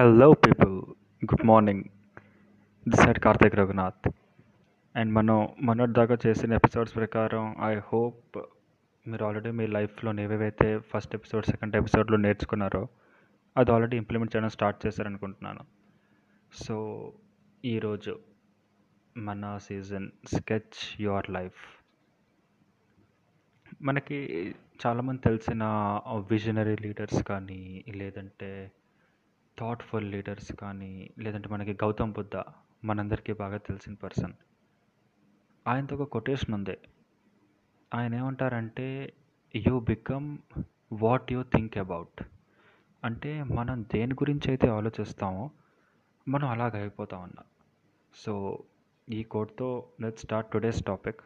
Hello people good morning this side Karthik Raghunath and మనం మొన్నటి దాకా చేసిన ఎపిసోడ్స్ ప్రకారం ఐ హోప్ మీరు ఆల్రెడీ మీ లైఫ్లో ఏవేవైతే ఫస్ట్ ఎపిసోడ్ సెకండ్ ఎపిసోడ్లో నేర్చుకున్నారో అది ఆల్రెడీ ఇంప్లిమెంట్ చేయడం స్టార్ట్ చేశారనుకుంటున్నాను. సో ఈరోజు మన సీజన్ స్కెచ్ యువర్ లైఫ్ మనకి చాలామంది తెలిసిన విజనరీ లీడర్స్ కానీ లేదంటే థాట్ఫుల్ లీడర్స్ కానీ లేదంటే మనకి గౌతమ్ బుద్ధ మనందరికీ బాగా తెలిసిన పర్సన్. ఆయనతో ఒక కొటేషన్ ఉంది. ఆయన ఏమంటారంటే you become what you think about. అంటే మనం దేని గురించి అయితే ఆలోచిస్తామో మనం అలాగ అయిపోతామన్న సో ఈ కోడ్తో let start today's topic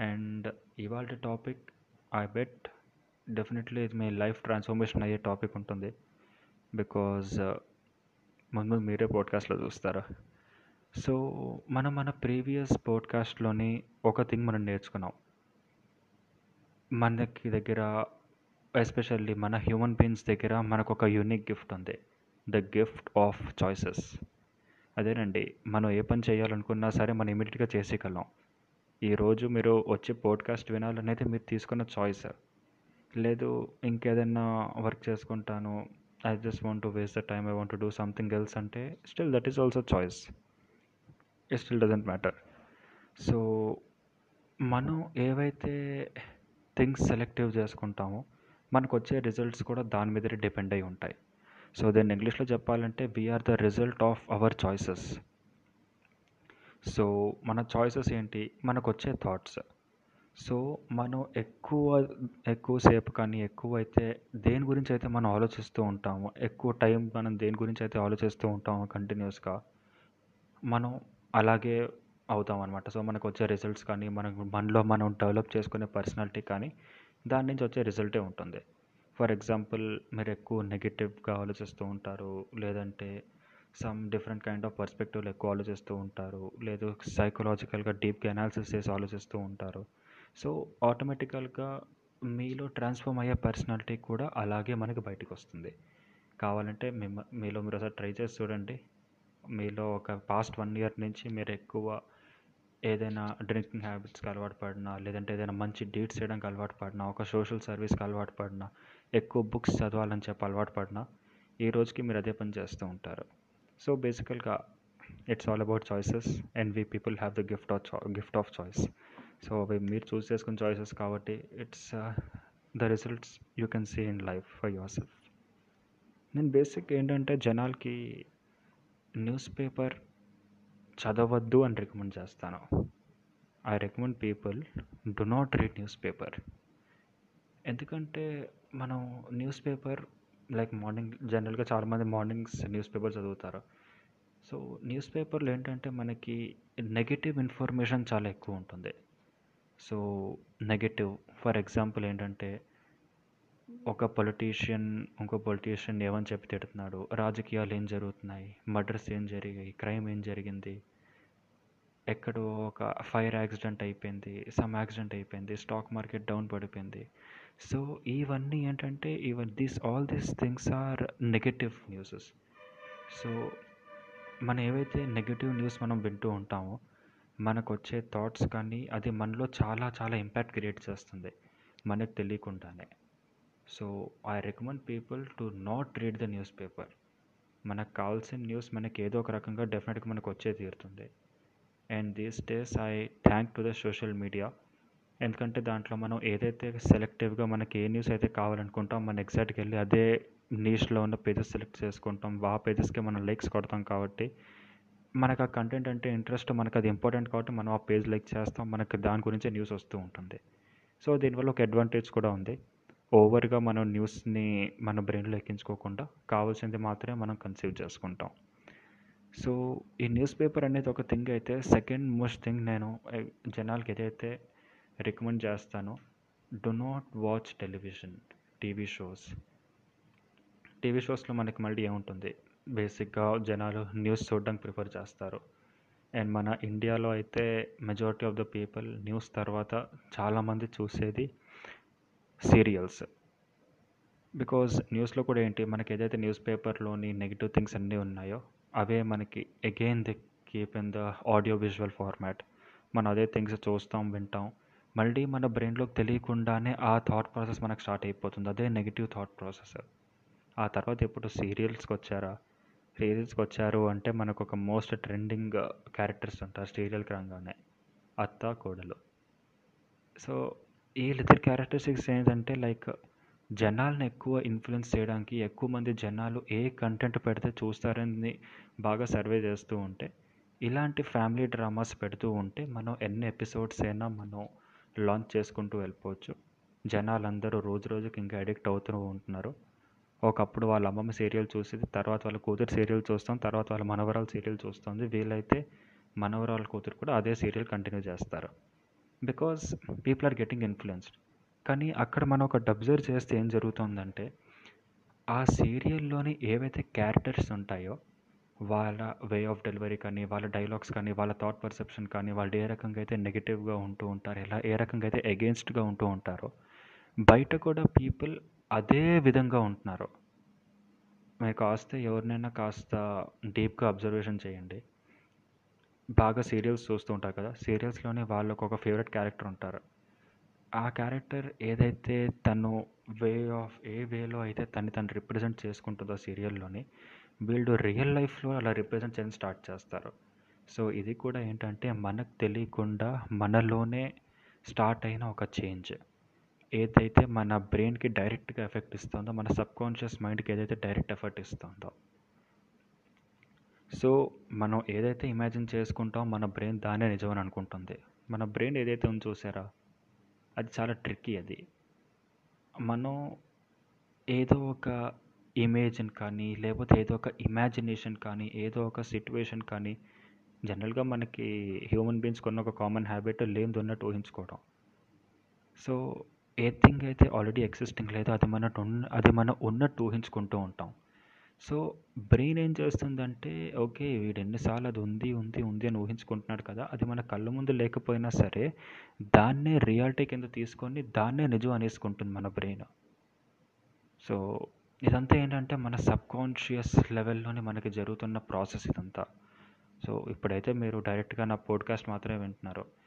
and ఇవాళ టాపిక్ ఐ బెట్ డెఫినెట్లీ ఇది మీ లైఫ్ ట్రాన్స్ఫర్మేషన్ అయ్యే టాపిక్ ఉంటుంది. బికాజ్ ముందు మీరే పోడ్కాస్ట్లో చూస్తారా? సో మనం మన ప్రీవియస్ పోడ్కాస్ట్లోని ఒక థింగ్ మనం నేర్చుకున్నాం. మనకి దగ్గర ఎస్పెషల్లీ మన హ్యూమన్ బీయింగ్స్ దగ్గర మనకు ఒక యూనిక్ గిఫ్ట్ ఉంది. ద గిఫ్ట్ ఆఫ్ చాయిసెస్ అదేనండి మనం ఏ పని చేయాలనుకున్నా సరే మనం ఇమీడియట్గా చేసేయగలం. ఈరోజు మీరు వచ్చి పోడ్కాస్ట్ వినాలనేది మీరు తీసుకున్న చాయిస్ లేదు ఇంకేదన్నా వర్క్ చేసుకుంటాను I just want to waste the time I want to do something else అంటే still that is also choice it still doesn't matter so మనం ఏవైతే థింగ్స్ సెలెక్టివ్ చేసుకుంటామో మనకు వచ్చే రిజల్ట్స్ కూడా దాని మీదనే డిపెండ్ అయి ఉంటాయి. సో దీన్ని ఇంగ్లీష్లో చెప్పాలంటే we are the result of our choices so మన చాయిసెస్ ఏంటి? మనకు వచ్చే థాట్స్ సో మనం ఎక్కువ ఎక్కువసేపు కానీ ఎక్కువ అయితే దేని గురించి అయితే మనం ఆలోచిస్తూ ఉంటామో ఎక్కువ టైం మనం దేని గురించి అయితే ఆలోచిస్తూ ఉంటామో కంటిన్యూస్గా మనం అలాగే అవుతాం అనమాట సో మనకు వచ్చే రిజల్ట్స్ కానీ మనం మనలో మనం డెవలప్ చేసుకునే పర్సనాలిటీ కానీ దాని నుంచి వచ్చే రిజల్టే ఉంటుంది. ఫర్ ఎగ్జాంపుల్ మీరు ఎక్కువ నెగిటివ్గా ఆలోచిస్తూ ఉంటారు లేదంటే సమ్ డిఫరెంట్ కైండ్ ఆఫ్ పర్స్పెక్టివ్లు ఎక్కువ ఆలోచిస్తూ ఉంటారు లేదు సైకలాజికల్గా డీప్గా అనాలిసిస్ చేసి ఆలోచిస్తూ ఉంటారు. సో ఆటోమేటికల్గా మీలో ట్రాన్స్ఫార్మ్ అయ్యే పర్సనాలిటీ కూడా అలాగే మనకి బయటకు వస్తుంది కావాలంటే మిమ్మ మీలో మీరు ఒకసారి ట్రై చేసి చూడండి. మీలో ఒక పాస్ట్ వన్ ఇయర్ నుంచి మీరు ఎక్కువ ఏదైనా డ్రింకింగ్ హ్యాబిట్స్కి అలవాటు పడినా లేదంటే ఏదైనా మంచి డీట్స్ చేయడానికి అలవాటు పడినా ఒక సోషల్ సర్వీస్కి అలవాటు పడినా ఎక్కువ బుక్స్ చదవాలని చెప్పి అలవాటు పడినా ఈ రోజుకి మీరు అదే పని చేస్తూ ఉంటారు. సో బేసికల్గా it's all about choices and we people have the gift of gift of choice so అవి మీరు చూస్ చేసుకున్న చాయిసెస్ కాబట్టి it's the results you can see in life for yourself నేను బేసిక్ ఏంటంటే జనాలకి న్యూస్ పేపర్ చదవద్దు అని రికమెండ్ చేస్తాను. I recommend people do not read newspaper ఎందుకంటే మనం న్యూస్ పేపర్ లైక్ మార్నింగ్ జనరల్గా చాలామంది మార్నింగ్స్ న్యూస్ పేపర్ చదువుతారు. సో న్యూస్ పేపర్లో ఏంటంటే మనకి నెగిటివ్ ఇన్ఫర్మేషన్ చాలా ఎక్కువ ఉంటుంది. సో నెగటివ్ ఫర్ ఎగ్జాంపుల్ ఏంటంటే ఒక పొలిటీషియన్ ఇంకో పొలిటీషియన్ ఏమని చెప్పి తిడుతున్నాడు? రాజకీయాలు ఏం జరుగుతున్నాయి? మర్డర్స్ ఏం జరిగాయి? క్రైమ్ ఏం జరిగింది? ఎక్కడో ఒక ఫైర్ యాక్సిడెంట్ అయిపోయింది సమ్ యాక్సిడెంట్ అయిపోయింది స్టాక్ మార్కెట్ డౌన్ పడిపోయింది. సో ఇవన్నీ ఏంటంటే even these all these things are negative newses so మనం ఏవైతే నెగిటివ్ న్యూస్ మనం వింటూ ఉంటామో మనకు వచ్చే థాట్స్ కానీ అది మనలో చాలా చాలా ఇంపాక్ట్ క్రియేట్ చేస్తుంది మనకు తెలియకుండానే. So I recommend people to not read the newspaper మనకు కావాల్సిన న్యూస్ మనకి ఏదో ఒక రకంగా డెఫినెట్గా మనకు వచ్చే తీరుతుంది. And these days I thank to the social media ఎందుకంటే దాంట్లో మనం ఏదైతే సెలెక్టివ్గా మనకి ఏ న్యూస్ అయితే కావాలనుకుంటాం మన ఎగ్జాక్ట్కి వెళ్ళి అదే నీష్లో ఉన్న పేజెస్ సెలెక్ట్ చేసుకుంటాం. ఆ పేజెస్కి మనం లైక్స్ కొడతాం కాబట్టి మనకు ఆ కంటెంట్ అంటే ఇంట్రెస్ట్ మనకు అది ఇంపార్టెంట్ కాబట్టి మనం ఆ పేజ్ లైక్ చేస్తాం. మనకు దాని గురించే న్యూస్ వస్తూ ఉంటుంది. సో దీనివల్ల ఒక అడ్వాంటేజ్ కూడా ఉంది. ఓవర్గా మనం న్యూస్ని మన బ్రెయిన్లో ఎక్కించుకోకుండా కావాల్సింది మాత్రమే మనం కన్సీవ్ చేసుకుంటాం. సో ఈ న్యూస్ పేపర్ అనేది ఒక థింగ్ అయితే సెకండ్ మోస్ట్ థింగ్ నేను జనాలకి ఏదైతే రికమెండ్ చేస్తానో do not watch television TV shows TV షోస్లో మనకి మళ్ళీ ఏముంటుంది? బేసిక్గా జనాలు న్యూస్ చూడడానికి ప్రిఫర్ చేస్తారు. అండ్ మన ఇండియాలో అయితే majority of the people news తర్వాత చాలామంది చూసేది సీరియల్స్. బికాజ్ న్యూస్లో కూడా ఏంటి మనకి ఏదైతే న్యూస్ పేపర్లోని నెగిటివ్ థింగ్స్ అన్నీ ఉన్నాయో అవే మనకి again the keep in the audio visual format మనం అదే థింగ్స్ చూస్తాం వింటాం. మళ్ళీ మన బ్రెయిన్లోకి తెలియకుండానే ఆ థాట్ ప్రాసెస్ మనకు స్టార్ట్ అయిపోతుంది. అదే నెగిటివ్ థాట్ ప్రాసెస్ ఆ తర్వాత ఇప్పుడు సీరియల్స్కి వచ్చారా సీరియల్స్కి వచ్చారు అంటే మనకు ఒక మోస్ట్ ట్రెండింగ్ క్యారెక్టర్స్ ఉంటారు సీరియల్కి రంగానే అత్త కోడలు. సో వీళ్ళిద్దరు క్యారెక్టరిస్టిక్స్ ఏంటంటే లైక్ జనాలను ఎక్కువ ఇన్ఫ్లుయెన్స్ చేయడానికి ఎక్కువ మంది జనాలు ఏ కంటెంట్ పెడితే చూస్తారని బాగా సర్వే చేస్తూ ఉంటే ఇలాంటి ఫ్యామిలీ డ్రామాస్ పెడుతూ ఉంటే మనం ఎన్ని ఎపిసోడ్స్ అయినా మనం లాంచ్ చేసుకుంటూ వెళ్ళిపోవచ్చు. జనాలందరూ రోజు రోజుకి ఇంకా అడిక్ట్ అవుతూ ఉంటున్నారు. ఒకప్పుడు వాళ్ళ అమ్మమ్మ సీరియల్ చూసేది తర్వాత వాళ్ళ కూతురు సీరియల్ చూస్తాం తర్వాత వాళ్ళ మనవరాలు సీరియల్ చూస్తుంది. వీలైతే మనవరాల కూతురు కూడా అదే సీరియల్ కంటిన్యూ చేస్తారు. Because people are getting influenced. కానీ అక్కడ మనం ఒక అబ్జర్వ్ చేస్తే ఏం జరుగుతుందంటే ఆ సీరియల్లోని ఏవైతే క్యారెక్టర్స్ ఉంటాయో వాళ్ళ వే ఆఫ్ డెలివరీ కానీ వాళ్ళ డైలాగ్స్ కానీ వాళ్ళ థాట్ పర్సెప్షన్ కానీ వాళ్ళు ఏ రకంగా అయితే నెగిటివ్గా ఉంటూ ఉంటారు ఎలా ఏ రకంగా అయితే అగెన్స్ట్గా ఉంటూ ఉంటారో బయట కూడా పీపుల్ అదే విధంగా ఉంటున్నారు. మీరు కాస్త ఎవరినైనా కాస్త డీప్గా అబ్జర్వేషన్ చేయండి. బాగా సీరియల్స్ చూస్తూ ఉంటారు కదా సీరియల్స్లోనే వాళ్ళకు ఒక ఫేవరెట్ క్యారెక్టర్ ఉంటారు. ఆ క్యారెక్టర్ ఏదైతే తను వే ఆఫ్ ఏ వేలో అయితే తను తను రిప్రజెంట్ చేసుకుంటుందో సీరియల్లోని వీళ్ళు రియల్ లైఫ్లో అలా రిప్రజెంట్ చేయడం స్టార్ట్ చేస్తారు. సో ఇది కూడా ఏంటంటే మనకు తెలియకుండా మనలోనే స్టార్ట్ అయిన ఒక చేంజ్. ఏదైతే మన బ్రెయిన్కి డైరెక్ట్గా ఎఫెక్ట్ ఇస్తుందో మన సబ్కాన్షియస్ మైండ్కి ఏదైతే డైరెక్ట్ ఎఫెక్ట్ ఇస్తుందో. సో మనం ఏదైతే ఇమాజిన్ చేసుకుంటామో మన బ్రెయిన్ దానే నిజం అని అనుకుంటుంది. మన బ్రెయిన్ ఏదైతే ఉందో చూసారా? అది చాలా ట్రిక్కీ అది. మనం ఏదో ఒక ఇమేజిన్ కానీ లేకపోతే ఏదో ఒక ఇమాజినేషన్ కానీ ఏదో ఒక సిట్యువేషన్ కానీ జనరల్గా మనకి హ్యూమన్ బీయింగ్స్ కొన్న ఒక కామన్ హ్యాబిట్ లేనిది ఉన్నట్టు ఊహించుకోవడం. సో ఏ థింగ్ అయితే ఆల్రెడీ ఎగ్జిస్టింగ్ లేదో అది మన అది మనం ఉన్నట్టు ఊహించుకుంటూ ఉంటాం. సో బ్రెయిన్ ఏం చేస్తుందంటే ఓకే వీడు ఎన్నిసార్లు అది ఉంది ఉంది ఉంది అని ఊహించుకుంటున్నాడు కదా అది మన కళ్ళ ముందు లేకపోయినా సరే దాన్నే రియాలిటీ కింద తీసుకొని దాన్నే నిజం అనేసుకుంటుంది మన బ్రెయిన్. సో ఇదంతా ఏంటంటే మన సబ్కాన్షియస్ లెవెల్లోనే మనకి జరుగుతున్న ప్రాసెస్ ఇదంతా. సో ఇప్పుడైతే మీరు డైరెక్ట్గా నా పోడ్కాస్ట్ మాత్రమే వింటున్నారు.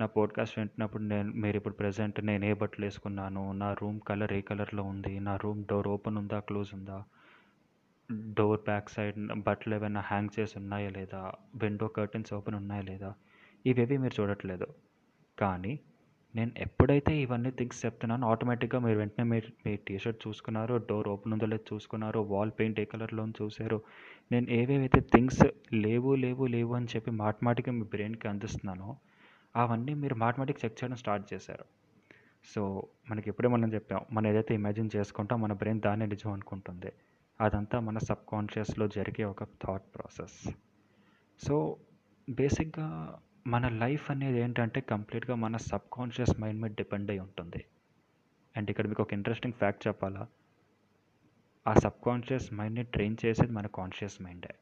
నా పోడ్కాస్ట్ వింటున్నప్పుడు నేను మీరు ఇప్పుడు ప్రజెంట్ నేను ఏ బట్టలు వేసుకున్నాను? నా రూమ్ కలర్ ఏ కలర్లో ఉంది? నా రూమ్ డోర్ ఓపెన్ ఉందా? క్లోజ్ ఉందా? డోర్ బ్యాక్ సైడ్ బట్టలు ఏమైనా హ్యాంగ్ చేసి ఉన్నాయా లేదా? విండో కర్టెన్స్ ఓపెన్ ఉన్నాయా లేదా? ఇవేవి మీరు చూడట్లేదు. కానీ నేను ఎప్పుడైతే ఇవన్నీ థింగ్స్ చెప్తున్నానో ఆటోమేటిక్గా మీరు వెంటనే మీరు మీ టీషర్ట్ చూసుకున్నారు డోర్ ఓపెన్ ఉందో లేదు చూసుకున్నారు వాల్ పెయింట్ ఏ కలర్లో చూసారు నేను ఏవేవైతే థింగ్స్ లేవు లేవు లేవు అని చెప్పి మాటమాటిగా మీ బ్రెయిన్కి అందిస్తున్నానో అవన్నీ మీరు మాటమాటిక్ చెక్ చేయడం స్టార్ట్ చేశారు. సో మనకి ఎప్పుడే మనం చెప్పాం మనం ఏదైతే ఇమాజిన్ చేసుకుంటాం మన బ్రెయిన్ దాన్నే నిజం అనుకుంటుంది. అదంతా మన సబ్ కాన్షియస్లో జరిగే ఒక థాట్ ప్రాసెస్ సో బేసిక్గా మన లైఫ్ అనేది ఏంటంటే కంప్లీట్గా మన సబ్ కాన్షియస్ మైండ్ మీద డిపెండ్ అయి ఉంటుంది. అండ్ ఇక్కడ మీకు ఒక ఇంట్రెస్టింగ్ ఫ్యాక్ట్ చెప్పాలా? ఆ సబ్ కాన్షియస్ మైండ్ని ట్రైన్ చేసేది మన కాన్షియస్ మైండే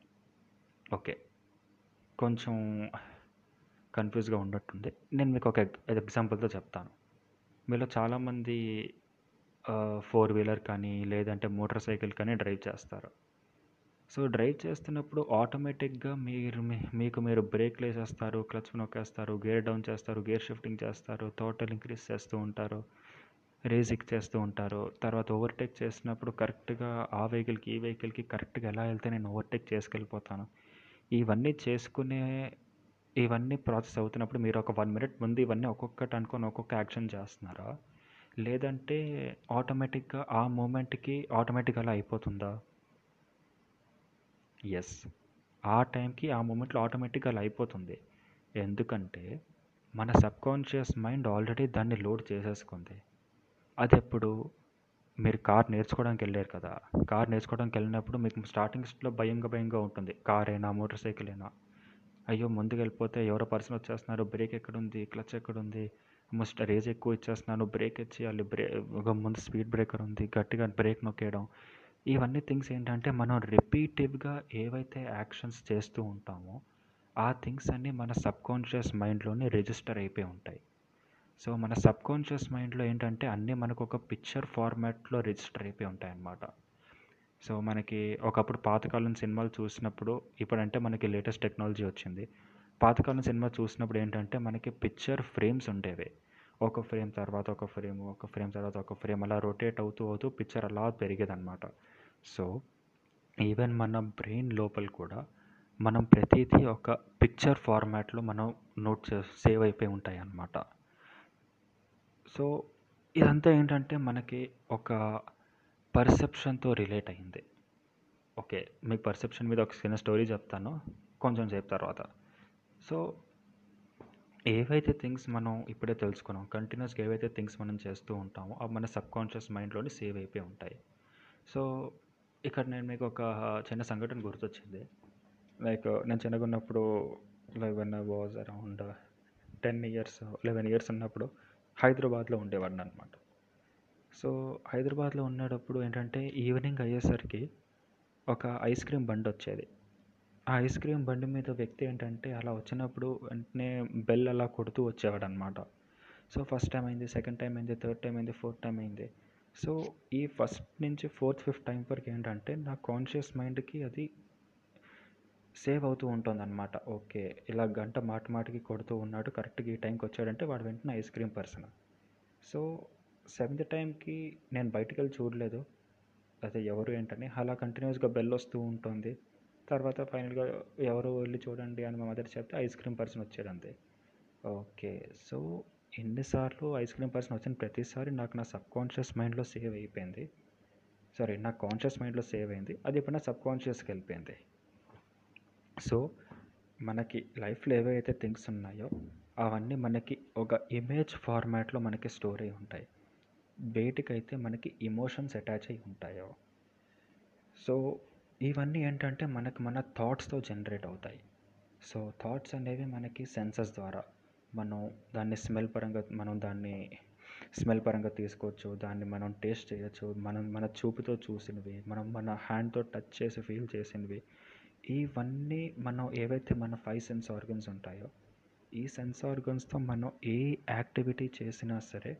ఓకే కొంచెం కన్ఫ్యూజ్గా ఉన్నట్టుంది నేను మీకు ఒక ఎగ్జాంపుల్తో చెప్తాను. మీలో చాలామంది ఫోర్ వీలర్ కానీ లేదంటే మోటార్ సైకిల్ కానీ డ్రైవ్ చేస్తారు. సో డ్రైవ్ చేస్తున్నప్పుడు ఆటోమేటిక్గా మీరు మీకు మీరు బ్రేక్లు వేసేస్తారు క్లచ్ నొక్కేస్తారు గేర్ డౌన్ చేస్తారు గేర్ షిఫ్టింగ్ చేస్తారు టోటల్ ఇంక్రీజ్ చేస్తూ ఉంటారు రేజిక్ చేస్తూ ఉంటారు. తర్వాత ఓవర్టేక్ చేసినప్పుడు కరెక్ట్గా ఆ వెహికల్కి ఈ వెహికల్కి కరెక్ట్గా ఎలా వెళ్తే నేను ఓవర్టేక్ చేసుకెళ్ళిపోతాను. ఇవన్నీ చేసుకునే ఇవన్నీ ప్రాసెస్ అవుతున్నప్పుడు మీరు ఒక వన్ మినిట్ ముందు ఇవన్నీ ఒక్కొక్కటి అనుకొని ఒక్కొక్క యాక్షన్ చేస్తున్నారా? లేదంటే ఆటోమేటిక్గా ఆ మూమెంట్కి ఆటోమేటిక్గా అలా అయిపోతుందా? ఎస్ ఆ టైంకి ఆ మూమెంట్లో ఆటోమేటిక్గా అలా అయిపోతుంది. ఎందుకంటే మన సబ్కాన్షియస్ మైండ్ ఆల్రెడీ దాన్ని లోడ్ చేసేసుకుంది. అది ఎప్పుడు మీరు కార్ నేర్చుకోవడానికి వెళ్ళారు కదా. కార్ నేర్చుకోవడానికి వెళ్ళినప్పుడు మీకు స్టార్టింగ్స్లో భయంగా భయంగా ఉంటుంది. కార్ అయినా మోటార్ సైకిల్ అయినా. అయ్యో ముందుకు వెళ్ళిపోతే ఎవరో పర్సన్ వచ్చేస్తున్నారు బ్రేక్ ఎక్కడుంది క్లచ్ ఎక్కడుంది మస్ట్ రేజ్ ఎక్కువ ఇచ్చేస్తున్నాను బ్రేక్ ఇచ్చి వాళ్ళు బ్రే ఒక ముందు స్పీడ్ బ్రేకర్ ఉంది గట్టిగా బ్రేక్ నొక్కేయడం. ఇవన్నీ థింగ్స్ ఏంటంటే మనం రిపీటివ్గా ఏవైతే యాక్షన్స్ చేస్తూ ఉంటామో ఆ థింగ్స్ అన్నీ మన సబ్కాన్షియస్ మైండ్లోనే రిజిస్టర్ అయిపోయి ఉంటాయి. సో మన సబ్కాన్షియస్ మైండ్లో ఏంటంటే అన్నీ మనకు ఒక పిక్చర్ ఫార్మాట్లో రిజిస్టర్ అయిపోయి ఉంటాయి అన్నమాట సో మనకి ఒకప్పుడు పాతకాలం సినిమాలు చూసినప్పుడు ఇప్పుడంటే మనకి లేటెస్ట్ టెక్నాలజీ వచ్చింది. పాతకాలం సినిమా చూసినప్పుడు ఏంటంటే మనకి పిక్చర్ ఫ్రేమ్స్ ఉండేవి. ఒక ఫ్రేమ్ తర్వాత ఒక ఫ్రేమ్ ఒక ఫ్రేమ్ తర్వాత ఒక ఫ్రేమ్ అలా రొటేట్ అవుతూ అవుతూ పిక్చర్ అలా పెరిగేదన్నమాట. సో ఈవెన్ మన బ్రెయిన్ లోపల కూడా మనం ప్రతిదీ ఒక పిక్చర్ ఫార్మాట్లో మనం నోట్ చే సేవ్ అయిపోయి ఉంటాయి అన్నమాట సో ఇదంతా ఏంటంటే మనకి ఒక పర్సెప్షన్తో రిలేట్ అయింది. ఓకే మీకు పర్సెప్షన్ మీద ఒక చిన్న స్టోరీ చెప్తాను కొంచెం సేపు తర్వాత. సో ఏవైతే థింగ్స్ మనం ఇప్పుడే తెలుసుకున్నాం కంటిన్యూస్గా ఏవైతే థింగ్స్ మనం చేస్తూ ఉంటామో అవి మన సబ్కాన్షియస్ మైండ్లోనే సేవ్ అయిపోయి ఉంటాయి. సో ఇక్కడ నేను మీకు ఒక చిన్న సంఘటన గుర్తొచ్చింది. లైక్ నేను చిన్నగా ఉన్నప్పుడు like was around ten years eleven years ఉన్నప్పుడు హైదరాబాద్లో ఉండేవాడిని అనమాట సో హైదరాబాద్లో ఉన్నప్పుడు ఏంటంటే ఈవినింగ్ అయ్యేసరికి ఒక ఐస్ క్రీమ్ బండి వచ్చేది. ఆ ఐస్ క్రీమ్ బండి మీద వ్యక్తి ఏంటంటే అలా వచ్చినప్పుడు వెంటనే బెల్ అలా కొడుతూ వచ్చేవాడు అనమాట సో ఫస్ట్ టైం అయింది సెకండ్ టైం అయింది థర్డ్ టైం అయింది ఫోర్త్ టైం అయింది. సో ఈ ఫస్ట్ నుంచి ఫోర్త్ ఫిఫ్త్ టైం వరకు ఏంటంటే నా కాన్షియస్ మైండ్కి అది సేవ్ అవుతూ ఉంటుంది అనమాట ఓకే ఇలా గంట మాట మాటికి కొడుతూ ఉన్నాడు కరెక్ట్గా ఈ టైంకి వచ్చాడంటే వాడు వెంటనే ice cream person. So seventh టైంకి నేను బయటికి వెళ్ళి చూడలేదు. అదే ఎవరు ఏంటని. అలా కంటిన్యూస్గా బెల్ వస్తూ ఉంటుంది. తర్వాత ఫైనల్గా ఎవరు వెళ్ళి చూడండి అని మా మదర్ చెప్తే ఐస్ క్రీమ్ పర్సన్ వచ్చాడు అంతే. ఓకే. సో ఎన్నిసార్లు ఐస్ క్రీమ్ పర్సన్ వచ్చిన ప్రతిసారి నాకు నా సబ్ కాన్షియస్ మైండ్లో సేవ్ అయిపోయింది. సారీ నా కాన్షియస్ మైండ్లో సేవ్ అయింది. అది ఇప్పుడు నా సబ్ కాన్షియస్కి వెళ్ళిపోయింది. సో మనకి లైఫ్లో ఏవైతే థింగ్స్ ఉన్నాయో అవన్నీ మనకి ఒక ఇమేజ్ ఫార్మాట్లో మనకి స్టోర్ అయి ఉంటాయి. వేటికైతే మనకి ఎమోషన్స్ అటాచ్ అయి ఉంటాయో. సో ఇవన్నీ ఏంటంటే మనకు మన థాట్స్తో జనరేట్ అవుతాయి. సో థాట్స్ అనేవి మనకి సెన్సెస్ ద్వారా మనం దాన్ని స్మెల్ పరంగా మనం దాన్ని స్మెల్ పరంగా తీసుకోవచ్చు దాన్ని మనం టేస్ట్ చేయొచ్చు మనం మన చూపుతో చూసినవి మనం మన హ్యాండ్తో టచ్ చేసి ఫీల్ చేసినవి. ఇవన్నీ మనం ఏవైతే మన ఫైవ్ సెన్స్ ఆర్గన్స్ ఉంటాయో ఈ సెన్స్ ఆర్గన్స్తో మనం ఏ యాక్టివిటీ చేసినా సరే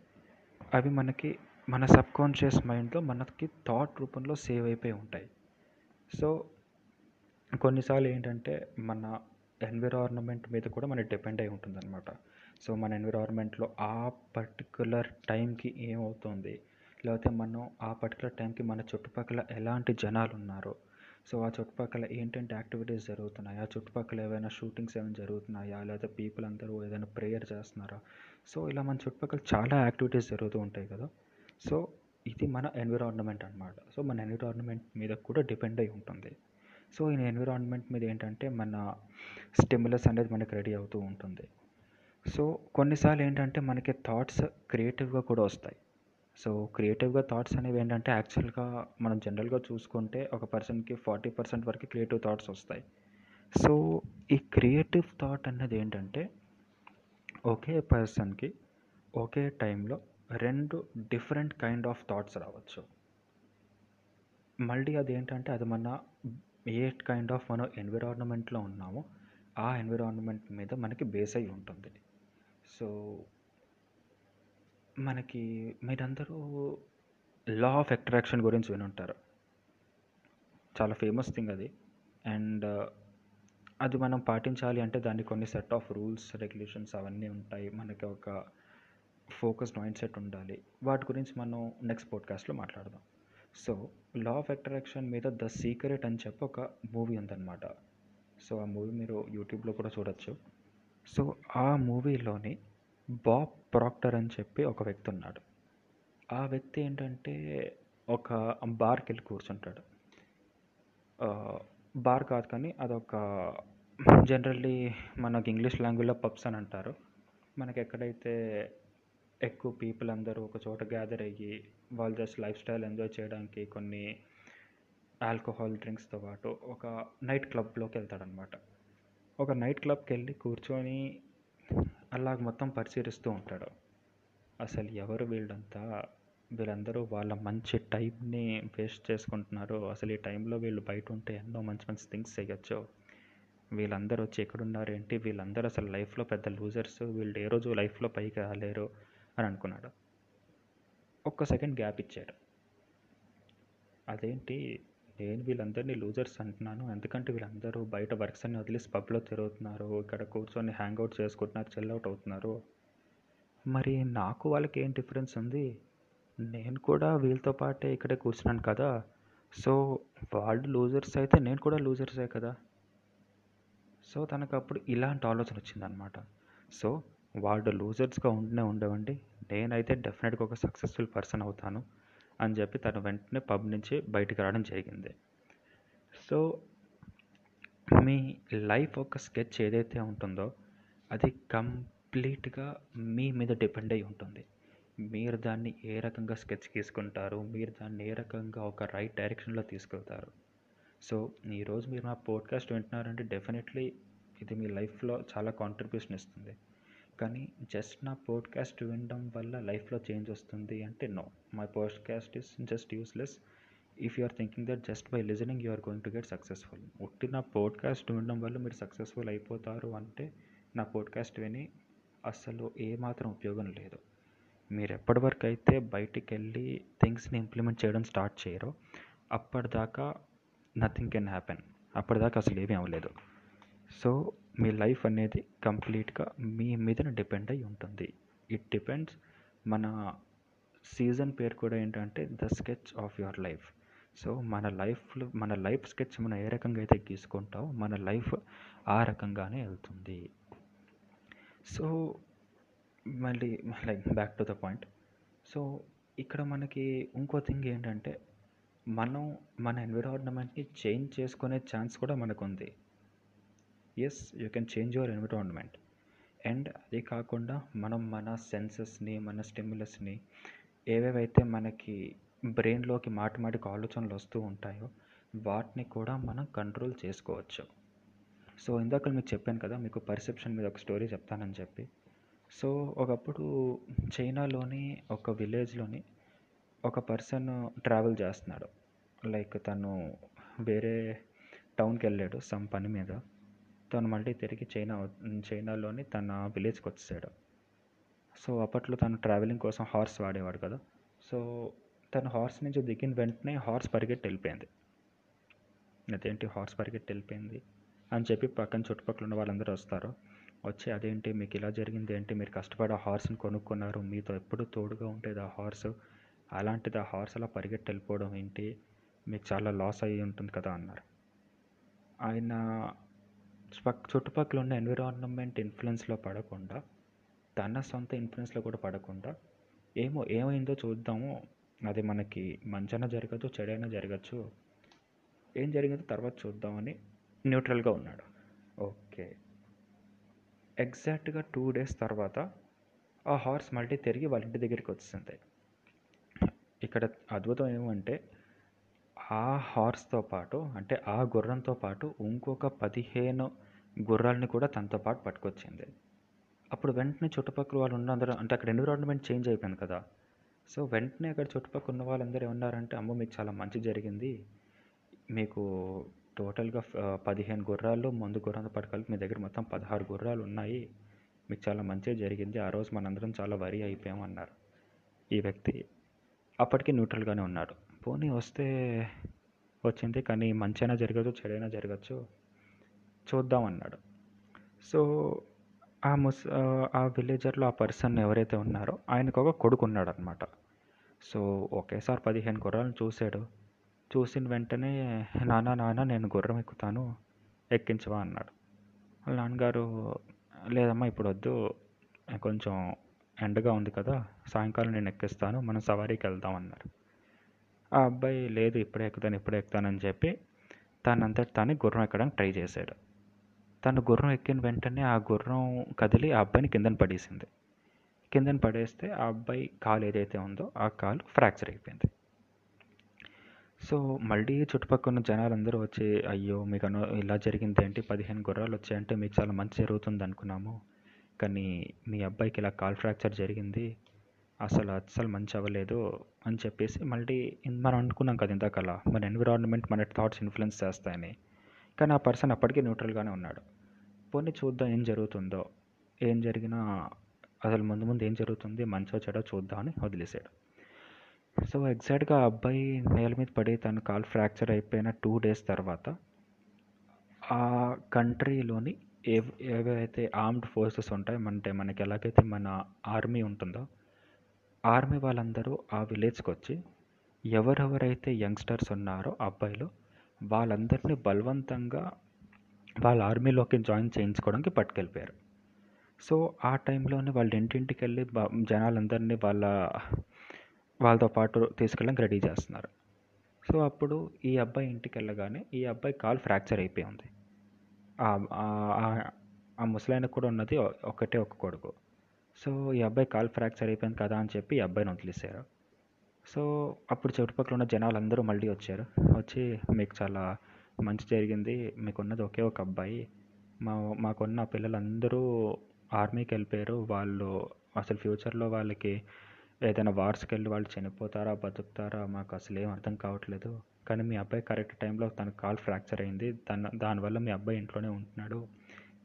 అవి మనకి మన సబ్కాన్షియస్ మైండ్లో మనకి థాట్ రూపంలో సేవ్ అయిపోయి ఉంటాయి. సో కొన్నిసార్లు ఏంటంటే మన ఎన్విరాన్మెంట్ మీద కూడా మనకి డిపెండ్ అయి ఉంటుంది అనమాట సో మన ఎన్విరాన్మెంట్లో ఆ పర్టికులర్ టైంకి ఏమవుతుంది? లేకపోతే మనం ఆ పర్టికులర్ టైంకి మన చుట్టుపక్కల ఎలాంటి జనాలు ఉన్నారు? సో ఆ చుట్టుపక్కల ఏంటంటే యాక్టివిటీస్ జరుగుతున్నాయా? ఆ చుట్టుపక్కల ఏవైనా షూటింగ్స్ ఏమైనా జరుగుతున్నాయా? లేకపోతే పీపుల్ అందరూ ఏదైనా ప్రేయర్ చేస్తున్నారా? సో ఇలా మన చుట్టుపక్కల చాలా యాక్టివిటీస్ జరుగుతూ ఉంటాయి కదా. సో ఇది మన ఎన్విరాన్మెంట్ అనమాట సో మన ఎన్విరాన్మెంట్ మీద కూడా డిపెండ్ అయి ఉంటుంది. సో ఈ ఎన్విరాన్మెంట్ మీద ఏంటంటే మన స్టిమ్యులస్ అనేది మనకి రెడీ అవుతూ ఉంటుంది. సో కొన్నిసార్లు ఏంటంటే మనకి థాట్స్ క్రియేటివ్గా కూడా వస్తాయి. సో క్రియేటివ్గా థాట్స్ అనేవి ఏంటంటే యాక్చువల్గా మనం జనరల్గా చూసుకుంటే ఒక పర్సన్కి ఫార్టీ పర్సెంట్ వరకు క్రియేటివ్ థాట్స్ వస్తాయి. సో ఈ క్రియేటివ్ థాట్ అన్నది ఏంటంటే ఒకే పర్సన్కి ఒకే టైంలో రెండు డిఫరెంట్ కైండ్ ఆఫ్ థాట్స్ రావచ్చు. మళ్ళీ అది ఏంటంటే అది మన ఏ కైండ్ ఆఫ్ మనం ఎన్విరాన్మెంట్లో ఉన్నామో ఆ ఎన్విరాన్మెంట్ మీద మనకి బేస్ అయి ఉంటుంది. సో మనకి మీరందరూ లా ఆఫ్ అట్రాక్షన్ గురించి వినుంటారు. చాలా ఫేమస్ థింగ్ అది. అండ్ అది మనం పాటించాలి అంటే దానికి కొన్ని సెట్ ఆఫ్ రూల్స్ రెగ్యులేషన్స్ అవన్నీ ఉంటాయి. మనకి ఒక ఫోకస్డ్ మైండ్ సెట్ ఉండాలి. వాటి గురించి మనం నెక్స్ట్ పోడ్కాస్ట్లో మాట్లాడదాం. సో లా ఆఫ్ అట్రాక్షన్ మీద ద సీక్రెట్ అని చెప్పి ఒక మూవీ ఉందన్నమాట. సో ఆ మూవీ మీరు యూట్యూబ్లో కూడా చూడొచ్చు. సో ఆ మూవీలోని బాబ్ ప్రాక్టర్ అని చెప్పి ఒక వ్యక్తి ఉన్నాడు. ఆ వ్యక్తి ఏంటంటే ఒక బార్కి వెళ్ళి కూర్చుంటాడు. బార్ కాదు కానీ అదొక జనరల్లీ మనకి ఇంగ్లీష్ లాంగ్వేజ్లో పబ్స్ అని అంటారు. మనకి ఎక్కడైతే ఎక్కువ పీపుల్ అందరూ ఒక చోట గ్యాదర్ అయ్యి వాళ్ళు జస్ట్ లైఫ్ స్టైల్ ఎంజాయ్ చేయడానికి కొన్ని ఆల్కహాల్ డ్రింక్స్తో పాటు ఒక నైట్ క్లబ్లోకి వెళ్తాడనమాట ఒక నైట్ క్లబ్కి వెళ్ళి కూర్చొని అలాగ మొత్తం పరిశీలిస్తూ ఉంటాడు. అసలు ఎవరు వీళ్ళంతా వీళ్ళందరూ వాళ్ళ మంచి టైంని వేస్ట్ చేసుకుంటున్నారు. అసలు ఈ టైంలో వీళ్ళు బయట ఉంటే ఎన్నో మంచి మంచి థింగ్స్ చేయొచ్చు. వీళ్ళందరూ వచ్చి ఎక్కడున్నారు ఏంటి? వీళ్ళందరూ అసలు లైఫ్లో పెద్ద లూజర్స్. వీళ్ళు ఏ రోజు లైఫ్లో పైకి రాలేరు అని అనుకున్నాడు. ఒక్క సెకండ్ గ్యాప్ ఇచ్చాడు అదేంటి? నేను వీళ్ళందరినీ లూజర్స్ అంటున్నాను. ఎందుకంటే వీళ్ళందరూ బయట వర్క్స్ అన్ని వదిలేసి పబ్లో తిరుగుతున్నారు. ఇక్కడ కూర్చొని హ్యాంగ్ అవుట్ చేసుకుంటున్నారు చెల్ అవుట్ అవుతున్నారు. మరి నాకు వాళ్ళకి ఏం డిఫరెన్స్ ఉంది? నేను కూడా వీళ్ళతో పాటే ఇక్కడే కూర్చున్నాను కదా. సో వాళ్ళు లూజర్స్ అయితే నేను కూడా లూజర్సే కదా. సో తనకు అప్పుడు ఇలాంటి ఆలోచన వచ్చిందనమాట సో వాళ్ళు లూజర్స్గా ఉండనే ఉండవండి. నేనైతే డెఫినెట్గా ఒక సక్సెస్ఫుల్ పర్సన్ అవుతాను అని చెప్పి తను వెంటనే పబ్ నుంచి బయటికి రావడం జరిగింది. సో మీ లైఫ్ ఒక స్కెచ్ ఏదైతే ఉంటుందో అది కంప్లీట్గా మీ మీద డిపెండ్ అయి ఉంటుంది. మీరు దాన్ని ఏ రకంగా స్కెచ్ గీసుకుంటారు? మీరు దాన్ని ఏ రకంగా ఒక రైట్ డైరెక్షన్లో తీసుకెళ్తారు? సో ఈరోజు మీరు నా పోడ్కాస్ట్ వింటున్నారంటే డెఫినెట్లీ ఇది మీ లైఫ్లో చాలా కాంట్రిబ్యూషన్ ఇస్తుంది. కానీ జస్ట్ నా పోడ్కాస్ట్ వినడం వల్ల లైఫ్లో చేంజ్ వస్తుంది అంటే no. My podcast is just useless. If you are thinking that just by listening you are going to get successful. ఉట్టి నా పోడ్కాస్ట్ వినడం వల్ల మీరు సక్సెస్ఫుల్ అయిపోతారు అంటే నా పోడ్కాస్ట్ విని అస్సలు ఏమాత్రం ఉపయోగం లేదు. మీరు ఎప్పటి వరకు అయితే బయటికి వెళ్ళి థింగ్స్ని ఇంప్లిమెంట్ చేయడం స్టార్ట్ చేయరో అప్పటిదాకా నథింగ్ కెన్ హ్యాపెన్. అప్పటిదాకా అసలు ఏమీ అవ్వలేదు. సో మీ లైఫ్ అనేది కంప్లీట్గా మీ మీద డిపెండ్ అయి ఉంటుంది. ఇట్ డిపెండ్స్ మన సీజన్ పేరు కూడా ఏంటంటే the sketch of your life. So మన లైఫ్లో మన లైఫ్ స్కెచ్ మనం ఏ రకంగా అయితే గీసుకుంటామో మన లైఫ్ ఆ రకంగానే వెళ్తుంది. సో మళ్ళీ like back to the point so ఇక్కడ మనకి ఇంకో థింగ్ ఏంటంటే మనం మన ఎన్విరాన్మెంట్ని చేంజ్ చేసుకునే ఛాన్స్ కూడా మనకు ఉంది as you can change your environment and అది కాకుండా మనం మన సెన్సెస్ని మన స్టిమ్యులస్ని ఏవేవైతే మనకి బ్రెయిన్లోకి మాటి మాటికి ఆలోచనలు వస్తూ ఉంటాయో వాటిని కూడా మనం కంట్రోల్ చేసుకోవచ్చు. సో ఇందాక మీకు చెప్పాను కదా మీకు పర్సెప్షన్ మీద ఒక స్టోరీ చెప్తానని చెప్పి. సో ఒకప్పుడు చైనాలోని ఒక విలేజ్లోని ఒక పర్సన్ ట్రావెల్ చేస్తున్నాడు. లైక్ తను వేరే టౌన్కి వెళ్ళాడు సమ్ పని మీద. తను మళ్ళీ తిరిగి చైనా చైనాలోని తన విలేజ్కి వచ్చేసాడు. సో అప్పట్లో తను ట్రావెలింగ్ కోసం హార్స్ వాడేవాడు కదా. సో తను హార్స్ నుంచి దిగిన వెంటనే హార్స్ పరిగెట్టి వెళ్ళిపోయింది. అదేంటి హార్స్ పరిగెట్టి వెళ్ళిపోయింది అని చెప్పి పక్కన చుట్టుపక్కల ఉన్న వాళ్ళందరూ వస్తారు. వచ్చి అదేంటి? మీకు ఇలా జరిగింది ఏంటి? మీరు కష్టపడి ఆ హార్స్ని కొనుక్కున్నారు. మీతో ఎప్పుడు తోడుగా ఉండేది ఆ హార్స్? అలాంటిది ఆ హార్స్ అలా పరిగెట్టి వెళ్ళిపోవడం ఏంటి? మీకు చాలా లాస్ అయ్యి ఉంటుంది కదా అన్నారు. ఆయన చుట్టుపక్కల ఉన్న ఎన్విరాన్మెంట్ ఇన్ఫ్లుయెన్స్లో పడకుండా తన సొంత ఇన్ఫ్లుయెన్స్లో కూడా పడకుండా ఏమో ఏమైందో చూద్దాము. అది మనకి మంచైనా జరగదు చెడైనా జరగచ్చు. ఏం జరిగిందో తర్వాత చూద్దామని న్యూట్రల్గా ఉన్నాడు. ఓకే. ఎగ్జాక్ట్గా టూ డేస్ తర్వాత ఆ హార్స్ మళ్ళీ తిరిగి వాళ్ళ ఇంటి దగ్గరికి వచ్చింది ఇక్కడ అద్భుతం ఏమంటే ఆ హార్స్తో పాటు అంటే ఆ గుర్రంతో పాటు ఇంకొక పదిహేను గుర్రాలని కూడా తనతో పాటు పట్టుకొచ్చింది. అప్పుడు వెంటనే చుట్టుపక్కల వాళ్ళు ఉన్నందరూ అంటే అక్కడ ఎన్విరాన్మెంట్ చేంజ్ అయిపోయింది కదా. సో వెంటనే అక్కడ చుట్టుపక్కల ఉన్న వాళ్ళందరూ ఏమన్నారంటే అమ్మో మీకు చాలా మంచి జరిగింది. మీకు టోటల్గా పదిహేను గుర్రాలు ముందు గుర్రంతో పాటు కలిపి మీ దగ్గర మొత్తం పదహారు గుర్రాలు ఉన్నాయి. మీకు చాలా మంచిగా జరిగింది. ఆ రోజు మనందరం చాలా వరి అయిపోయాం అన్నారు. ఈ వ్యక్తి అప్పటికి న్యూట్రల్గానే ఉన్నాడు. పోనీ వస్తే వచ్చింది కానీ మంచైనా జరగచ్చు చెడైనా జరగచ్చు. చూద్దాం అన్నాడు. సో ఆ ముస్ ఆ విలేజర్లో ఆ పర్సన్ ఎవరైతే ఉన్నారో ఆయనకు ఒక కొడుకు ఉన్నాడు అనమాట సో ఒకేసారి పదిహేను గుర్రాలను చూశాడు. చూసిన వెంటనే నాన్న నాన్న నేను గుర్రం ఎక్కుతాను ఎక్కించవా అన్నాడు. వాళ్ళ నాన్నగారు లేదమ్మా ఇప్పుడు వద్దు కొంచెం ఎండగా ఉంది కదా సాయంకాలం నేను ఎక్కిస్తాను మనం సవారీకి వెళ్దాం అన్నారు. ఆ అబ్బాయి లేదు ఇప్పుడే ఎక్కుతాను ఇప్పుడే ఎక్కుతానని చెప్పి తనంతటి తానే గుర్రం ఎక్కడానికి ట్రై చేశాడు. తను గుర్రం ఎక్కిన వెంటనే ఆ గుర్రం కదిలి ఆ అబ్బాయిని కిందన పడేసింది. కిందన పడేస్తే ఆ అబ్బాయి కాలు ఏదైతే ఉందో ఆ కాలు ఫ్రాక్చర్ అయిపోయింది. సో మళ్ళీ చుట్టుపక్కల ఉన్న జనాలందరూ వచ్చి అయ్యో మీకు అను ఇలా జరిగింది ఏంటి? పదిహేను గుర్రాలు వచ్చాయంటే మీకు చాలా మంచి జరుగుతుంది అనుకున్నాము. కానీ మీ అబ్బాయికి ఇలా కాల్ ఫ్రాక్చర్ జరిగింది. అసలు అస్సలు మంచి అవ్వలేదు అని చెప్పేసి మళ్ళీ మనం అనుకున్నాం కదా ఇందాకలా మన ఎన్విరాన్మెంట్ మన థాట్స్ ఇన్ఫ్లుయెన్స్ చేస్తాయని. కానీ ఆ పర్సన్ అప్పటికీ న్యూట్రల్గానే ఉన్నాడు. పోనీ చూద్దాం ఏం జరుగుతుందో. ఏం జరిగినా అసలు ముందు ముందు ఏం జరుగుతుంది? మంచో చెడో చూద్దామని వదిలేశాడు సో ఎగ్జాక్ట్గా ఆ అబ్బాయి నేల మీద పడి తన కాల్ ఫ్రాక్చర్ అయిపోయిన టూ డేస్ తర్వాత ఆ కంట్రీలోని ఏ ఏవైతే ఆర్మ్డ్ ఫోర్సెస్ ఉంటాయో అంటే మనకి ఎలాగైతే మన ఆర్మీ ఉంటుందో ఆర్మీ వాళ్ళందరూ ఆ విలేజ్కి వచ్చి ఎవరెవరైతే యంగ్స్టర్స్ ఉన్నారో అబ్బాయిలు వాళ్ళందరినీ బలవంతంగా వాళ్ళ ఆర్మీలోకి జాయిన్ చేయించుకోవడానికి పట్టుకెళ్ళిపోయారు. సో ఆ టైంలోనే వాళ్ళ ఇంటింటికి వెళ్ళి జనాలందరినీ వాళ్ళ వాళ్ళతో పాటు తీసుకెళ్ళడానికి రెడీ చేస్తున్నారు. సో అప్పుడు ఈ అబ్బాయి ఇంటికి వెళ్ళగానే ఈ అబ్బాయి కాలు ఫ్రాక్చర్ అయిపోయి ఉంది. ఆ- ముసలాయనకు కూడా ఉన్నది ఒకటే ఒక కొడుకు. సో ఈ అబ్బాయి కాలు ఫ్రాక్చర్ అయిపోయింది కదా అని చెప్పి ఈ అబ్బాయిని వదిలేశారు. సో అప్పుడు చుట్టుపక్కల ఉన్న జనాలు అందరూ మళ్ళీ వచ్చారు. వచ్చి మీకు చాలా మంచి జరిగింది. మీకున్నది ఒకే ఒక అబ్బాయి. మా మాకున్న పిల్లలందరూ ఆర్మీకి వెళ్ళిపోయారు. వాళ్ళు అసలు ఫ్యూచర్లో వాళ్ళకి ఏదైనా వార్స్కి వెళ్ళి వాళ్ళు చనిపోతారా బతుకుతారా మాకు అసలు ఏం అర్థం కావట్లేదు. కానీ మీ అబ్బాయి కరెక్ట్ టైంలో తన కాల్ ఫ్రాక్చర్ అయింది. దాని దానివల్ల మీ అబ్బాయి ఇంట్లోనే ఉంటున్నాడు.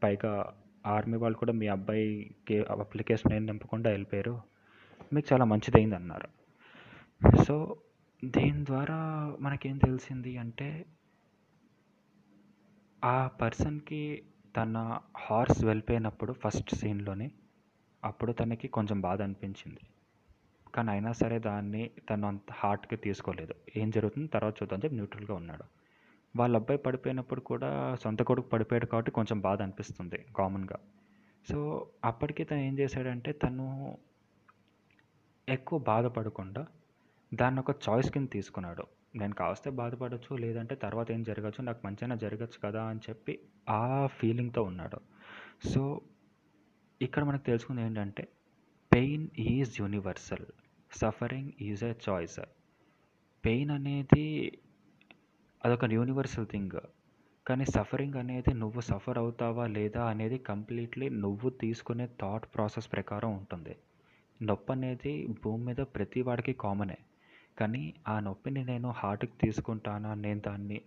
పైగా ఆర్మీ వాళ్ళు కూడా మీ అబ్బాయికి అప్లికేషన్ ఏం నింపకుండా వెళ్ళిపోయారు. మీకు చాలా మంచిదైంది అన్నారు సో దీని ద్వారా మనకేం తెలిసింది అంటే ఆ పర్సన్కి తన హార్స్ వెళ్ళిపోయినప్పుడు ఫస్ట్ సీన్లోనే అప్పుడు తనకి కొంచెం బాధ అనిపించింది. కానీ అయినా సరే దాన్ని తను అంత హార్ట్కి తీసుకోలేదు. ఏం జరుగుతుంది తర్వాత చూద్దాం చెప్పి న్యూట్రల్గా ఉన్నాడు. వాళ్ళ అబ్బాయి పడిపోయినప్పుడు కూడా సొంత కొడుకు పడిపోయాడు కాబట్టి కొంచెం బాధ అనిపిస్తుంది కామన్గా. సో అప్పటికి తను ఏం చేశాడంటే తను ఎక్కువ బాధపడకుండా దాన్ని ఒక చాయిస్ కింద తీసుకున్నాడు. నేను కావస్తే బాధపడచ్చు లేదంటే తర్వాత ఏం జరగచ్చు నాకు మంచిగా జరగచ్చు కదా అని చెప్పి ఆ ఫీలింగ్తో ఉన్నాడు. సో ఇక్కడ మనకు తెలుసుకుంది ఏంటంటే pain is universal. Suffering is a choice pain అనేది అదొక యూనివర్సల్ థింగ్ కానీ సఫరింగ్ అనేది నువ్వు సఫర్ అవుతావా లేదా అనేది కంప్లీట్లీ నువ్వు తీసుకునే థాట్ ప్రాసెస్ ప్రకారం ఉంటుంది. నొప్పి అనేది భూమి మీద ప్రతి వాడికి కామనే కానీ ఆ నొప్పిని నేను హార్ట్కి తీసుకుంటానా? నేను దాన్ని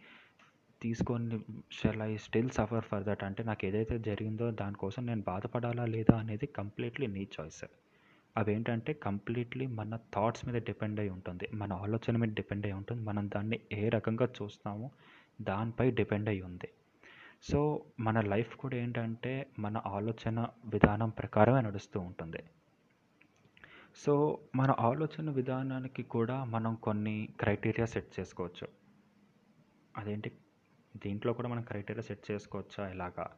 తీసుకొని shall I still suffer for that అంటే నాకు ఏదైతే జరిగిందో దానికోసం నేను బాధపడాలా లేదా అనేది కంప్లీట్లీ నీ చాయిస్ అవేంటంటే కంప్లీట్లీ మన థాట్స్ మీద డిపెండ్ అయి ఉంటుంది. మన ఆలోచన మీద డిపెండ్ అయి ఉంటుంది. మనం దాన్ని ఏ రకంగా చూస్తామో దానిపై డిపెండ్ అయి ఉంది. సో మన లైఫ్ కూడా ఏంటంటే మన ఆలోచన విధానం ప్రకారమే నడుస్తూ ఉంటుంది. సో మన ఆలోచన విధానానికి కూడా మనం కొన్ని క్రైటీరియా సెట్ చేసుకోవచ్చు. అదేంటి? దీంట్లో కూడా మనం క్రైటీరియా సెట్ చేసుకోవచ్చా ఇలాగా?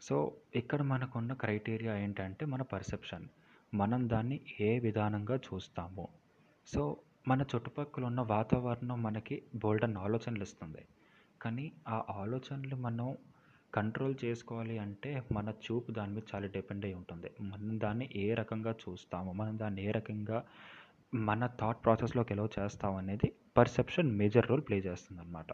సో ఇక్కడ మనకున్న క్రైటీరియా ఏంటంటే మన పర్సెప్షన్. మనం దాన్ని ఏ విధానంగా చూస్తాము. సో మన చుట్టుపక్కల ఉన్న వాతావరణం మనకి బోల్డన్ ఆలోచనలు ఇస్తుంది. కానీ ఆ ఆలోచనలు మనం కంట్రోల్ చేసుకోవాలి అంటే మన చూపు దాని మీద చాలా డిపెండ్ అయి ఉంటుంది. మనం దాన్ని ఏ రకంగా చూస్తాము మనం దాన్ని ఏ రకంగా మన థాట్ ప్రాసెస్లోకి ఎలా చేస్తాం అనేది పర్సెప్షన్ మేజర్ రోల్ ప్లే చేస్తుంది అనమాట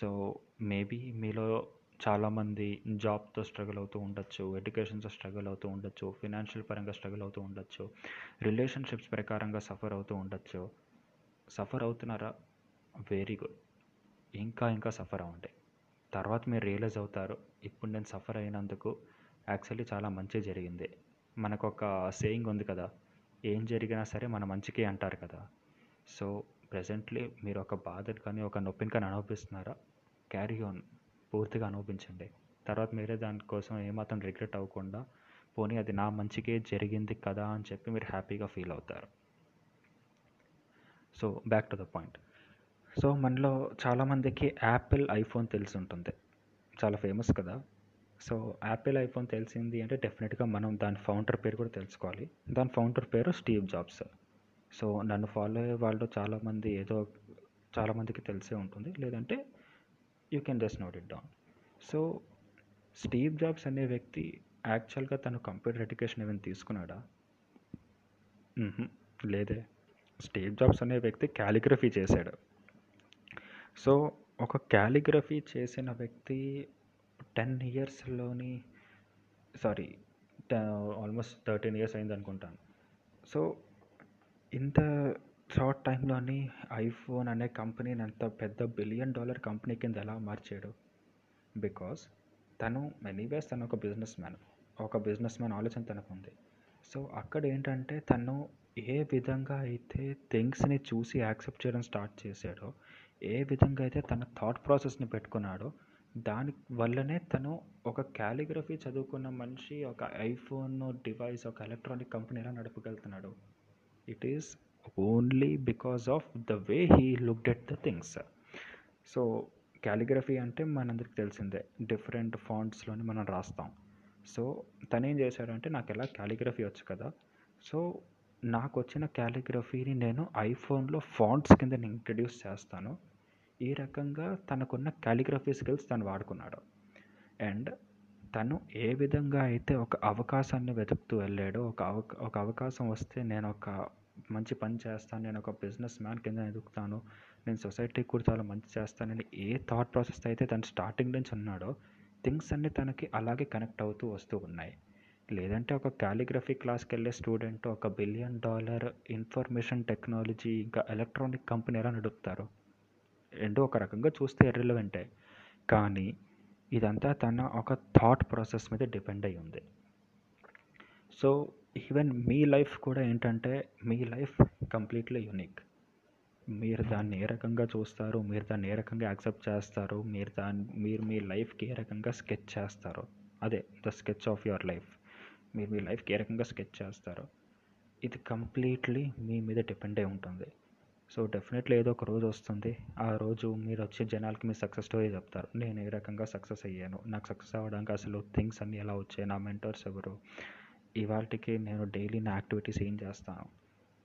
సో మేబీ మీలో చాలామంది జాబ్తో స్ట్రగుల్ అవుతూ ఉండొచ్చు ఎడ్యుకేషన్తో స్ట్రగుల్ అవుతూ ఉండొచ్చు ఫినాన్షియల్ పరంగా స్ట్రగుల్ అవుతూ ఉండొచ్చు రిలేషన్షిప్స్ ప్రకారంగా సఫర్ అవుతూ ఉండొచ్చు. సఫర్ అవుతున్నారా? వెరీ గుడ్ ఇంకా ఇంకా సఫర్ అవ్వండి. తర్వాత మీరు రియలైజ్ అవుతారు ఇప్పుడు నేను సఫర్ అయినందుకు యాక్చువల్లీ చాలా మంచి జరిగింది. మనకు ఒక సేయింగ్ ఉంది కదా ఏం జరిగినా సరే మన మంచికి అంటారు కదా. సో ప్రజెంట్లీ మీరు ఒక బాధను కానీ ఒక నొప్పిని కానీ అనుభవిస్తున్నారా? క్యారీ ఆన్ పూర్తిగా అనుభవించండి. తర్వాత మీరే దానికోసం ఏమాత్రం రిగ్రెట్ అవ్వకుండా పోనీ అది నా మంచికే జరిగింది కదా అని చెప్పి మీరు హ్యాపీగా ఫీల్ అవుతారు. So back to the point so మనలో చాలామందికి యాపిల్ ఐఫోన్ తెలిసి ఉంటుంది చాలా ఫేమస్ కదా. సో యాపిల్ ఐఫోన్ తెలిసింది అంటే డెఫినెట్గా మనం దాని ఫౌండర్ పేరు కూడా తెలుసుకోవాలి. దాని ఫౌండర్ పేరు స్టీవ్ జాబ్స్ సో నన్ను ఫాలో అయ్యే వాళ్ళు చాలామంది ఏదో చాలామందికి తెలిసే ఉంటుంది. లేదంటే you can just note it down so Steve Jobs అనే వ్యక్తి యాక్చువల్గా తను కంప్యూటర్ ఎడ్యుకేషన్ ఏమైనా తీసుకున్నాడా? లేదే. స్టీవ్ జాబ్స్ అనే వ్యక్తి క్యాలిగ్రఫీ చేశాడు. సో ఒక క్యాలిగ్రఫీ చేసిన వ్యక్తి టెన్ ఇయర్స్లోని సారీ ఆల్మోస్ట్ థర్టీన్ ఇయర్స్ అయింది అనుకుంటాను సో ఇంత షార్ట్ టైంలోని ఐఫోన్ అనే కంపెనీని అంత పెద్ద బిలియన్ డాలర్ కంపెనీ కింద ఎలా మార్చాడు? బికాస్ తను ఎనీవేస్ తను ఒక బిజినెస్ మ్యాన్. ఒక బిజినెస్ మ్యాన్ ఆలోచన తనకు ఉంది. సో అక్కడ ఏంటంటే తను ఏ విధంగా అయితే థింగ్స్ని చూసి యాక్సెప్ట్ చేయడం స్టార్ట్ చేశాడో ఏ విధంగా అయితే తన థాట్ ప్రాసెస్ని పెట్టుకున్నాడో దాని వల్లనే తను ఒక క్యాలిగ్రఫీ చదువుకున్న మనిషి ఒక ఐఫోన్ డివైస్ ఒక ఎలక్ట్రానిక్ కంపెనీ ఎలా నడపగలుగుతున్నాడు it is only because of the way he looked at the things so calligraphy అంటే మనందరికి తెలిసిందే. డిఫరెంట్ ఫాంట్స్లోని మనం రాస్తాం. సో తను ఏం చేశాడంటే నాకు ఎలా క్యాలిగ్రఫీ వచ్చు కదా? సో నాకు వచ్చిన క్యాలిగ్రఫీని నేను ఐఫోన్లో ఫాంట్స్ కింద ఇంట్రడ్యూస్ చేస్తాను. ఈ రకంగా తనకున్న క్యాలిగ్రఫీ స్కిల్స్ తను వాడుకున్నాడు. అండ్ తను ఏ విధంగా అయితే ఒక అవకాశాన్ని వెతుకుతూ వెళ్ళాడో ఒక అవకా ఒక అవకాశం వస్తే నేను ఒక మంచి పని చేస్తాను నేను ఒక బిజినెస్ మ్యాన్ కింద ఎదుగుతాను నేను సొసైటీకి కూడా చాలా మంచి చేస్తానని ఏ థాట్ ప్రాసెస్ అయితే తను స్టార్టింగ్ నుంచి ఉన్నాడో థింగ్స్ అన్నీ తనకి అలాగే కనెక్ట్ అవుతూ వస్తూ ఉన్నాయి. లేదంటే ఒక క్యాలిగ్రఫీ క్లాస్కి వెళ్ళే స్టూడెంట్ ఒక బిలియన్ డాలర్ ఇన్ఫర్మేషన్ టెక్నాలజీ ఇంకా ఎలక్ట్రానిక్ కంపెనీ ఎలా నడుపుతారు రెండు ఒక రకంగా చూస్తే ఎర్రిలవెంటే కానీ ఇదంతా తన ఒక థాట్ ప్రాసెస్ మీద డిపెండ్ అయి ఉంది సో ఈవెన్ మీ లైఫ్ కూడా ఏంటంటే మీ లైఫ్ కంప్లీట్లీ యూనిక్ మీరు దాన్ని ఏ రకంగా చూస్తారు మీరు దాన్ని ఏ రకంగా యాక్సెప్ట్ చేస్తారు మీరు దాన్ని మీరు మీ లైఫ్కి ఏ రకంగా స్కెచ్ చేస్తారు అదే the sketch of your life మీరు మీ లైఫ్కి ఏ రకంగా స్కెచ్ చేస్తారు ఇది కంప్లీట్లీ మీ మీద డిపెండ్ అయి ఉంటుంది. సో డెఫినెట్లీ ఏదో ఒక రోజు వస్తుంది ఆ రోజు మీరు వచ్చే జనాలకి మీ సక్సెస్ స్టోరీ చెప్తారు. నేను ఏ రకంగా సక్సెస్ అయ్యాను నాకు సక్సెస్ అవ్వడానికి అసలు థింగ్స్ అన్నీ ఎలా వచ్చాయి నా మెంటర్స్ ఎవరు ఇవాళకి నేను డైలీ నా యాక్టివిటీస్ ఏం చేస్తాను?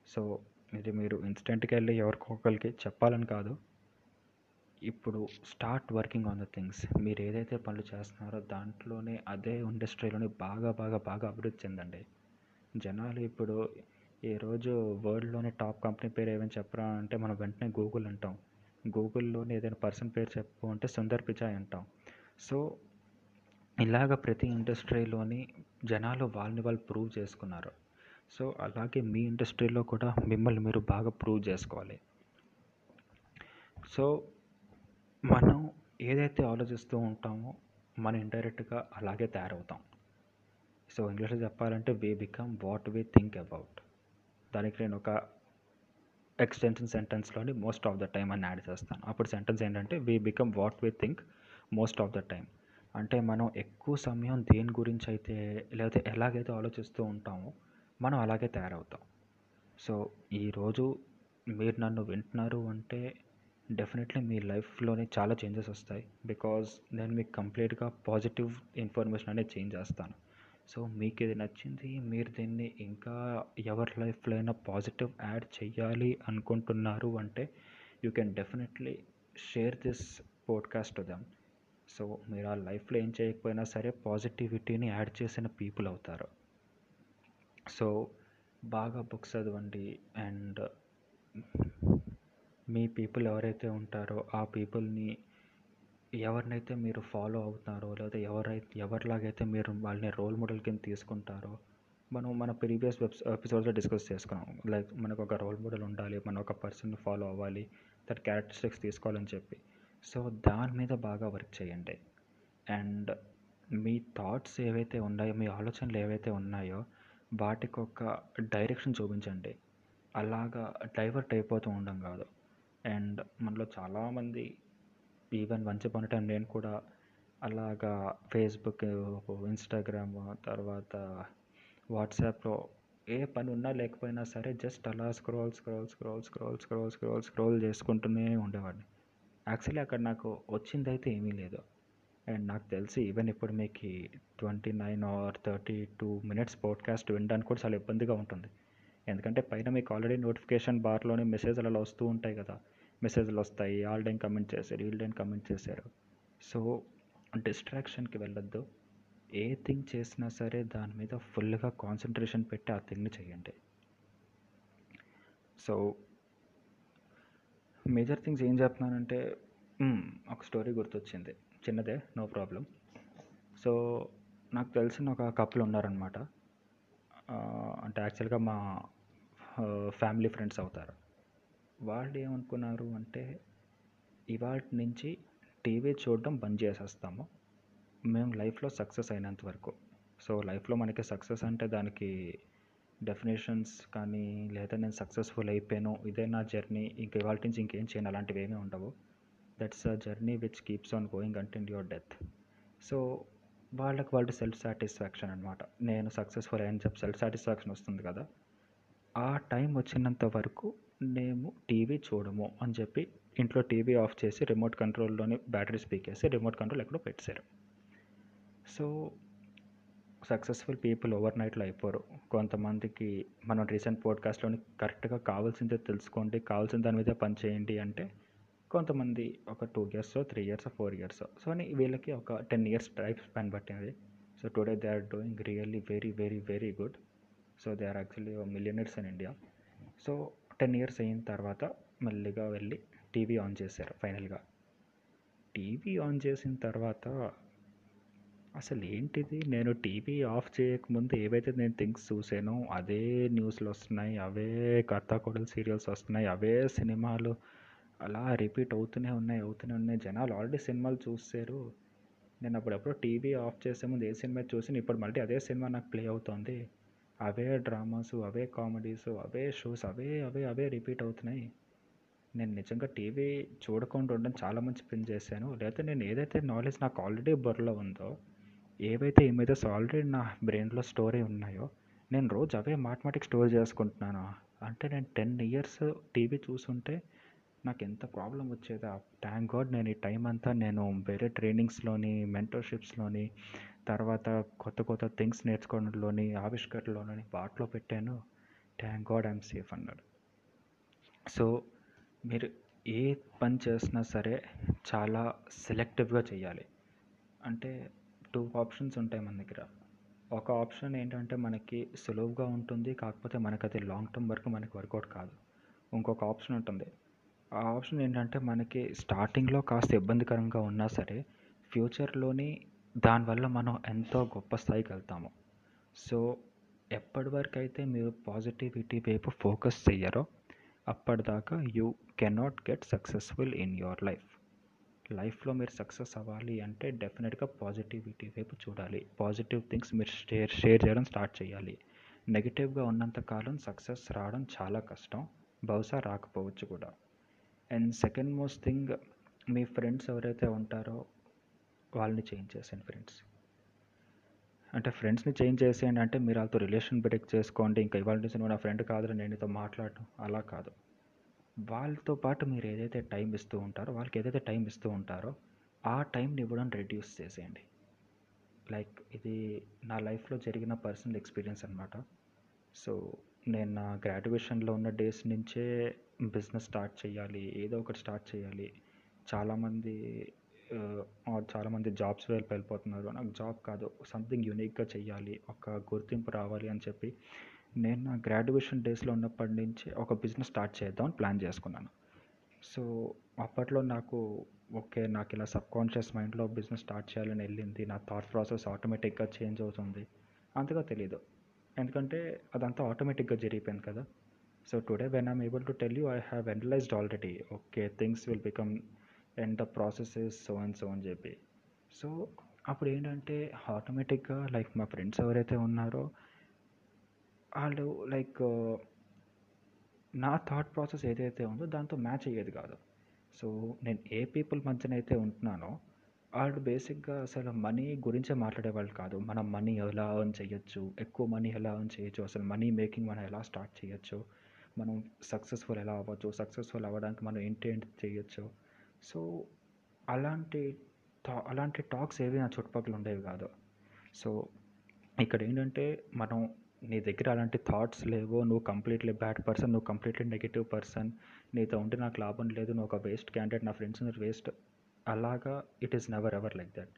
సో ఇది మీరు ఇన్స్టెంట్కి వెళ్ళి ఎవరికొకరికి చెప్పాలని కాదు. ఇప్పుడు start working on the things. మీరు ఏదైతే పనులు చేస్తున్నారో దాంట్లోనే అదే ఇండస్ట్రీలోనే బాగా బాగా బాగా అభివృద్ధి చెందండి. జనాలు ఇప్పుడు ఈరోజు వరల్డ్లోనే టాప్ కంపెనీ పేరు ఏమైనా చెప్పరా అంటే మనం వెంటనే గూగుల్ అంటాం. గూగుల్లోనే ఏదైనా పర్సన్ పేరు చెప్పు అంటే సుందర్ పిచాయ్ అంటాం. సో ఇలాగ ప్రతి ఇండస్ట్రీలోని జనాలు వాళ్ళని వాళ్ళు ప్రూవ్ చేసుకున్నారు. సో అలాగే మీ ఇండస్ట్రీలో కూడా మిమ్మల్ని మీరు బాగా ప్రూవ్ చేసుకోవాలి. సో మనం ఏదైతే ఆలోచిస్తూ ఉంటామో మనం ఇండైరెక్ట్గా అలాగే తయారవుతాం. సో ఇంగ్లీష్లో చెప్పాలంటే we become what we think about దానికి నేను ఒక ఎక్స్టెన్షన్ సెంటెన్స్లోని మోస్ట్ ఆఫ్ ద టైం అని యాడ్ చేస్తాను. అప్పుడు సెంటెన్స్ ఏంటంటే we become what we think most of the time అంటే మనం ఎక్కువ సమయం దేని గురించి అయితే లేకపోతే ఎలాగైతే ఆలోచిస్తూ ఉంటామో మనం అలాగే తయారవుతాం. సో ఈరోజు మీరు నన్ను వింటున్నారు అంటే డెఫినెట్లీ మీ లైఫ్లోనే చాలా చేంజెస్ వస్తాయి. బికాజ్ నేను మీకు కంప్లీట్గా పాజిటివ్ ఇన్ఫర్మేషన్ అనేది చేంజ్ చేస్తాను. సో మీకు ఇది నచ్చింది మీరు దీన్ని ఇంకా ఎవరి లైఫ్లో అయినా పాజిటివ్ యాడ్ చేయాలి అనుకుంటున్నారు అంటే you can definitely share this podcast to them. So మీరు ఆ లైఫ్లో ఏం చేయకపోయినా సరే పాజిటివిటీని యాడ్ చేసిన పీపుల్ అవుతారు. సో బాగా బుక్స్ చదవండి అండ్ మీ పీపుల్ ఎవరైతే ఉంటారో ఆ పీపుల్ని ఎవరినైతే మీరు ఫాలో అవుతున్నారో లేదా ఎవరైతే ఎవరిలాగైతే మీరు వాళ్ళని రోల్ మోడల్ కింద తీసుకుంటారో మనం మన ప్రీవియస్ వెబ్ ఎపిసోడ్స్లో డిస్కస్ చేసుకున్నాం. లైక్ మనకు ఒక రోల్ మోడల్ ఉండాలి మనం ఒక పర్సన్ని ఫాలో అవ్వాలి దట్ క్యారెక్టరిస్టిక్స్ తీసుకోవాలని చెప్పి. సో దాని మీద బాగా వర్క్ చేయండి. అండ్ మీ థాట్స్ ఏవైతే ఉన్నాయో మీ ఆలోచనలు ఏవైతే ఉన్నాయో వాటికి ఒక డైరెక్షన్ చూపించండి. అలాగా డైవర్ట్ అయిపోతూ ఉండడం కాదు. అండ్ మనలో చాలామంది ఈవెన్ వన్స్ అపాన్ టైం నేను కూడా అలాగా ఫేస్బుక్ ఇన్స్టాగ్రామ్ తర్వాత వాట్సాప్లో ఏ పని ఉన్నా లేకపోయినా సరే జస్ట్ అలా scroll scroll scroll scroll scroll scroll scroll చేసుకుంటూనే ఉండేవాడిని. యాక్చువల్లీ అక్కడ నాకు వచ్చిందైతే ఏమీ లేదు. అండ్ నాకు తెలిసి ఈవెన్ ఇప్పుడు మీకు twenty nine or thirty two minutes podcast వినడానికి కూడా చాలా ఇబ్బందిగా ఉంటుంది. ఎందుకంటే పైన మీకు ఆల్రెడీ నోటిఫికేషన్ బార్లోనే మెసేజ్లు అలా వస్తూ ఉంటాయి కదా. మెసేజ్లు వస్తాయి ఆల్ డైన్ కమెంట్ చేశారు ఈల్ డైన్ కమెంట్ చేశారు. సో డిస్ట్రాక్షన్కి వెళ్ళొద్దు. ఏ థింగ్ చేసినా సరే దాని మీద ఫుల్గా కాన్సన్ట్రేషన్ పెట్టి ఆ థింగ్ని చేయండి. సో మేజర్ థింగ్స్ ఏం చెప్తున్నానంటే ఒక స్టోరీ గుర్తొచ్చింది. చిన్నదే నో ప్రాబ్లం. సో నాకు తెలిసిన ఒక కపుల్ ఉన్నారనమాట అంటే యాక్చువల్గా మా ఫ్యామిలీ ఫ్రెండ్స్ అవుతారు. వాళ్ళు ఏమనుకున్నారు అంటే ఇవాళ నుంచి టీవీ చూడడం బంద్ చేసేస్తాము. మేము లైఫ్లో సక్సెస్ అయినంత వరకు. సో లైఫ్లో మనకి సక్సెస్ అంటే దానికి డెఫినేషన్స్ కానీ లేదా నేను సక్సెస్ఫుల్ అయిపోయాను ఇదే నా జర్నీ ఇంక ఇవాళ నుంచి ఇంకేం చేయను అలాంటివి ఏమీ ఉండవు. That's a journey which keeps on going until your death so వాళ్ళకి వాళ్ళు సెల్ఫ్ సాటిస్ఫాక్షన్ అనమాట నేను సక్సెస్ఫుల్ అయ్యని చెప్పి సెల్ఫ్ సాటిస్ఫాక్షన్ వస్తుంది కదా. ఆ టైం వచ్చినంత వరకు మేము టీవీ చూడము అని చెప్పి ఇంట్లో టీవీ ఆఫ్ చేసి రిమోట్ కంట్రోల్లోని బ్యాటరీ స్పీకేసి రిమోట్ కంట్రోల్ ఎక్కడో పెట్టారు సో సక్సెస్ఫుల్ పీపుల్ ఓవర్ నైట్లో అయిపోరు. కొంతమందికి మనం రీసెంట్ పోడ్కాస్ట్లోని కరెక్ట్గా కావాల్సిందే తెలుసుకోండి కావాల్సిన దాని మీద పని చేయండి అంటే కొంతమంది ఒక two years three years four years so అని వీళ్ళకి ఒక టెన్ ఇయర్స్ టైప్ స్పాన్ పట్టింది. So today they are doing really very very very good so they are actually millionaires in India so ten years అయిన తర్వాత మెల్లిగా వెళ్ళి TV on చేశారు ఫైనల్గా టీవీ ఆన్ చేసిన తర్వాత అసలు ఏంటిది నేను టీవీ ఆఫ్ చేయకముందు ఏవైతే నేను థింగ్స్ చూసానో అదే న్యూస్లు వస్తున్నాయి అవే కథాకోడలు సీరియల్స్ వస్తున్నాయి అవే సినిమాలు అలా రిపీట్ అవుతూనే ఉన్నాయి అవుతూనే ఉన్నాయి. జనాలు ఆల్రెడీ సినిమాలు చూసారు నేను అప్పుడప్పుడు టీవీ ఆఫ్ చేసే ముందు ఏ సినిమా చూసి ఇప్పుడు మళ్ళీ అదే సినిమా నాకు ప్లే అవుతుంది. అవే డ్రామాస్ అవే కామెడీస్ అవే షోస్ అవే అవే అవే రిపీట్ అవుతున్నాయి. నేను నిజంగా టీవీ చూడకుండా ఉండడం చాలా మంచి పని చేశాను. లేకపోతే నేను ఏదైతే నాలెడ్జ్ నాకు ఆల్రెడీ బుర్రలో ఉందో ఏవైతే ఇమేజెస్ ఆల్రెడీ నా బ్రెయిన్లో స్టోర్ అయి ఉన్నాయో నేను రోజు అవే మాథమెటిక్స్ స్టోర్ చేసుకుంటున్నాను? అంటే నేను టెన్ ఇయర్స్ టీవీ చూసుంటే నాకు ఎంత ప్రాబ్లం వచ్చేదా? థ్యాంక్ గాడ్ నేను ఈ టైం అంతా నేను వేరే ట్రైనింగ్స్లోని మెంటర్షిప్స్లోని తర్వాత కొత్త కొత్త థింగ్స్ నేర్చుకోవడంలోని ఆవిష్కరణలోని వాటిలో పెట్టాను. థ్యాంక్ గాడ్ ఐఎమ్ సేఫ్ అన్నాడు. సో మీరు ఏ పని చేసినా సరే చాలా సెలెక్టివ్గా చేయాలి. అంటే టూ ఆప్షన్స్ ఉంటాయి మన దగ్గర. ఒక ఆప్షన్ ఏంటంటే మనకి సులువుగా ఉంటుంది కాకపోతే మనకి అది లాంగ్ టర్మ్ వరకు మనకి వర్కౌట్ కాదు. ఇంకొక ఆప్షన్ ఉంటుంది. ఆ ఆప్షన్ ఏంటంటే మనకి స్టార్టింగ్లో కాస్త ఇబ్బందికరంగా ఉన్నా సరే ఫ్యూచర్లోని దానివల్ల మనం ఎంతో గొప్ప స్థాయికి వెళ్తాము. సో ఎప్పటి వరకు అయితే మీరు పాజిటివిటీ వైపు ఫోకస్ చెయ్యరో అప్పటిదాకా you cannot get successful in your life లైఫ్లో మీరు సక్సెస్ అవ్వాలి అంటే డెఫినెట్గా పాజిటివిటీ వైపు చూడాలి. పాజిటివ్ థింగ్స్ మీరు షేర్ షేర్ చేయడం స్టార్ట్ చేయాలి. నెగిటివ్గా ఉన్నంత కాలం సక్సెస్ రావడం చాలా కష్టం. బహుశా రాకపోవచ్చు కూడా. అండ్ సెకండ్ మోస్ట్ థింగ్ మీ ఫ్రెండ్స్ ఎవరైతే ఉంటారో వాళ్ళని చేంజ్ చేసేయండి ఫ్రెండ్స్. అంటే ఫ్రెండ్స్ని చేంజ్ చేసేయండి అంటే మీరు వాళ్ళతో రిలేషన్ బ్రేక్ చేసుకోండి. ఇంకా ఇవాళ నుంచి నువ్వు నా ఫ్రెండ్ కాదురా నేను నీతో మాట్లాడటం అలా కాదు. వాళ్ళతో పాటు మీరు ఏదైతే టైం ఇస్తూ ఉంటారో వాళ్ళకి ఏదైతే టైం ఇస్తూ ఉంటారో ఆ టైంని ఇవ్వడం రెడ్యూస్ చేసేయండి. లైక్ ఇది నా లైఫ్లో జరిగిన పర్సనల్ ఎక్స్పీరియన్స్ అనమాట సో నేను నా గ్రాడ్యుయేషన్లో ఉన్న డేస్ నుంచే బిజినెస్ స్టార్ట్ చేయాలి ఏదో ఒకటి స్టార్ట్ చేయాలి. చాలామంది చాలామంది జాబ్స్ వైపు వెళ్ళిపోతున్నారు. నాకు జాబ్ కాదు సంథింగ్ యూనిక్గా చేయాలి ఒక గుర్తింపు రావాలి అని చెప్పి నేను నా గ్రాడ్యుయేషన్ డేస్లో ఉన్నప్పటి నుంచి ఒక బిజినెస్ స్టార్ట్ చేద్దామని ప్లాన్ చేసుకున్నాను. సో అప్పట్లో నాకు ఓకే నాకు ఇలా సబ్కాన్షియస్ మైండ్లో బిజినెస్ స్టార్ట్ చేయాలని వెళ్ళింది. నా థాట్ ప్రాసెస్ ఆటోమేటిక్గా చేంజ్ అవుతుంది. అంతగా తెలియదు ఎందుకంటే అదంతా ఆటోమేటిక్గా జరిగిపోయింది కదా. So today when I'm able to tell you I have analysed already okay things will become and the processes so and so అని చెప్పి. సో అప్పుడు ఏంటంటే ఆటోమేటిక్గా లైక్ మా ఫ్రెండ్స్ ఎవరైతే ఉన్నారో వాళ్ళు లైక్ నా థాట్ ప్రాసెస్ ఏదైతే ఉందో దాంతో మ్యాచ్ అయ్యేది కాదు. సో నేను ఏ పీపుల్ మధ్యన అయితే ఉంటున్నానో వాళ్ళు బేసిక్గా అసలు మనీ గురించే మాట్లాడేవాళ్ళు కాదు. మనం మనీ ఎలా ఎర్న్ చేయొచ్చు ఎక్కువ మనీ ఎలా ఎర్న్ చేయొచ్చు అసలు మనీ మేకింగ్ మనం ఎలా స్టార్ట్ చేయొచ్చు మనం సక్సెస్ఫుల్ ఎలా అవ్వచ్చు సక్సెస్ఫుల్ అవ్వడానికి మనం ఏంటి ఏంటి చేయొచ్చు. సో అలాంటి టా అలాంటి టాక్స్ ఏవి నా చుట్టుపక్కల ఉండేవి కాదు. సో ఇక్కడ ఏంటంటే మనం నీ దగ్గర అలాంటి థాట్స్ లేవు నువ్వు కంప్లీట్లీ బ్యాడ్ పర్సన్ నువ్వు కంప్లీట్లీ నెగిటివ్ పర్సన్ నీతో ఉంటే నాకు లాభం లేదు నువ్వు ఒక వేస్ట్ క్యాండిడేట్ నా ఫ్రెండ్స్ వేస్ట్ అలాగా it is never ever like that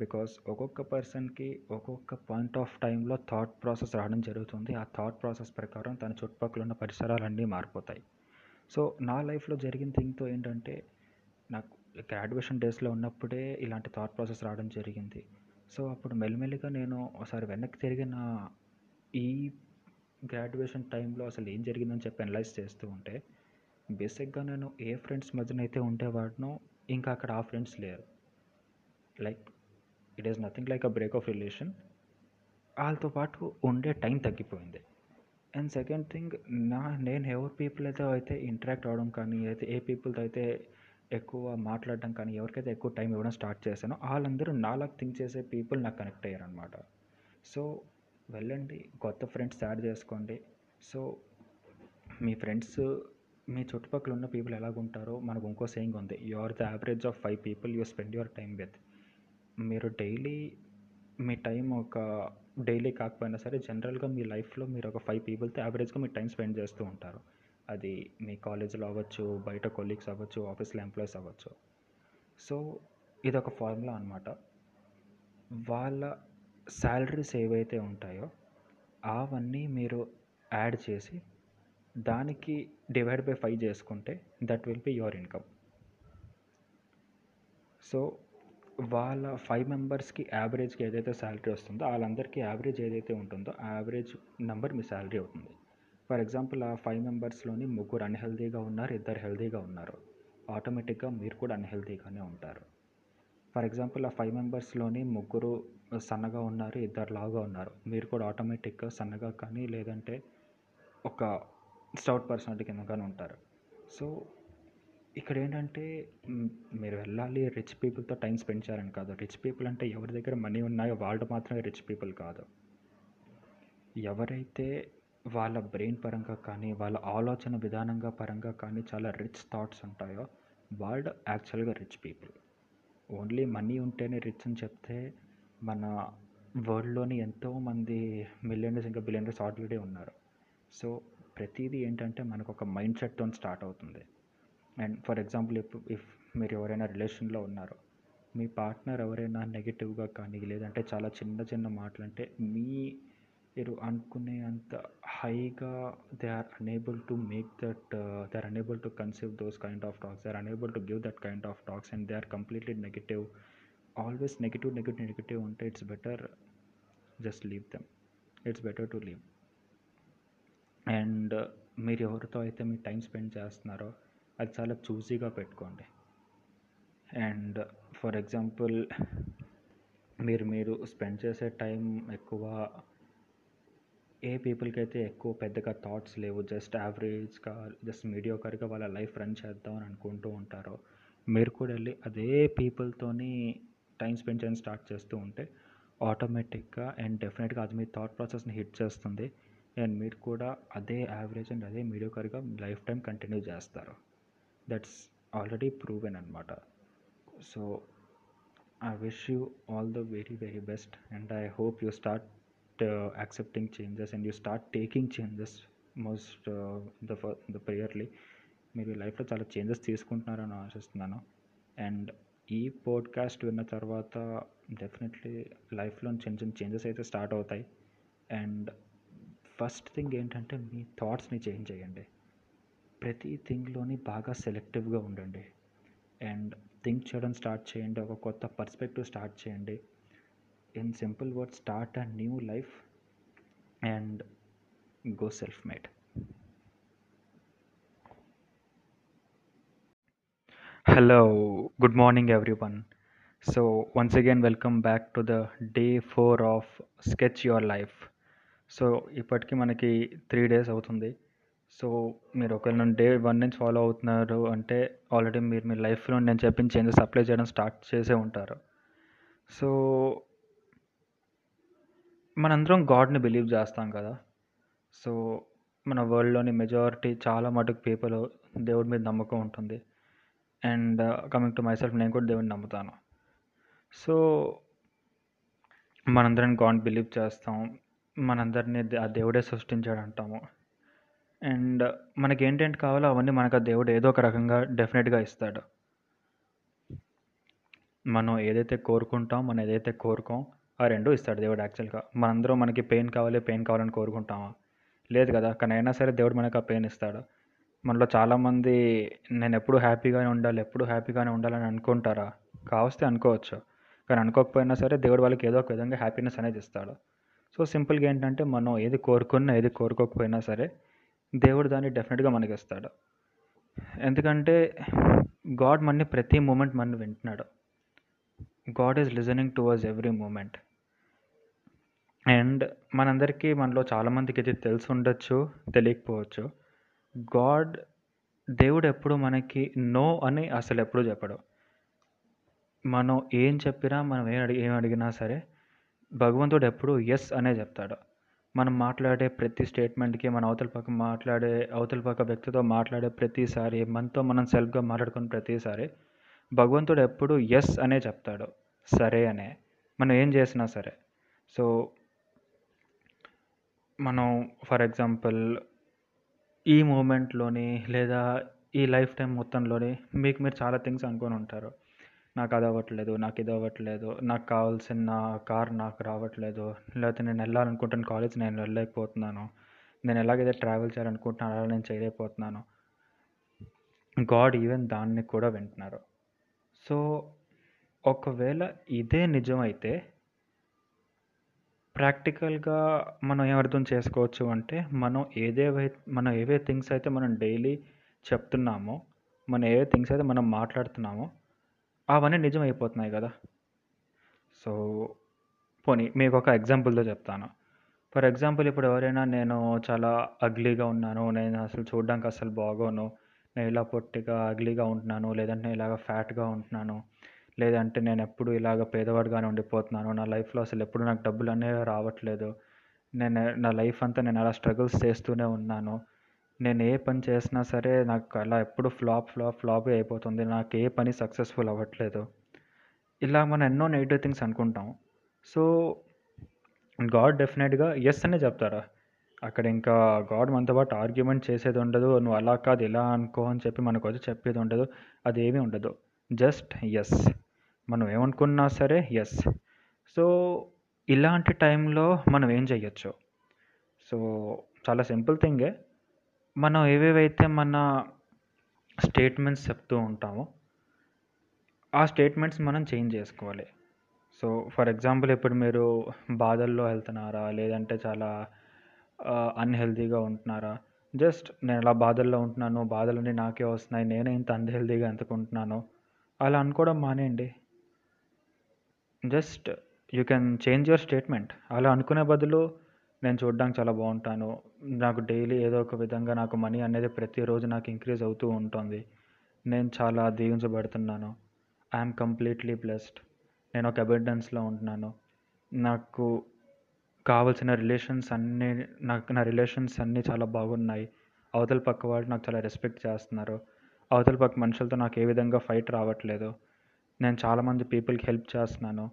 because ఒక్కొక్క పర్సన్కి ఒక్కొక్క పాయింట్ ఆఫ్ టైంలో థాట్ ప్రాసెస్ రావడం జరుగుతుంది. ఆ థాట్ ప్రాసెస్ ప్రకారం తన చుట్టుపక్కల ఉన్న పరిసరాలన్నీ మారిపోతాయి. సో నా లైఫ్లో జరిగిన థింగ్తో ఏంటంటే నాకు గ్రాడ్యుయేషన్ డేస్లో ఉన్నప్పుడే ఇలాంటి థాట్ ప్రాసెస్ రావడం జరిగింది. సో అప్పుడు మెల్లిమెల్లిగా నేను ఒకసారి వెనక్కి తిరిగి నా ఈ గ్రాడ్యుయేషన్ టైంలో అసలు ఏం జరిగిందని చెప్పి అనలైజ్ చేస్తూ ఉంటే బేసిక్గా నేను ఏ ఫ్రెండ్స్ మధ్యన అయితే ఉండేవాడినో ఇంకా అక్కడ ఆ ఫ్రెండ్స్ లేరు. Like it is nothing like a break of relation వాళ్ళతో పాటు ఉండే టైం తగ్గిపోయింది. అండ్ సెకండ్ థింగ్ నా నేను ఎవరి పీపుల్ అయితే అయితే ఇంటరాక్ట్ అవ్వడం కానీ అయితే ఏ పీపుల్తో అయితే ఎక్కువ మాట్లాడడం కానీ ఎవరికైతే ఎక్కువ టైం ఇవ్వడం స్టార్ట్ చేశానో వాళ్ళందరూ నాలాగా థింక్ చేసే పీపుల్ నాకు కనెక్ట్ అయ్యారనమాట సో వెళ్ళండి కొత్త ఫ్రెండ్స్ యాడ్ చేసుకోండి. సో మీ ఫ్రెండ్స్ మీ చుట్టుపక్కల ఉన్న పీపుల్ ఎలాగుంటారో మనకు ఇంకో సేయింగ్ ఉంది. You are the average of five people you spend your time with. మీరు డైలీ మీ టైం ఒక డైలీ కాకపోయినా సరే జనరల్గా మీ లైఫ్లో మీరు ఒక ఫైవ్ పీపుల్తో యావరేజ్గా మీ టైం స్పెండ్ చేస్తూ ఉంటారు. అది మీ కాలేజీలో అవ్వచ్చు బయట కొలీగ్స్ అవ్వచ్చు ఆఫీస్లో ఎంప్లాయీస్ అవ్వచ్చు. సో ఇది ఒక ఫార్ములా అనమాట వాళ్ళ శాలరీస్ ఏవైతే ఉంటాయో అవన్నీ మీరు యాడ్ చేసి దానికి డివైడ్ బై ఫైవ్ చేసుకుంటే that will be your income. So వాళ్ళ ఫైవ్ మెంబర్స్కి యావరేజ్కి ఏదైతే శాలరీ వస్తుందో వాళ్ళందరికీ యావరేజ్ ఏదైతే ఉంటుందో ఆ యావరేజ్ నెంబర్ మీ శాలరీ అవుతుంది. ఫర్ ఎగ్జాంపుల్ ఆ ఫైవ్ మెంబర్స్లోని ముగ్గురు అన్హెల్దీగా ఉన్నారు ఇద్దరు హెల్దీగా ఉన్నారు. ఆటోమేటిక్గా మీరు కూడా అన్హెల్దీగానే ఉంటారు. ఫర్ ఎగ్జాంపుల్ ఆ ఫైవ్ మెంబర్స్లోని ముగ్గురు సన్నగా ఉన్నారు ఇద్దరు లావుగా ఉన్నారు. మీరు కూడా ఆటోమేటిక్గా సన్నగా కానీ లేదంటే ఒక స్టౌట్ పర్సనాలిటీ కింద కానీ ఉంటారు. సో ఇక్కడ ఏంటంటే మీరు వెళ్ళాలి రిచ్ పీపుల్తో టైం స్పెండ్ చేయాలని కాదు. రిచ్ పీపుల్ అంటే ఎవరి దగ్గర మనీ ఉన్నాయో వాళ్ళు మాత్రమే రిచ్ పీపుల్ కాదు. ఎవరైతే వాళ్ళ బ్రెయిన్ పరంగా కానీ వాళ్ళ ఆలోచన విధానంగా పరంగా కానీ చాలా రిచ్ థాట్స్ ఉంటాయో వాళ్ళు యాక్చువల్గా రిచ్ పీపుల్. ఓన్లీ మనీ ఉంటేనే రిచ్ అని చెప్తే మన వరల్డ్లోని ఎంతోమంది మిలియనర్స్ ఇంకా బిలియనర్స్ ఆల్రెడీ ఉన్నారు. సో ప్రతిదీ ఏంటంటే మనకు ఒక మైండ్ సెట్తో స్టార్ట్ అవుతుంది. అండ్ ఫర్ ఎగ్జాంపుల్ ఇప్పుడు ఇఫ్ మీరు ఎవరైనా రిలేషన్లో ఉన్నారు మీ పార్ట్నర్ ఎవరైనా నెగిటివ్గా కానీ లేదంటే చాలా చిన్న చిన్న మాటలు అంటే మీ మీరు అనుకునే అంత హైగా they are unable to make that they are unable to conceive those kind of talks they are unable to give that kind of talks and they are completely negative always negative negative negative ఉంటే it's better just leave them it's better to leave and మీరు ఎవరితో అయితే మీ time spend చేస్తున్నారో అది చాలా చూసీగా పెట్టుకోండి. And for example మీరు మీరు స్పెండ్ చేసే టైం ఎక్కువ ఏ పీపుల్కి అయితే ఎక్కువ పెద్దగా థాట్స్ లేవు జస్ట్ యావరేజ్గా జస్ట్ మీడియోకర్గా వాళ్ళ లైఫ్ రన్ చేద్దాం అని అనుకుంటూ ఉంటారో మీరు కూడా వెళ్ళి అదే పీపుల్తోని టైం స్పెండ్ చేయడం స్టార్ట్ చేస్తూ ఉంటే ఆటోమేటిక్గా అండ్ డెఫినెట్గా అది మీ థాట్ ప్రాసెస్ని హిట్ చేస్తుంది. అండ్ మీరు కూడా అదే యావరేజ్ అండ్ అదే మీడియోకర్గా లైఫ్ టైం కంటిన్యూ చేస్తారు. దట్స్ ఆల్రెడీ ప్రూవెన్ అనమాట so I wish you all the very very best and I hope you start accepting changes and you start taking changes most the the priorly మీరు లైఫ్లో చాలా changes తీసుకుంటున్నారని ఆశిస్తున్నాను. And ఈ podcast విన్న తర్వాత definitely లైఫ్లో చిన్న చిన్న చేంజెస్ అయితే స్టార్ట్ అవుతాయి. అండ్ ఫస్ట్ థింగ్ ఏంటంటే మీ థాట్స్ని చేంజ్ చేయండి. ప్రతి థింగ్లోని బాగా సెలెక్టివ్గా ఉండండి. అండ్ థింక్ చేయడం స్టార్ట్ చేయండి. ఒక కొత్త పర్స్పెక్టివ్ స్టార్ట్ చేయండి. In simple word start a new life and go self made Hello, good morning everyone. So, once again, welcome back to the day four of Sketch Your Life. So ఇప్పటికీ మనకి three days అవుతుంది so మీరు ఒకవేళ day one నుంచి follow అవుతున్నారు అంటే already మీరు మీ లైఫ్లో నేను చెప్పిన చేంజెస్ అప్లై చేయడం స్టార్ట్ చేసే ఉంటారు సో మనందరం గాడ్ని బిలీవ్ చేస్తాం కదా. సో మన వరల్డ్లోని మెజారిటీ చాలా మటుకు పీపుల్ దేవుడి మీద నమ్మకం ఉంటుంది. And coming to myself నేను కూడా దేవుడిని నమ్ముతాను. సో మనందరం గాడ్ బిలీవ్ చేస్తాం. మనందరినీ ఆ దేవుడే సృష్టించాడు అంటాము అండ్ మనకి ఏంటేంటి కావాలో అవన్నీ మనకు ఆ దేవుడు ఏదో ఒక రకంగా డెఫినెట్గా ఇస్తాడు. మనం ఏదైతే కోరుకుంటాం మనం ఏదైతే కోరుకోం ఆ రెండు ఇస్తాడు దేవుడు యాక్చువల్గా. మనందరూ మనకి పెయిన్ కావాలి పెయిన్ కావాలని కోరుకుంటామా? లేదు కదా కానీ అయినా సరే దేవుడు మనకు ఆ పెయిన్ ఇస్తాడు. మనలో చాలామంది నేను ఎప్పుడు హ్యాపీగానే ఉండాలి ఎప్పుడు హ్యాపీగానే ఉండాలని అనుకుంటారా? కావస్తే అనుకోవచ్చు. కానీ అనుకోకపోయినా సరే దేవుడు వాళ్ళకి ఏదో ఒక విధంగా హ్యాపీనెస్ అనేది ఇస్తాడు. సో సింపుల్గా ఏంటంటే మనం ఏది కోరుకున్నా ఏది కోరుకోకపోయినా సరే దేవుడు దాన్ని డెఫినెట్గా మనకి ఇస్తాడు ఎందుకంటే గాడ్ మనని ప్రతి మూమెంట్ మన వింటున్నాడు. God is listening towards every moment and మనందరికీ మనలో చాలామందికి ఇది తెలిసి ఉండొచ్చు తెలియకపోవచ్చు. గాడ్ దేవుడు ఎప్పుడు మనకి నో అని అసలు ఎప్పుడు చెప్పడు. మనం ఏం చెప్పినా మనం ఏం అడిగి ఏం అడిగినా సరే భగవంతుడు ఎప్పుడు ఎస్ అనే చెప్తాడు. మనం మాట్లాడే ప్రతి స్టేట్మెంట్కి మన అవతల పక్క మాట్లాడే అవతల పక్క వ్యక్తితో మాట్లాడే ప్రతిసారి మనతో మనం సెల్ఫ్గా మాట్లాడుకున్న ప్రతిసారి భగవంతుడు ఎప్పుడు ఎస్ అనే చెప్తాడు. సరే అనే. మనం ఏం చేసినా సరే. సో మనం ఫర్ ఎగ్జాంపుల్ ఈ మూమెంట్లోని లేదా ఈ లైఫ్ టైం మొత్తంలోని మీకు మీరు చాలా థింగ్స్ అనుకొని ఉంటారు. నాకు అది అవ్వట్లేదు నాకు ఇది అవ్వట్లేదు నాకు కావాల్సిన కార్ నాకు రావట్లేదు లేకపోతే నేను వెళ్ళాలనుకుంటున్న కాలేజ్ నేను వెళ్ళలేకపోతున్నాను నేను ఎలాగైతే ట్రావెల్ చేయాలనుకుంటున్నాను అలా నేను చేయలేకపోతున్నాను. గాడ్ ఈవెన్ దాన్ని కూడా వింటున్నారు. సో ఒకవేళ ఇదే నిజమైతే ప్రాక్టికల్గా మనం ఏం అర్థం చేసుకోవచ్చు అంటే మనం ఏదేవై మనం ఏవే థింగ్స్ అయితే మనం డైలీ చెప్తున్నామో మనం ఏవే థింగ్స్ అయితే మనం మాట్లాడుతున్నామో అవన్నీ నిజం అయిపోతున్నాయి కదా. సో పోనీ మీకు ఒక ఎగ్జాంపుల్తో చెప్తాను. ఫర్ ఎగ్జాంపుల్ ఇప్పుడు ఎవరైనా నేను చాలా అగ్లీగా ఉన్నాను నేను అసలు చూడడానికి అసలు బాగోను నేను ఇలా పొట్టిగా అగ్లీగా ఉంటున్నాను లేదంటే నేను ఇలాగ ఫ్యాట్గా ఉంటున్నాను లేదంటే నేను ఎప్పుడు ఇలాగ పేదవాడిగానే ఉండిపోతున్నాను నా లైఫ్లో అసలు ఎప్పుడు నాకు డబ్బులు అనేవి రావట్లేదు నేను నా లైఫ్ అంతా నేను అలా స్ట్రగుల్స్ చేస్తూనే ఉన్నాను నేను ఏ పని చేసినా సరే నాకు అలా ఎప్పుడు ఫ్లాప్ ఫ్లాప్ ఫ్లాప్ అయిపోతుంది నాకు ఏ పని సక్సెస్ఫుల్ అవ్వట్లేదు. ఇలా మనం ఎన్నో నెగిటివ్ థింగ్స్ అనుకుంటాం. సో గాడ్ డెఫినెట్గా ఎస్ అనే చెప్తారా? అక్కడ ఇంకా గాడ్ మనతో పాటు ఆర్గ్యుమెంట్ చేసేది ఉండదు. నువ్వు అలా కాదు ఇలా అనుకో అని చెప్పి మనకు వచ్చి చెప్పేది ఉండదు. అది ఏమీ ఉండదు. జస్ట్ ఎస్ మనం ఏమనుకున్నా సరే ఎస్ సో ఇలాంటి టైంలో మనం ఏం చేయొచ్చు? సో చాలా సింపుల్ థింగే. మనం ఏవేవైతే మన స్టేట్మెంట్స్ చెప్తూ ఉంటామో ఆ స్టేట్మెంట్స్ మనం చేంజ్ చేసుకోవాలి. సో ఫర్ ఎగ్జాంపుల్ ఇప్పుడు మీరు బాధల్లో వెళ్తున్నారా? లేదంటే చాలా అన్హెల్తీగా ఉంటున్నారా? జస్ట్ నేను అలా బాధల్లో ఉంటున్నాను బాధలన్నీ నాకే వస్తున్నాయి నేనే ఇంత అన్హెల్తీగా ఎందుకుంటున్నాను అలా అనుకోవడం మానేయండి. Just you can change your statement. అలా అనుకునే బదులు నేను చూడడానికి చాలా బాగుంటాను. నాకు డైలీ ఏదో ఒక విధంగా నాకు మనీ అనేది ప్రతిరోజు నాకు ఇంక్రీజ్ అవుతూ ఉంటుంది. నేను చాలా దీవించబడుతున్నాను. ఐఎమ్ కంప్లీట్లీ బ్లెస్డ్ నేను ఒక అబెండెన్స్లో ఉంటున్నాను. నాకు కావలసిన రిలేషన్స్ అన్నీ నాకు నా రిలేషన్స్ అన్నీ చాలా బాగున్నాయి. అవతల పక్క వాళ్ళు నాకు చాలా రెస్పెక్ట్ చేస్తున్నారు. అవతల పక్క మనుషులతో నాకు ఏ విధంగా ఫైట్ రావట్లేదు. నేను చాలామంది పీపుల్కి హెల్ప్ చేస్తున్నాను.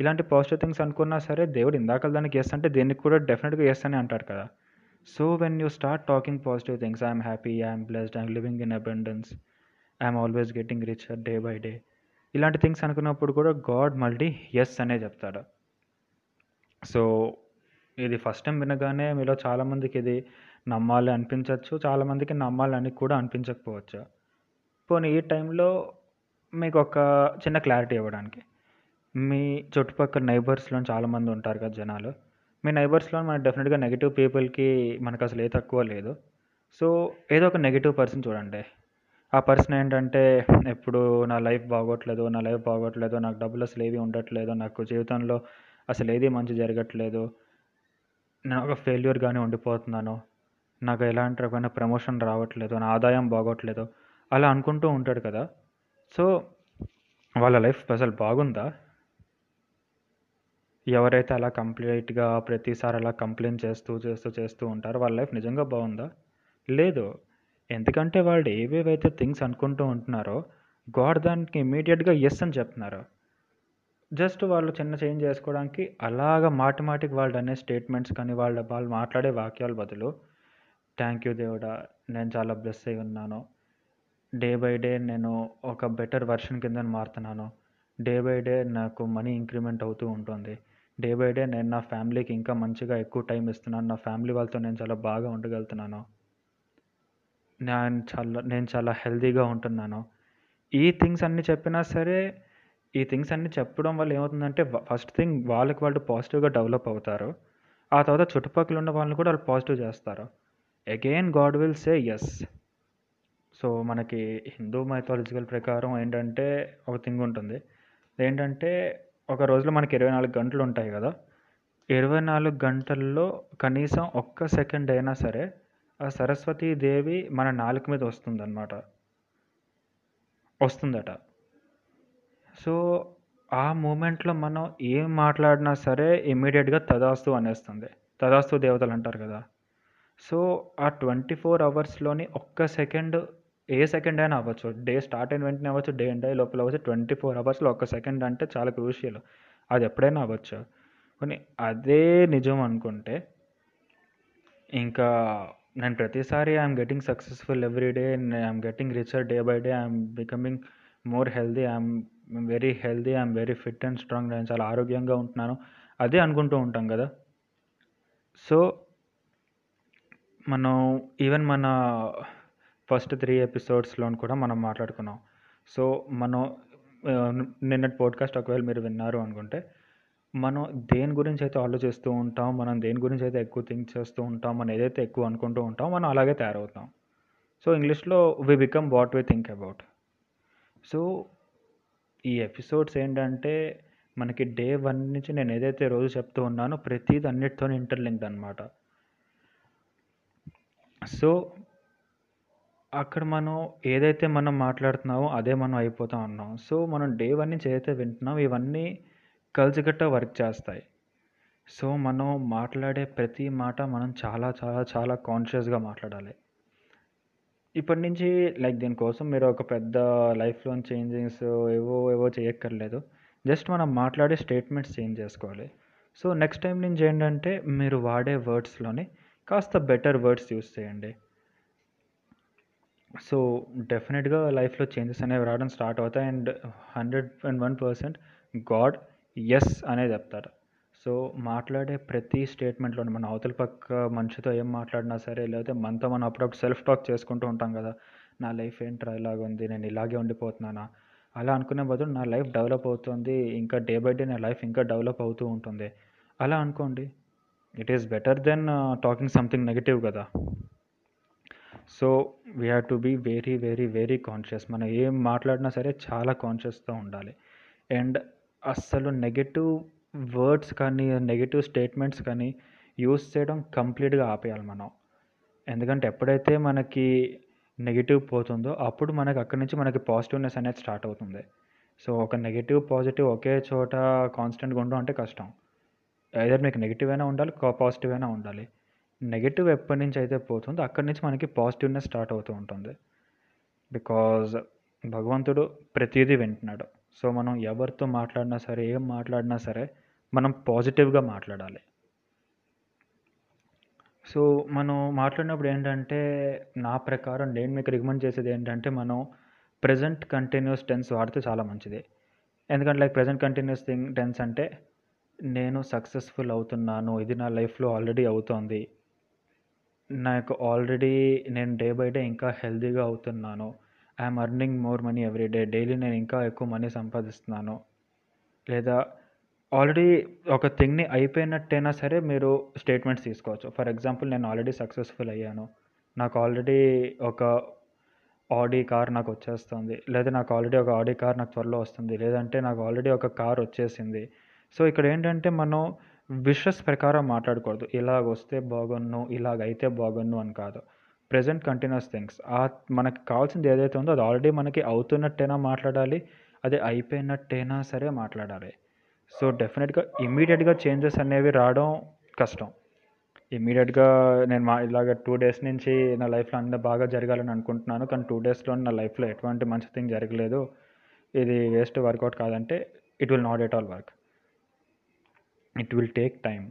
ఇలాంటి పాజిటివ్ థింగ్స్ అనుకున్నా సరే దేవుడు ఇందాక దానికి ఎస్ అంటే దీనికి కూడా డెఫినెట్గా ఎస్ అని అంటారు కదా. So when you start talking positive things I'm happy I'm blessed I'm living in abundance I'm always getting richer day by day ఇలాంటి థింగ్స్ అనుకున్నప్పుడు కూడా గాడ్ మళ్ళీ ఎస్ అనే చెప్తాడు. సో ఇది ఫస్ట్ టైం వినగానే మీలో చాలామందికి ఇది నమ్మాలి అనిపించవచ్చు చాలామందికి నమ్మాలని కూడా అనిపించకపోవచ్చు. పోనీ ఈ టైంలో మీకు ఒక చిన్న క్లారిటీ ఇవ్వడానికి. మీ చుట్టుపక్కల నైబర్స్లో చాలామంది ఉంటారు కదా జనాలు. మీ నైబర్స్లో మన డెఫినెట్గా నెగిటివ్ పీపుల్కి మనకు అసలు ఏ తక్కువ లేదు. సో ఏదో ఒక నెగిటివ్ పర్సన్ చూడండి. ఆ పర్సన్ ఏంటంటే ఎప్పుడు నా లైఫ్ బాగోట్లేదు నా లైఫ్ బాగోట్లేదు నాకు డబ్బులు అసలు ఏవి ఉండట్లేదు నాకు జీవితంలో అసలు ఏది మంచి జరగట్లేదు నేను ఒక ఫెయిల్యూర్గానే ఉండిపోతున్నాను. నాకు ఎలాంటి రకమైన ప్రమోషన్ రావట్లేదు నా ఆదాయం బాగోట్లేదు అలా అనుకుంటూ ఉంటాడు కదా. సో వాళ్ళ లైఫ్ అసలు బాగుందా? ఎవరైతే అలా కంప్లీట్గా ప్రతిసారి అలా కంప్లైంట్ చేస్తూ చేస్తూ చేస్తూ ఉంటారో వాళ్ళ లైఫ్ నిజంగా బాగుందా? లేదు. ఎందుకంటే వాళ్ళు ఏవేవైతే థింగ్స్ అనుకుంటూ ఉంటున్నారో గాడ్ దానికి ఇమీడియట్గా ఎస్ అని చెప్తున్నారు. జస్ట్ వాళ్ళు చిన్న చేంజ్ చేసుకోవడానికి అలాగ మాటి మాటికి వాళ్ళు అనే స్టేట్మెంట్స్ కానీ వాళ్ళ వాళ్ళు మాట్లాడే వాక్యాల బదులు థ్యాంక్ యూ దేవుడా నేను చాలా బ్లెస్ అయి ఉన్నాను. డే బై డే నేను ఒక బెటర్ వర్షన్ కింద మారుతున్నాను. డే బై డే నాకు మనీ ఇంక్రిమెంట్ అవుతూ ఉంటుంది. డే బై డే నేను నా ఫ్యామిలీకి ఇంకా మంచిగా ఎక్కువ టైం ఇస్తున్నాను. నా ఫ్యామిలీ వాళ్ళతో నేను చాలా బాగా ఉండగలుగుతున్నాను. నేను చాలా నేను చాలా హెల్తీగా ఉంటున్నాను. ఈ థింగ్స్ అన్నీ చెప్పినా సరే ఈ థింగ్స్ అన్నీ చెప్పడం వల్ల ఏమవుతుందంటే ఫస్ట్ థింగ్ వాళ్ళకి వాళ్ళు పాజిటివ్గా డెవలప్ అవుతారు. ఆ తర్వాత చుట్టుపక్కల ఉన్న వాళ్ళని కూడా వాళ్ళు పాజిటివ్ చేస్తారు. Again God will say yes so మనకి హిందూ మైథాలజికల్ ప్రకారం ఏంటంటే ఒక థింగ్ ఉంటుంది. ఏంటంటే ఒక రోజులో మనకి ఇరవై నాలుగు గంటలు ఉంటాయి కదా. ఇరవై నాలుగు గంటల్లో కనీసం ఒక్క సెకండ్ అయినా సరే ఆ సరస్వతీ దేవి మన నాలుక మీద వస్తుందన్నమాట. వస్తుందట. సో ఆ మూమెంట్లో మనం ఏం మాట్లాడినా సరే ఇమ్మీడియట్గా తదాస్తు అనేస్తుంది. తదాస్తు దేవతలు అంటారు కదా. సో ఆ ట్వంటీ ఫోర్ అవర్స్లోని ఒక్క సెకండ్ ఏ సెకండ్ అయినా అవ్వచ్చు. డే స్టార్ట్ అయిన వెంటనే అవ్వచ్చు డే ఎండ్ అయ్యే లోపల అవ్వచ్చు. ట్వంటీ ఫోర్ అవర్స్లో ఒక్క సెకండ్ అంటే చాలా క్రూషియల్. అది ఎప్పుడైనా అవ్వచ్చు. కానీ అదే నిజం అనుకుంటే ఇంకా నేను ప్రతిసారి I'm getting successful every day I'm getting richer day by day. I'm becoming more healthy I'm very healthy I'm very fit and strong నేను చాలా ఆరోగ్యంగా ఉంటున్నాను. అదే అనుకుంటూ ఉంటాం కదా. సో మనం ఈవెన్ మన ఫస్ట్ త్రీ ఎపిసోడ్స్లో కూడా మనం మాట్లాడుకున్నాం. సో మనం నిన్నటి పోడ్కాస్ట్ ఒకవేళ మీరు విన్నారు అనుకుంటే మనం దేని గురించి అయితే ఆలోచిస్తూ ఉంటాం మనం దేని గురించి అయితే ఎక్కువ థింక్ చేస్తూ ఉంటాం మనం ఏదైతే ఎక్కువ అనుకుంటూ ఉంటాం మనం అలాగే తయారవుతాం. సో ఇంగ్లీష్లో we become what we think about so ఈ ఎపిసోడ్స్ ఏంటంటే మనకి డే వన్ నుంచి నేను ఏదైతే రోజు చెప్తూ ఉన్నానో ప్రతిది అన్నిటితో ఇంటర్లింక్డ్ అనమాట సో అక్కడ మనం ఏదైతే మనం మాట్లాడుతున్నామో అదే మనం అయిపోతా ఉన్నాం. సో మనం డే వన్ నుంచి ఏదైతే వింటున్నాం ఇవన్నీ కలిసిగట్ట వర్క్ చేస్తాయి. సో మనం మాట్లాడే ప్రతి మాట మనం చాలా చాలా చాలా కాన్షియస్గా మాట్లాడాలి. ఇప్పటి నుంచి లైక్ దీనికోసం మీరు ఒక పెద్ద లైఫ్లోని చేంజెస్ ఏవో ఏవో చేయక్కర్లేదు. జస్ట్ మనం మాట్లాడే స్టేట్మెంట్స్ చేంజ్ చేసుకోవాలి. సో నెక్స్ట్ టైం నుంచి ఏంటంటే మీరు వాడే వర్డ్స్లోని కాస్త బెటర్ వర్డ్స్ యూస్ చేయండి. సో డెఫినెట్గా లైఫ్లో చేంజెస్ అనేవి రావడం స్టార్ట్ అవుతాయి. And hundred and one percent God yes అనే చెప్తారు. సో మాట్లాడే ప్రతి స్టేట్మెంట్లో మన అవతల పక్క మనిషితో ఏం మాట్లాడినా సరే లేకపోతే మనతో మనం అప్పుడప్పుడు సెల్ఫ్ టాక్ చేసుకుంటూ ఉంటాం కదా నా లైఫ్ ఏంట్రా ఇలాగ ఉంది నేను ఇలాగే ఉండిపోతున్నానా? అలా అనుకునే బదులు నా లైఫ్ డెవలప్ అవుతుంది ఇంకా డే బై డే నా లైఫ్ ఇంకా డెవలప్ అవుతూ ఉంటుంది. అలా అనుకోండి. It is better then talking something negative కదా. So we have to be very very very conscious. మనం ఏం మాట్లాడినా సరే చాలా కాన్షియస్తో ఉండాలి. అండ్ అస్సలు నెగటివ్ వర్డ్స్ కానీ నెగిటివ్ స్టేట్మెంట్స్ కానీ యూస్ చేయడం కంప్లీట్గా ఆపేయాలి మనం. ఎందుకంటే ఎప్పుడైతే మనకి నెగిటివ్ పోతుందో అప్పుడు మనకి అక్కడి నుంచి మనకి పాజిటివ్నెస్ అనేది స్టార్ట్ అవుతుంది. సో ఒక నెగిటివ్ పాజిటివ్ ఒకే చోట కాన్స్టెంట్గా ఉండడం అంటే కష్టం. ఏదైనా మీకు నెగిటివ్ అయినా ఉండాలి పాజిటివ్ అయినా ఉండాలి. నెగిటివ్ ఎప్పటి నుంచి అయితే పోతుందో అక్కడి నుంచి మనకి పాజిటివ్నెస్ స్టార్ట్ అవుతూ ఉంటుంది. బికాజ్ భగవంతుడు ప్రతిదీ వింటున్నాడు. సో మనం ఎవరితో మాట్లాడినా సరే ఏం మాట్లాడినా సరే మనం పాజిటివ్గా మాట్లాడాలి. సో మనం మాట్లాడినప్పుడు ఏంటంటే నా ప్రకారం నేను మీకు రికమెండ్ చేసేది ఏంటంటే మనం ప్రజెంట్ కంటిన్యూస్ టెన్స్ వాడితే చాలా మంచిది. ఎందుకంటే like present continuous thing tense అంటే నేను సక్సెస్ఫుల్ అవుతున్నాను ఇది నా లైఫ్లో ఆల్రెడీ అవుతోంది. నాకు ఆల్రెడీ నేను డే బై డే ఇంకా హెల్తీగా అవుతున్నాను. I'm earning more money every day. Daily నేను ఇంకా ఎక్కువ మనీ సంపాదిస్తున్నాను. లేదా ఆల్రెడీ ఒక థింగ్ని అయిపోయినట్టయినా సరే మీరు స్టేట్మెంట్స్ తీసుకోవచ్చు. ఫర్ ఎగ్జాంపుల్ నేను ఆల్రెడీ సక్సెస్ఫుల్ అయ్యాను. నాకు ఆల్రెడీ ఒక ఆడీ కార్ నాకు వచ్చేస్తుంది. లేదా నాకు ఆల్రెడీ ఒక ఆడీ కార్ నాకు త్వరలో వస్తుంది. లేదంటే నాకు ఆల్రెడీ ఒక కార్ వచ్చేసింది. సో ఇక్కడ ఏంటంటే మనం విషస్ ప్రకారం మాట్లాడకూడదు. ఇలాగ వస్తే బాగున్ను ఇలాగ అయితే బాగున్ను అని కాదు. Present continuous things. ఆ మనకి కావాల్సింది ఏదైతే ఉందో అది ఆల్రెడీ మనకి అవుతున్నట్టైనా మాట్లాడాలి. అది అయిపోయినట్టైనా సరే మాట్లాడాలి. సో డెఫినెట్గా ఇమ్మీడియట్గా చేంజెస్ అనేవి రావడం కష్టం. ఇమ్మీడియట్గా నేను మా ఇలాగ టూ డేస్ నుంచి నా లైఫ్లో అన్నీ బాగా జరగాలని అనుకుంటున్నాను. కానీ టూ డేస్లో నా లైఫ్లో ఎటువంటి మంచి థింగ్ జరగలేదు. ఇది వేస్ట్ వర్కౌట్ కాదంటే it will not at all work. It will take time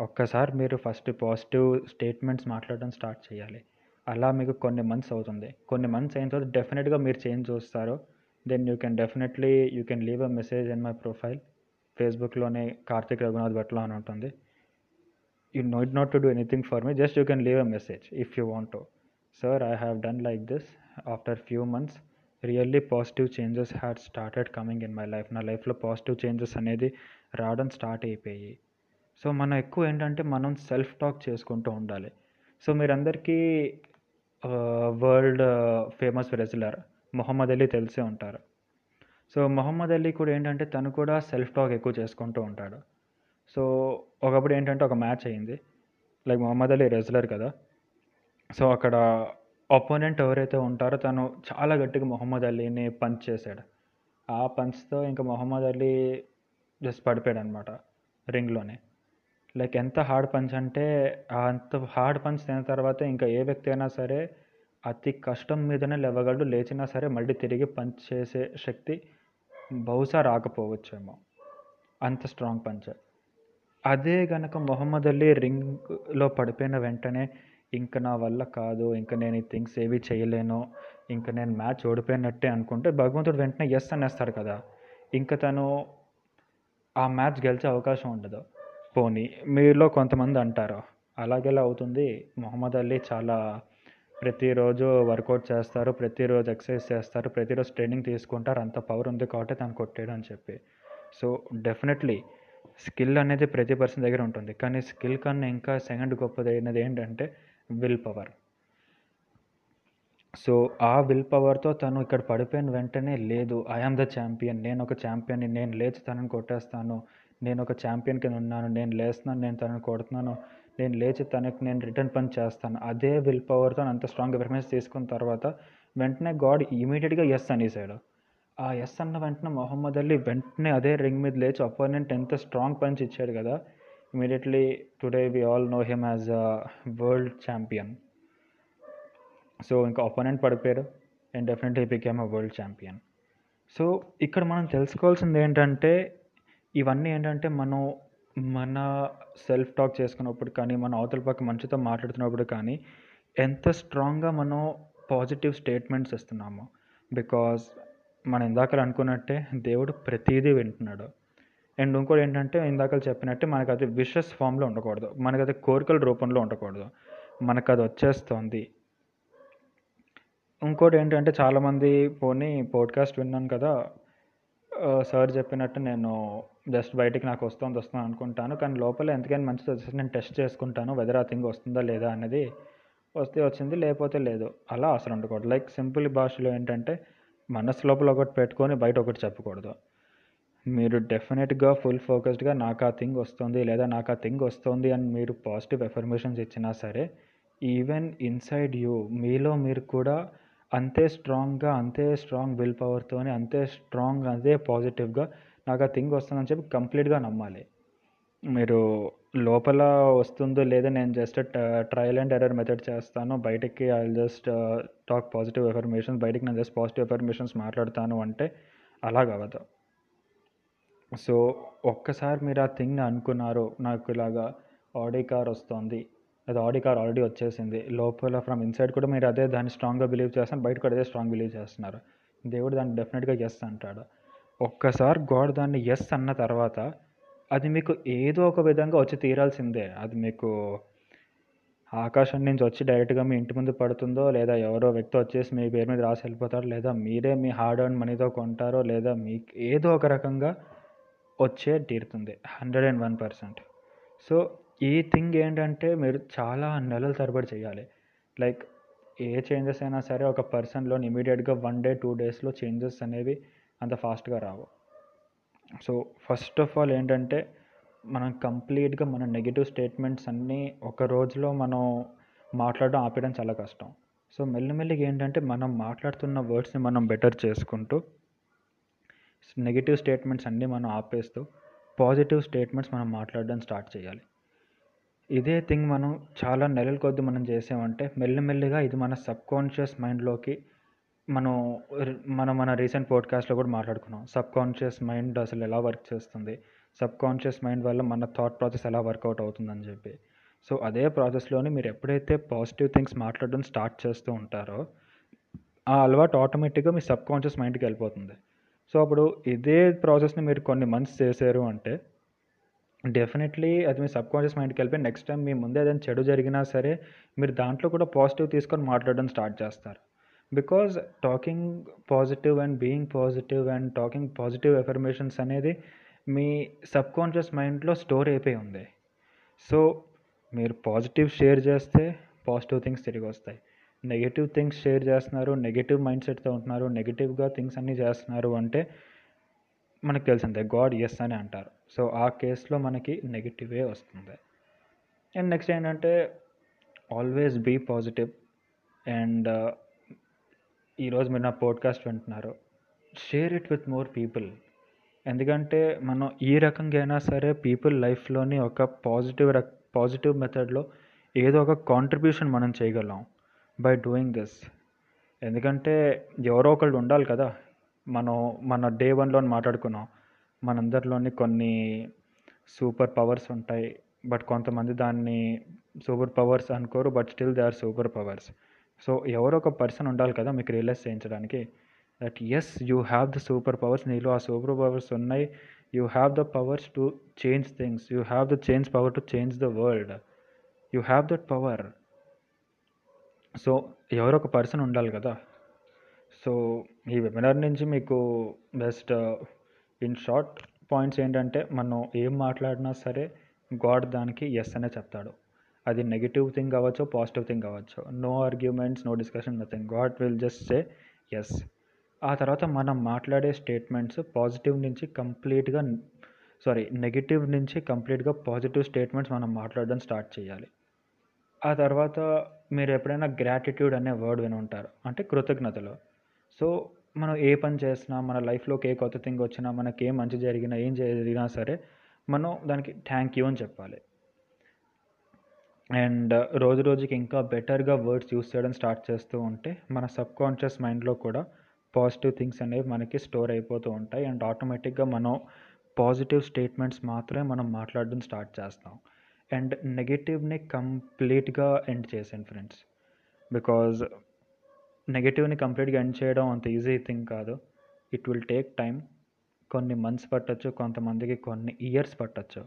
ఒక్కసారి మీరు ఫస్ట్ పాజిటివ్ స్టేట్మెంట్స్ మాట్లాడడం స్టార్ట్ చేయాలి. అలా మీకు కొన్ని మంత్స్ అవుతుంది. కొన్ని మంత్స్ అయిన తర్వాత డెఫినెట్గా మీరు చేంజ్ చూస్తారు then you can definitely you can leave a message in my profile. ఫేస్బుక్లోనే Karthik Raghunath భట్లో అని ఉంటుంది. You note not to do anything for me just you can leave a message if you want to sir I have done like this after few months really positive changes had started coming in my life నా లైఫ్లో positive changes అనేది రావడం start అయిపోయి. So మనం ఎక్కువ ఏంటంటే మనం self talk చేసుకుంటూ ఉండాలి. సో మీరందరికీ world famous wrestler Muhammad Ali తెలిసే ఉంటారు. సో మొహమ్మద్ అలీ కూడా ఏంటంటే తను కూడా సెల్ఫ్ టాక్ ఎక్కువ చేసుకుంటూ ఉంటాడు. సో ఒకప్పుడు ఏంటంటే ఒక మ్యాచ్ అయింది. లైక్ మొహమ్మద్ అలీ రెజ్లర్ కదా. సో అక్కడ అపోనెంట్ ఎవరైతే ఉంటారో తను చాలా గట్టిగా మొహమ్మద్ అలీని పంచ్ చేశాడు. ఆ పంచ్తో ఇంకా మొహమ్మద్ అలీ జస్ట్ పడిపోయాడు అనమాట రింగ్లోనే లైక్ ఎంత హార్డ్ పంచ్ అంటే అంత హార్డ్ పంచ్ తిన్న తర్వాత ఇంకా ఏ వ్యక్తి అయినా సరే అతి కష్టం మీదనే లేవగలడు. లేచినా సరే మళ్ళీ తిరిగి పంచ్ చేసే శక్తి బహుశా రాకపోవచ్చేమో. అంత స్ట్రాంగ్ పంచ్ అదే గనక మొహమ్మద్ అలీ రింగ్లో పడిపోయిన వెంటనే ఇంక నా వల్ల కాదు ఇంక నేను ఈ థింగ్స్ ఏవి చేయలేను ఇంక నేను మ్యాచ్ ఓడిపోయినట్టే అనుకుంటే భగవంతుడు వెంటనే ఎస్ అనేస్తాడు కదా. ఇంక తను ఆ మ్యాచ్ గెలిచే అవకాశం ఉండదు. పోనీ మీలో కొంతమంది అంటారు అలాగెలా అవుతుంది? మొహమ్మద్ అలీ చాలా ప్రతిరోజు వర్కౌట్ చేస్తారు ప్రతిరోజు ఎక్సర్సైజ్ చేస్తారు ప్రతిరోజు ట్రైనింగ్ తీసుకుంటారు అంత పవర్ ఉంది కాబట్టి తను కొట్టాడు అని చెప్పి. సో డెఫినెట్లీ స్కిల్ అనేది ప్రతి పర్సన్ దగ్గర ఉంటుంది. కానీ స్కిల్ కన్నా ఇంకా సెకండ్ గొప్పదైనది ఏంటంటే విల్ పవర్. సో ఆ విల్ పవర్తో తను ఇక్కడ పడిపోయిన వెంటనే లేదు ఐఆమ్ ద ఛాంపియన్ నేను ఒక ఛాంపియన్ నేను లేచి తనని కొట్టేస్తాను నేను ఒక ఛాంపియన్ కింద ఉన్నాను నేను లేస్తున్నాను నేను తనని కొడుతున్నాను నేను లేచి తనకి నేను రిటర్న్ పని చేస్తాను. అదే విల్ పవర్తో అంత స్ట్రాంగ్ ఎఫర్మెన్స్ తీసుకున్న తర్వాత వెంటనే గాడ్ ఇమీడియట్గా ఎస్ అనేసాడు ఆ ఎస్ అన్న వెంటనే మొహమ్మద్ అలీ వెంటనే అదే రింగ్ మీద లేచి అపోనెంట్ ఎంత స్ట్రాంగ్ పంచ్ ఇచ్చాడు కదా immediately today we all know him as a world champion. So ఇంకా అపోనెంట్ పడిపోయారు and definitely became a world champion. So ఇక్కడ మనం తెలుసుకోవాల్సింది ఏంటంటే ఇవన్నీ ఏంటంటే మనం మన సెల్ఫ్ టాక్ చేసుకున్నప్పుడు కానీ మన అవతల పక్క మనిషితో మాట్లాడుతున్నప్పుడు కానీ ఎంత స్ట్రాంగ్గా మనం పాజిటివ్ స్టేట్మెంట్స్ ఇస్తున్నాము. బికాస్ మనం ఇందాక అనుకున్నట్టే దేవుడు ప్రతిదీ వింటున్నాడు. అండ్ ఇంకోటి ఏంటంటే ఇందాక చెప్పినట్టే మనకు అది విషస్ ఫామ్లో ఉండకూడదు. మనకు అది కోరికల రూపంలో ఉండకూడదు. మనకు అది వచ్చేస్తుంది. ఇంకోటి ఏంటంటే చాలామంది పోనీ పోడ్కాస్ట్ విన్నాను కదా. సార్ చెప్పినట్టు నేను జస్ట్ బయటికి నాకు వస్తుంది వస్తుంది అనుకుంటాను. కానీ లోపల ఎంతకైనా మంచిది వచ్చేసి నేను టెస్ట్ చేసుకుంటాను వెదర్ ఆ థింగ్ వస్తుందా లేదా అనేది వస్తే వచ్చింది లేకపోతే లేదు. అలా అసలు ఉండకూడదు. లైక్ సింపుల్ భాషలో ఏంటంటే మనసు లోపల ఒకటి పెట్టుకొని బయట ఒకటి చెప్పకూడదు. మీరు డెఫినెట్గా ఫుల్ ఫోకస్డ్గా నాకు ఆ థింగ్ వస్తుంది లేదా నాకు ఆ థింగ్ వస్తుంది అని మీరు పాజిటివ్ ఎఫర్మేషన్స్ ఇచ్చినా సరే ఈవెన్ ఇన్సైడ్ యూ మీలో మీరు కూడా అంతే స్ట్రాంగ్గా అంతే స్ట్రాంగ్ విల్ పవర్తోని అంతే స్ట్రాంగ్ అదే పాజిటివ్గా నాకు ఆ థింగ్ వస్తుందని చెప్పి కంప్లీట్గా నమ్మాలి. మీరు లోపల వస్తుందో లేదో నేను just trial and error method చేస్తాను. బయటికి I just talk positive affirmations బయటికి నేను జస్ట్ పాజిటివ్ ఎఫర్మేషన్స్ మాట్లాడతాను అంటే అలాగ అవ్వదు. సో ఒక్కసారి మీరు ఆ థింగ్ని అనుకున్నారు నాకు ఇలాగా ఆడి కార్ వస్తుంది అది ఆడి కార్ ఆల్రెడీ వచ్చేసింది లోపల ఫ్రమ్ ఇన్సైడ్ కూడా మీరు అదే దాన్ని స్ట్రాంగ్గా బిలీవ్ చేస్తాను బయట కూడా అదే స్ట్రాంగ్ బిలీవ్ చేస్తున్నారు. దేవుడు దాన్ని డెఫినెట్గా ఎస్ అంటాడు. ఒక్కసారి గాడ్ దాన్ని ఎస్ అన్న తర్వాత అది మీకు ఏదో ఒక విధంగా వచ్చి తీరాల్సిందే. అది మీకు ఆకాశం నుంచి వచ్చి డైరెక్ట్గా మీ ఇంటి ముందు పడుతుందో లేదా ఎవరో వ్యక్తి వచ్చేసి మీ పేరు మీద రాసి వెళ్ళిపోతారో లేదా మీరే మీ హార్డ్ అండ్ మనీతో కొంటారో లేదా మీకు ఏదో ఒక రకంగా వచ్చే తీరుతుంది. Hundred and one percent so ఈ థింగ్ ఏంటంటే మీరు చాలా నెలల తరబడి చేయాలి. లైక్ ఏ చేంజెస్ అయినా సరే ఒక పర్సన్లో ఇమీడియట్గా వన్ డే టూ డేస్లో చేంజెస్ అనేవి అంత ఫాస్ట్గా రావు. సో ఫస్ట్ ఆఫ్ ఆల్ ఏంటంటే మనం కంప్లీట్గా మన నెగిటివ్ స్టేట్మెంట్స్ అన్నీ ఒక రోజులో మనం మాట్లాడడం ఆపేయడం చాలా కష్టం. సో మెల్లిమెల్లిగా ఏంటంటే మనం మాట్లాడుతున్న వర్డ్స్ని మనం బెటర్ చేసుకుంటూ నెగిటివ్ స్టేట్మెంట్స్ అన్నీ మనం ఆపేస్తూ పాజిటివ్ స్టేట్మెంట్స్ మనం మాట్లాడడం స్టార్ట్ చేయాలి. ఇదే థింగ్ మనం చాలా నెలల కొద్ది మనం చేసామంటే మెల్లిమెల్లిగా ఇది మన సబ్ కాన్షియస్ మైండ్లోకి మనం మనం మన రీసెంట్ పోడ్కాస్ట్లో కూడా మాట్లాడుకున్నాం. సబ్ కాన్షియస్ మైండ్ అసలు ఎలా వర్క్ చేస్తుంది? సబ్ కాన్షియస్ మైండ్ వల్ల మన థాట్ ప్రాసెస్ ఎలా వర్కౌట్ అవుతుందని చెప్పి. సో అదే ప్రాసెస్లోని మీరు ఎప్పుడైతే పాజిటివ్ థింగ్స్ మాట్లాడడం స్టార్ట్ చేస్తూ ఉంటారో ఆ అలవాటు ఆటోమేటిక్గా మీ సబ్ కాన్షియస్ మైండ్కి వెళ్ళిపోతుంది. సో అప్పుడు ఇదే ప్రాసెస్ని మీరు కొన్ని మంత్స్ చేశారు అంటే డెఫినెట్లీ అది మీ సబ్ కాన్షియస్ మైండ్కి వెళ్ళిపోయి నెక్స్ట్ టైం మీ ముందే ఏదైనా చెడు జరిగినా సరే మీరు దాంట్లో కూడా పాజిటివ్ తీసుకొని మాట్లాడడం స్టార్ట్ చేస్తారు. Because talking positive and being positive and talking positive affirmations అనేది మీ సబ్ కాన్షియస్ మైండ్లో స్టోర్ అయిపోయి ఉంది. సో మీరు పాజిటివ్ షేర్ చేస్తే పాజిటివ్ థింగ్స్ తిరిగి వస్తాయి. నెగిటివ్ థింగ్స్ షేర్ చేస్తున్నారు నెగటివ్ మైండ్ సెట్తో ఉంటున్నారు నెగటివ్గా థింగ్స్ అన్నీ చేస్తున్నారు అంటే మనకు తెలిసిందే గాడ్ ఎస్ అని అంటారు. సో ఆ కేసులో మనకి నెగిటివే వస్తుంది. అండ్ నెక్స్ట్ ఏంటంటే ఆల్వేస్ బీ పాజిటివ్ అండ్ ఈరోజు మీరు నా పోడ్కాస్ట్ వింటున్నారు. Share it with more people ఎందుకంటే మనం ఈ రకంగా అయినా సరే పీపుల్ లైఫ్లోని ఒక పాజిటివ్ రక్ పాజిటివ్ మెథడ్లో ఏదో ఒక కాంట్రిబ్యూషన్ మనం చేయగలం బై డూయింగ్ దిస్ ఎందుకంటే ఎవరో ఒకళ్ళు ఉండాలి కదా. మనం మన డే వన్లో మాట్లాడుకున్నాం. మనందరిలోని కొన్ని సూపర్ పవర్స్ ఉంటాయి. బట్ కొంతమంది దాన్ని సూపర్ పవర్స్ అనుకోరు but still they are super powers so ఎవరో ఒక పర్సన్ ఉండాలి కదా మీకు రియలైజ్ చేయించడానికి. That yes you have the super powers నీలో ఆ సూపర్ పవర్స్ ఉన్నాయి. You have the powers to change things you have the change power to change the world you have that power so ఎవరో ఒక person ఉండాలి కదా. So ఈ webinar నుంచి మీకు బెస్ట్ ఇన్ షార్ట్ పాయింట్స్ ఏంటంటే మనం ఏం మాట్లాడినా సరే గాడ్ దానికి ఎస్ అనే చెప్తాడు. అది నెగిటివ్ థింగ్ అవ్వచ్చు పాజిటివ్ థింగ్ అవ్వచ్చు no arguments no discussion nothing God will just say yes ఆ తర్వాత మనం మాట్లాడే స్టేట్మెంట్స్ పాజిటివ్ నుంచి కంప్లీట్గా సారీ నెగిటివ్ నుంచి కంప్లీట్గా పాజిటివ్ స్టేట్మెంట్స్ మనం మాట్లాడడం స్టార్ట్ చేయాలి. ఆ తర్వాత మీరు ఎప్పుడైనా గ్రాటిట్యూడ్ అనే వర్డ్ విని ఉంటారు అంటే కృతజ్ఞతలు. సో మనం ఏ పని చేసినా మన లైఫ్లోకి ఏ కొత్త థింగ్ వచ్చినా మనకి ఏం మంచి జరిగినా ఏం జరిగినా సరే మనం దానికి థ్యాంక్ యూ అని చెప్పాలి. అండ్ రోజు రోజుకి ఇంకా బెటర్గా వర్డ్స్ యూస్ చేయడం స్టార్ట్ చేస్తూ ఉంటే మన సబ్ కాన్షియస్ మైండ్లో కూడా పాజిటివ్ థింగ్స్ అనేవి మనకి స్టోర్ అయిపోతూ ఉంటాయి. అండ్ ఆటోమేటిక్గా మనం పాజిటివ్ స్టేట్మెంట్స్ మాత్రమే మనం మాట్లాడడం స్టార్ట్ చేస్తాం. అండ్ నెగిటివ్ని కంప్లీట్గా ఎండ్ చేసాను ఫ్రెండ్స్. బికాజ్ నెగిటివ్ని కంప్లీట్గా ఎండ్ చేయడం అంత ఈజీ థింగ్ కాదు. ఇట్ విల్ టేక్ టైం కొన్ని మంత్స్ పట్టచ్చు కొంతమందికి కొన్ని ఇయర్స్ పట్టచ్చు.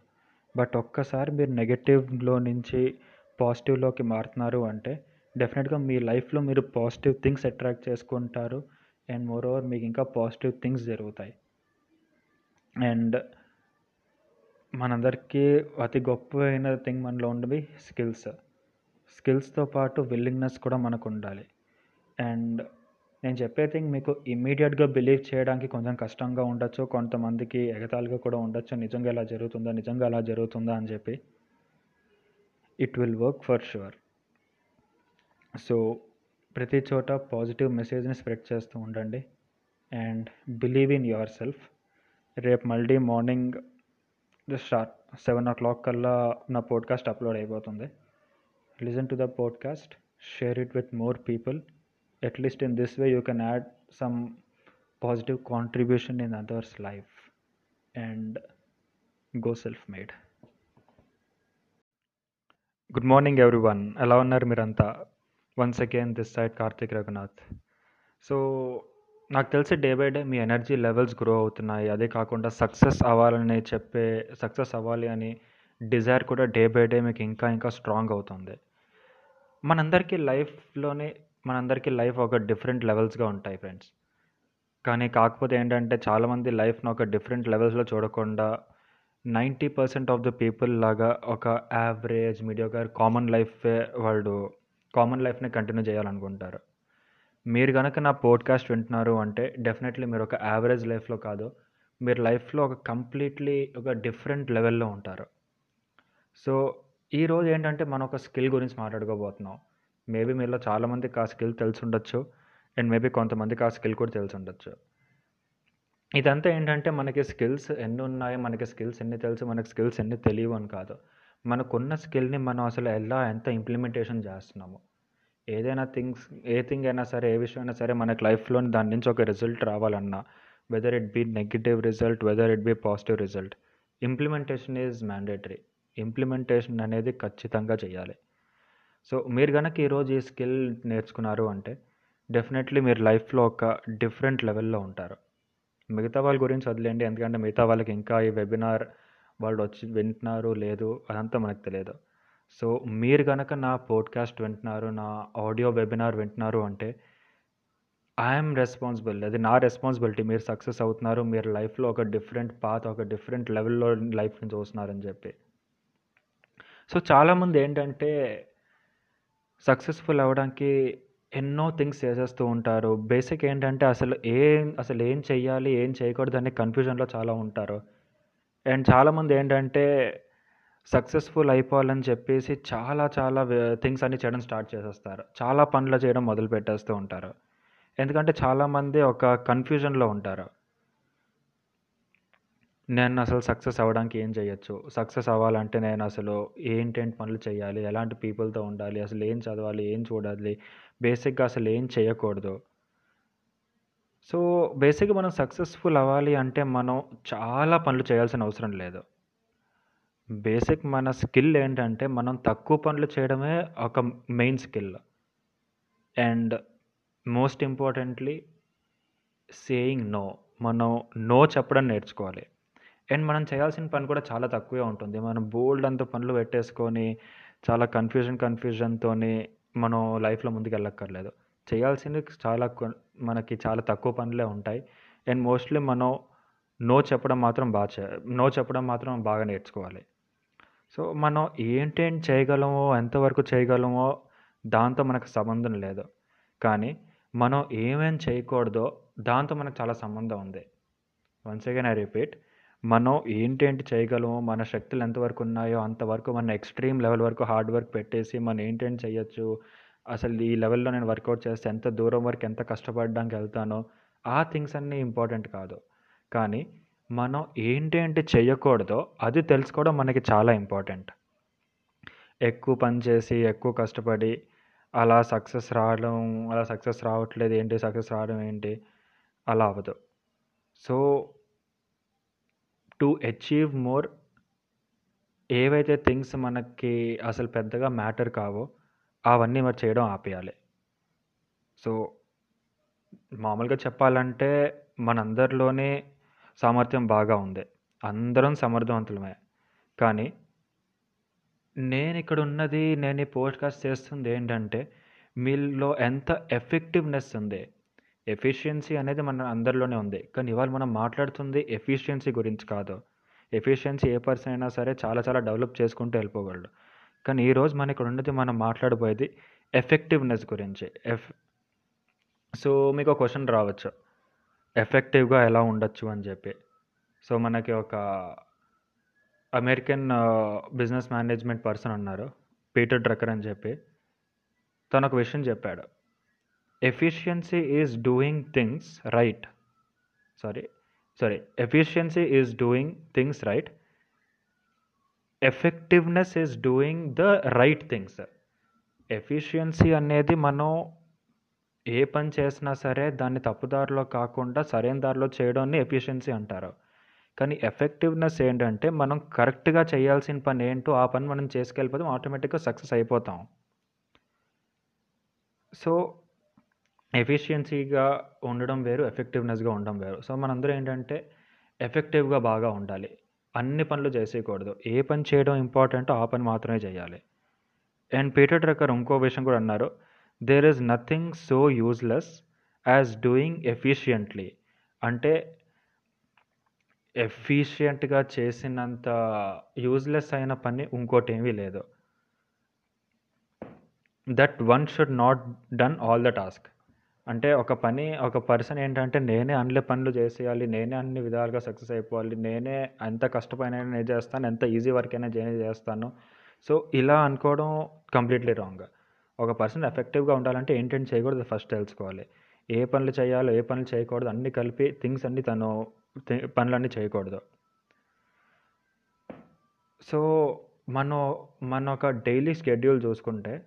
బట్ ఒక్కసారి మీరు నెగిటివ్లో నుంచి పాజిటివ్లోకి మారుతున్నారు అంటే డెఫినెట్గా మీ లైఫ్లో మీరు పాజిటివ్ థింగ్స్ అట్రాక్ట్ చేసుకుంటారు. అండ్ మోర్ ఓవర్ మీకు ఇంకా పాజిటివ్ థింగ్స్ జరుగుతాయి. అండ్ మనందరికీ అతి గొప్ప అయిన థింగ్ మనలో ఉండవి స్కిల్స్. స్కిల్స్తో పాటు విల్లింగ్నెస్ కూడా మనకు ఉండాలి. అండ్ నేను చెప్పే థింగ్ మీకు ఇమ్మీడియట్గా బిలీవ్ చేయడానికి కొంచెం కష్టంగా ఉండొచ్చు. కొంతమందికి ఎగతాళిగా కూడా ఉండొచ్చు. నిజంగా ఇలా జరుగుతుందా? నిజంగా అలా జరుగుతుందా? అని చెప్పి it will work for sure so ప్రతి చోట పాజిటివ్ మెసేజ్ని స్ప్రెడ్ చేస్తూ ఉండండి. And believe in yourself రేపు మళ్ళీ morning start seven o'clock కల్లా నా పోడ్కాస్ట్ అప్లోడ్ అయిపోతుంది. Listen to the podcast share it with more people at least in this way you can add some positive contribution in others life and go self made good morning everyone ఎలా ఉన్నారు మీరంతా? Once again this side Karthik Raghunath so నాకు తెలిసి day by day మీ energy levels grow అవుతున్నాయి. అదే కాకుండా success అవ్వాలని చెప్పే సక్సెస్ అవ్వాలి అని డిజైర్ కూడా డే బై డే మీకు ఇంకా ఇంకా స్ట్రాంగ్ అవుతుంది. మనందరికీ లైఫ్లోనే మనందరికీ లైఫ్ ఒక డిఫరెంట్ లెవెల్స్గా ఉంటాయి ఫ్రెండ్స్ కానీ కాకపోతే ఏంటంటే చాలామంది లైఫ్ను ఒక డిఫరెంట్ లెవెల్స్లో చూడకుండా ninety percent of the people లాగా ఒక యావరేజ్ మీడియోకర్ కామన్ లైఫ్ వాళ్ళు కామన్ లైఫ్ని కంటిన్యూ చేయాలనుకుంటారు. మీరు కనుక నా పోడ్కాస్ట్ వింటున్నారు అంటే డెఫినెట్లీ మీరు ఒక యావరేజ్ లైఫ్లో కాదు మీరు లైఫ్లో ఒక కంప్లీట్లీ ఒక డిఫరెంట్ లెవెల్లో ఉంటారు. సో ఈరోజు ఏంటంటే మనం ఒక స్కిల్ గురించి మాట్లాడుకోబోతున్నాం. మేబీ మీలో చాలామందికి ఆ స్కిల్ తెలిసి ఉండొచ్చు అండ్ మేబీ కొంతమందికి ఆ స్కిల్ కూడా తెలిసి ఉండొచ్చు. ఇదంతా ఏంటంటే మనకి స్కిల్స్ ఎన్ని ఉన్నాయి మనకి స్కిల్స్ ఎన్ని తెలుసు మనకి స్కిల్స్ ఎన్ని తెలియవు అని కాదు. మనకున్న స్కిల్ని మనం అసలు ఎలా ఎంత ఇంప్లిమెంటేషన్ చేస్తున్నాము? ఏదైనా థింగ్స్ ఏ థింగ్ అయినా సరే ఏ విషయం అయినా సరే మనకి లైఫ్లో దాని నుంచి ఒక రిజల్ట్ రావాలన్నా whether it be negative result whether it be positive result implementation is mandatory implementation అనేది ఖచ్చితంగా చేయాలి. సో మీరు కనుక ఈరోజు ఈ స్కిల్ నేర్చుకున్నారు అంటే డెఫినెట్లీ మీరు లైఫ్లో ఒక డిఫరెంట్ లెవెల్లో ఉంటారు. మిగతా వాళ్ళ గురించి వదిలేండి ఎందుకంటే మిగతా వాళ్ళకి ఇంకా ఈ వెబినార్ వాళ్ళు వచ్చి వింటున్నారు లేదు అదంతా మనకు తెలియదు. సో మీరు కనుక నా పోడ్కాస్ట్ వింటున్నారు నా ఆడియో వెబినార్ వింటున్నారు అంటే ఐఎమ్ రెస్పాన్సిబుల్ అది నా రెస్పాన్సిబిలిటీ మీరు సక్సెస్ అవుతున్నారు మీరు లైఫ్లో ఒక డిఫరెంట్ పాత్ ఒక డిఫరెంట్ లెవెల్లో లైఫ్ని చూస్తున్నారని చెప్పి. సో చాలామంది ఏంటంటే సక్సెస్ఫుల్ అవ్వడానికి ఎన్నో థింగ్స్ చేసేస్తూ ఉంటారు. బేసిక్ ఏంటంటే అసలు ఏం అసలు ఏం చెయ్యాలి ఏం చేయకూడదు అనే కన్ఫ్యూజన్లో చాలా ఉంటారు. అండ్ చాలామంది ఏంటంటే సక్సెస్ఫుల్ అయిపోవాలని చెప్పేసి చాలా చాలా థింగ్స్ అన్ని చేయడం స్టార్ట్ చేసేస్తారు. చాలా పనులు చేయడం మొదలు పెట్టేస్తూ ఉంటారు. ఎందుకంటే చాలామంది ఒక కన్ఫ్యూజన్లో ఉంటారు. నేను అసలు సక్సెస్ అవ్వడానికి ఏం చేయొచ్చు సక్సెస్ అవ్వాలంటే నేను అసలు ఏంటేంటి పనులు చేయాలి ఎలాంటి పీపుల్తో ఉండాలి? అసలు ఏం చదవాలి? ఏం చూడాలి? బేసిక్గా అసలు ఏం చేయకూడదు. సో బేసిక్గా మనం సక్సెస్ఫుల్ అవ్వాలి అంటే మనం చాలా పనులు చేయాల్సిన అవసరం లేదు. బేసిక్ మన స్కిల్ ఏంటంటే మనం తక్కువ పనులు చేయడమే ఒక main skill. And most importantly saying no. మనం నో చెప్పడం నేర్చుకోవాలి. అండ్ మనం చేయాల్సిన పని కూడా చాలా తక్కువే ఉంటుంది. మనం బోల్డ్ అంత పనులు పెట్టేసుకొని చాలా కన్ఫ్యూజన్ కన్ఫ్యూజన్తోని మనం లైఫ్లో ముందుకు వెళ్ళక్కర్లేదు చేయాల్సింది చాలా మనకి చాలా తక్కువ పనులే ఉంటాయి. అండ్ మోస్ట్లీ మనం నో చెప్పడం మాత్రం బాగా చే నో చెప్పడం మాత్రం బాగా నేర్చుకోవాలి. సో మనం ఏంటేం చేయగలమో ఎంతవరకు చేయగలమో దాంతో మనకు సంబంధం లేదు. కానీ మనం ఏమేం చేయకూడదో దాంతో మనకు చాలా సంబంధం ఉంది. వన్స్ అగైన్ ఐ రిపీట్ మనం ఏంటేంటి చేయగలమో మన శక్తులు ఎంతవరకు ఉన్నాయో అంతవరకు మన ఎక్స్ట్రీమ్ లెవెల్ వరకు హార్డ్ వర్క్ పెట్టేసి మనం ఏంటేంటి చేయొచ్చు? అసలు ఈ లెవెల్లో నేను వర్కౌట్ చేస్తే ఎంత దూరం వరకు ఎంత కష్టపడడానికి వెళ్తానో ఆ థింగ్స్ అన్నీ ఇంపార్టెంట్ కాదు. కానీ మనం ఏంటేంటి చేయకూడదో అది తెలుసుకోవడం మనకి చాలా ఇంపార్టెంట్. ఎక్కువ పని చేసి ఎక్కువ కష్టపడి అలా సక్సెస్ రావడం అలా సక్సెస్ రావట్లేదు ఏంటి సక్సెస్ రావడం ఏంటి అలా అవ్వదు. సో టు అచీవ్ మోర్ ఏవైతే థింగ్స్ మనకి అసలు పెద్దగా మ్యాటర్ కావో అవన్నీ మరి చేయడం ఆపేయాలి. సో మామూలుగా చెప్పాలంటే మనందరిలోనే సామర్థ్యం బాగా ఉంది. అందరం సమర్థవంతులమే. కానీ నేను ఇక్కడ ఉన్నది నేను ఈ పోడ్కాస్ట్ చేస్తుంది ఏంటంటే మీలో ఎంత ఎఫెక్టివ్నెస్ ఉంది ఎఫిషియన్సీ అనేది మన అందరిలోనే ఉంది. కానీ ఇవాళ మనం మాట్లాడుతుంది ఎఫిషియన్సీ గురించి కాదు. ఎఫిషియన్సీ ఏ పర్సన్ అయినా సరే చాలా చాలా డెవలప్ చేసుకుంటూ వెళ్ళిపోగలడు. కానీ ఈరోజు మన ఇక్కడ ఉన్నది మనం మాట్లాడబోయేది ఎఫెక్టివ్నెస్ గురించి. ఎఫ్ సో మీకు ఒక క్వశ్చన్ రావచ్చు. ఎఫెక్టివ్గా ఎలా ఉండొచ్చు అని చెప్పి. సో మనకి ఒక అమెరికన్ బిజినెస్ మేనేజ్మెంట్ పర్సన్ ఉన్నారు. పీటర్ డ్రక్కర్ అని చెప్పి. తను ఒక విషయం చెప్పాడు. Efficiency is doing things right sorry sorry efficiency is doing things right effectiveness is doing the right things efficiency అనేది మనం ఏ పని చేసినా సరే దాన్ని తప్పుదారిలో కాకుండా సరైన దారిలో చేయడాన్ని ఎఫిషియన్సీ అంటారు. కానీ ఎఫెక్టివ్నెస్ ఏంటంటే మనం కరెక్ట్గా చేయాల్సిన పని ఏంటో ఆ పని మనం చేసుకెళ్ళిపోతాం ఆటోమేటిక్గా సక్సెస్ అయిపోతాం. సో ఎఫిషియన్సీగా ఉండడం వేరు ఎఫెక్టివ్నెస్గా ఉండడం వేరు. సో మనందరూ ఏంటంటే ఎఫెక్టివ్గా బాగా ఉండాలి. అన్ని పనులు చేసేయకూడదు. ఏ పని చేయడం ఇంపార్టెంటో ఆ పని మాత్రమే చేయాలి. అండ్ పీటర్ డ్రక్కర్ ఇంకో విషయం కూడా అన్నారు there is nothing so useless as doing efficiently అంటే ఎఫిషియెంట్గా చేసినంత యూజ్లెస్ అయిన పని ఇంకోటి ఏమీ లేదు. That one should not done all the task అంటే ఒక పని ఒక పర్సన్ ఏంటంటే నేనే అన్ని పనులు చేసేయాలి నేనే అన్ని విధాలుగా సక్సెస్ అయిపోవాలి నేనే ఎంత కష్టపడిన నేను చేస్తాను ఎంత ఈజీ వర్క్ అయినా నేనే చేస్తాను. సో ఇలా అనుకోవడం కంప్లీట్లీ రాంగ్. ఒక పర్సన్ ఎఫెక్టివ్గా ఉండాలంటే ఏంటంటే చేయకూడదు ఫస్ట్ తెలుసుకోవాలి. ఏ పనులు చేయాలో ఏ పనులు చేయకూడదు అన్ని కలిపి థింగ్స్ అన్ని తను పనులన్నీ చేయకూడదు. సో మనం మన ఒక డైలీ షెడ్యూల్ చూసుకుంటే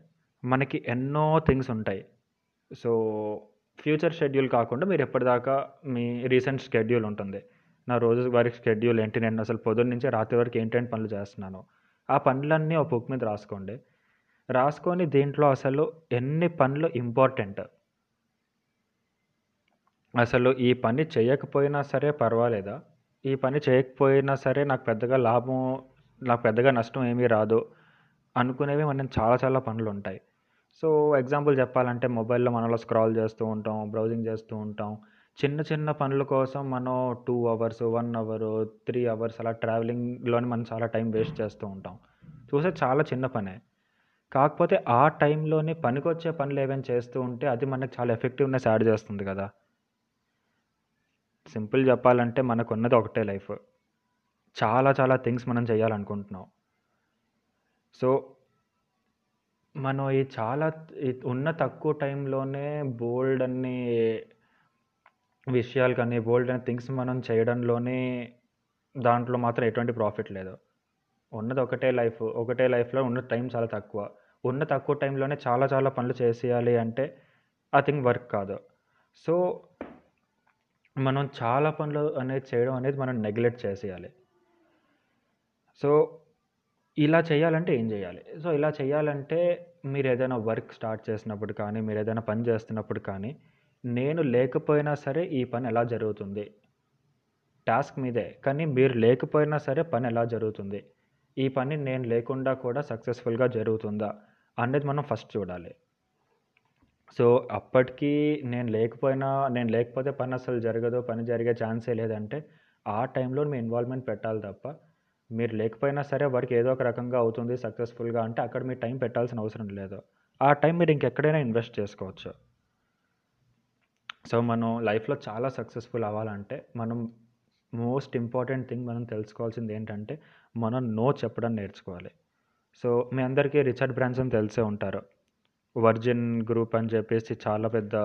మనకి ఎన్నో థింగ్స్ ఉంటాయి. సో ఫ్యూచర్ షెడ్యూల్ కాకుండా మీరు ఎప్పటిదాకా మీ రీసెంట్ షెడ్యూల్ ఉంటుంది. నా రోజు వారికి షెడ్యూల్ ఏంటి? నేను అసలు పొద్దున్న నుంచి రాత్రి వరకు ఏంటంటే పనులు చేస్తున్నాను? ఆ పనులన్నీ ఒక బుక్ మీద రాసుకోండి. రాసుకొని దీంట్లో అసలు ఎన్ని పనులు ఇంపార్టెంట్? అసలు ఈ పని చేయకపోయినా సరే పర్వాలేదా? ఈ పని చేయకపోయినా సరే నాకు పెద్దగా లాభం నాకు పెద్దగా నష్టం ఏమీ రాదు అనుకునేవి మనం చాలా చాలా పనులు ఉంటాయి. సో ఎగ్జాంపుల్ చెప్పాలంటే మొబైల్లో మనలో స్క్రాల్ చేస్తూ ఉంటాం బ్రౌజింగ్ చేస్తూ ఉంటాం. చిన్న చిన్న పనుల కోసం మనం two hours one hour three hours అలా ట్రావెలింగ్లోనే మనం చాలా టైం వేస్ట్ చేస్తూ ఉంటాం. చూసే చాలా చిన్న పనే. కాకపోతే ఆ టైంలోనే పనికొచ్చే పనులు ఏమైనా చేస్తూ ఉంటే అది మనకు చాలా ఎఫెక్టివ్నెస్ యాడ్ చేస్తుంది కదా. సింపుల్ చెప్పాలంటే మనకున్నది ఒకటే లైఫ్. చాలా చాలా థింగ్స్ మనం చేయాలనుకుంటున్నాం. సో మనం ఈ చాలా ఉన్న తక్కువ టైంలోనే బోల్డ్ అన్ని విషయాలు కానీ బోల్డ్ అనే థింగ్స్ మనం చేయడంలోనే దాంట్లో మాత్రం ఎటువంటి ప్రాఫిట్ లేదు. ఉన్నది ఒకటే లైఫ్ ఒకటే లైఫ్లో ఉన్న టైం చాలా తక్కువ. ఉన్న తక్కువ టైంలోనే చాలా చాలా పనులు చేసేయాలి అంటే ఆ థింగ్ వర్క్ కాదు. సో మనం చాలా పనులు అనేది చేయడం అనేది మనం నెగ్లెక్ట్ చేసేయాలి. సో ఇలా చేయాలంటే ఏం చేయాలి? సో ఇలా చేయాలంటే మీరు ఏదైనా వర్క్ స్టార్ట్ చేసినప్పుడు కానీ మీరు ఏదైనా పని చేస్తున్నప్పుడు కానీ నేను లేకపోయినా సరే ఈ పని ఎలా జరుగుతుంది? టాస్క్ మీదే. కానీ మీరు లేకపోయినా సరే పని ఎలా జరుగుతుంది? ఈ పని నేను లేకుండా కూడా సక్సెస్ఫుల్గా జరుగుతుందా? అనేది మనం ఫస్ట్ చూడాలి. సో అప్పటికి నేను లేకపోయినా నేను లేకపోతే పని అసలు జరగదు పని జరిగే ఛాన్సే లేదంటే ఆ టైంలో మీ ఇన్వాల్వ్మెంట్ పెట్టాలి తప్ప మీరు లేకపోయినా సరే వర్క్ ఏదో ఒక రకంగా అవుతుంది సక్సెస్ఫుల్గా అంటే అక్కడ మీరు టైం పెట్టాల్సిన అవసరం లేదు. ఆ టైం మీరు ఇంకెక్కడైనా ఇన్వెస్ట్ చేసుకోవచ్చు. సో మనం లైఫ్లో చాలా సక్సెస్ఫుల్ అవ్వాలంటే మనం మోస్ట్ ఇంపార్టెంట్ థింగ్ మనం తెలుసుకోవాల్సింది ఏంటంటే మనం నో చెప్పడం నేర్చుకోవాలి. సో మీ అందరికీ రిచర్డ్ బ్రాన్సన్ తెలిసే ఉంటారు. వర్జిన్ గ్రూప్ అని చెప్పేసి చాలా పెద్ద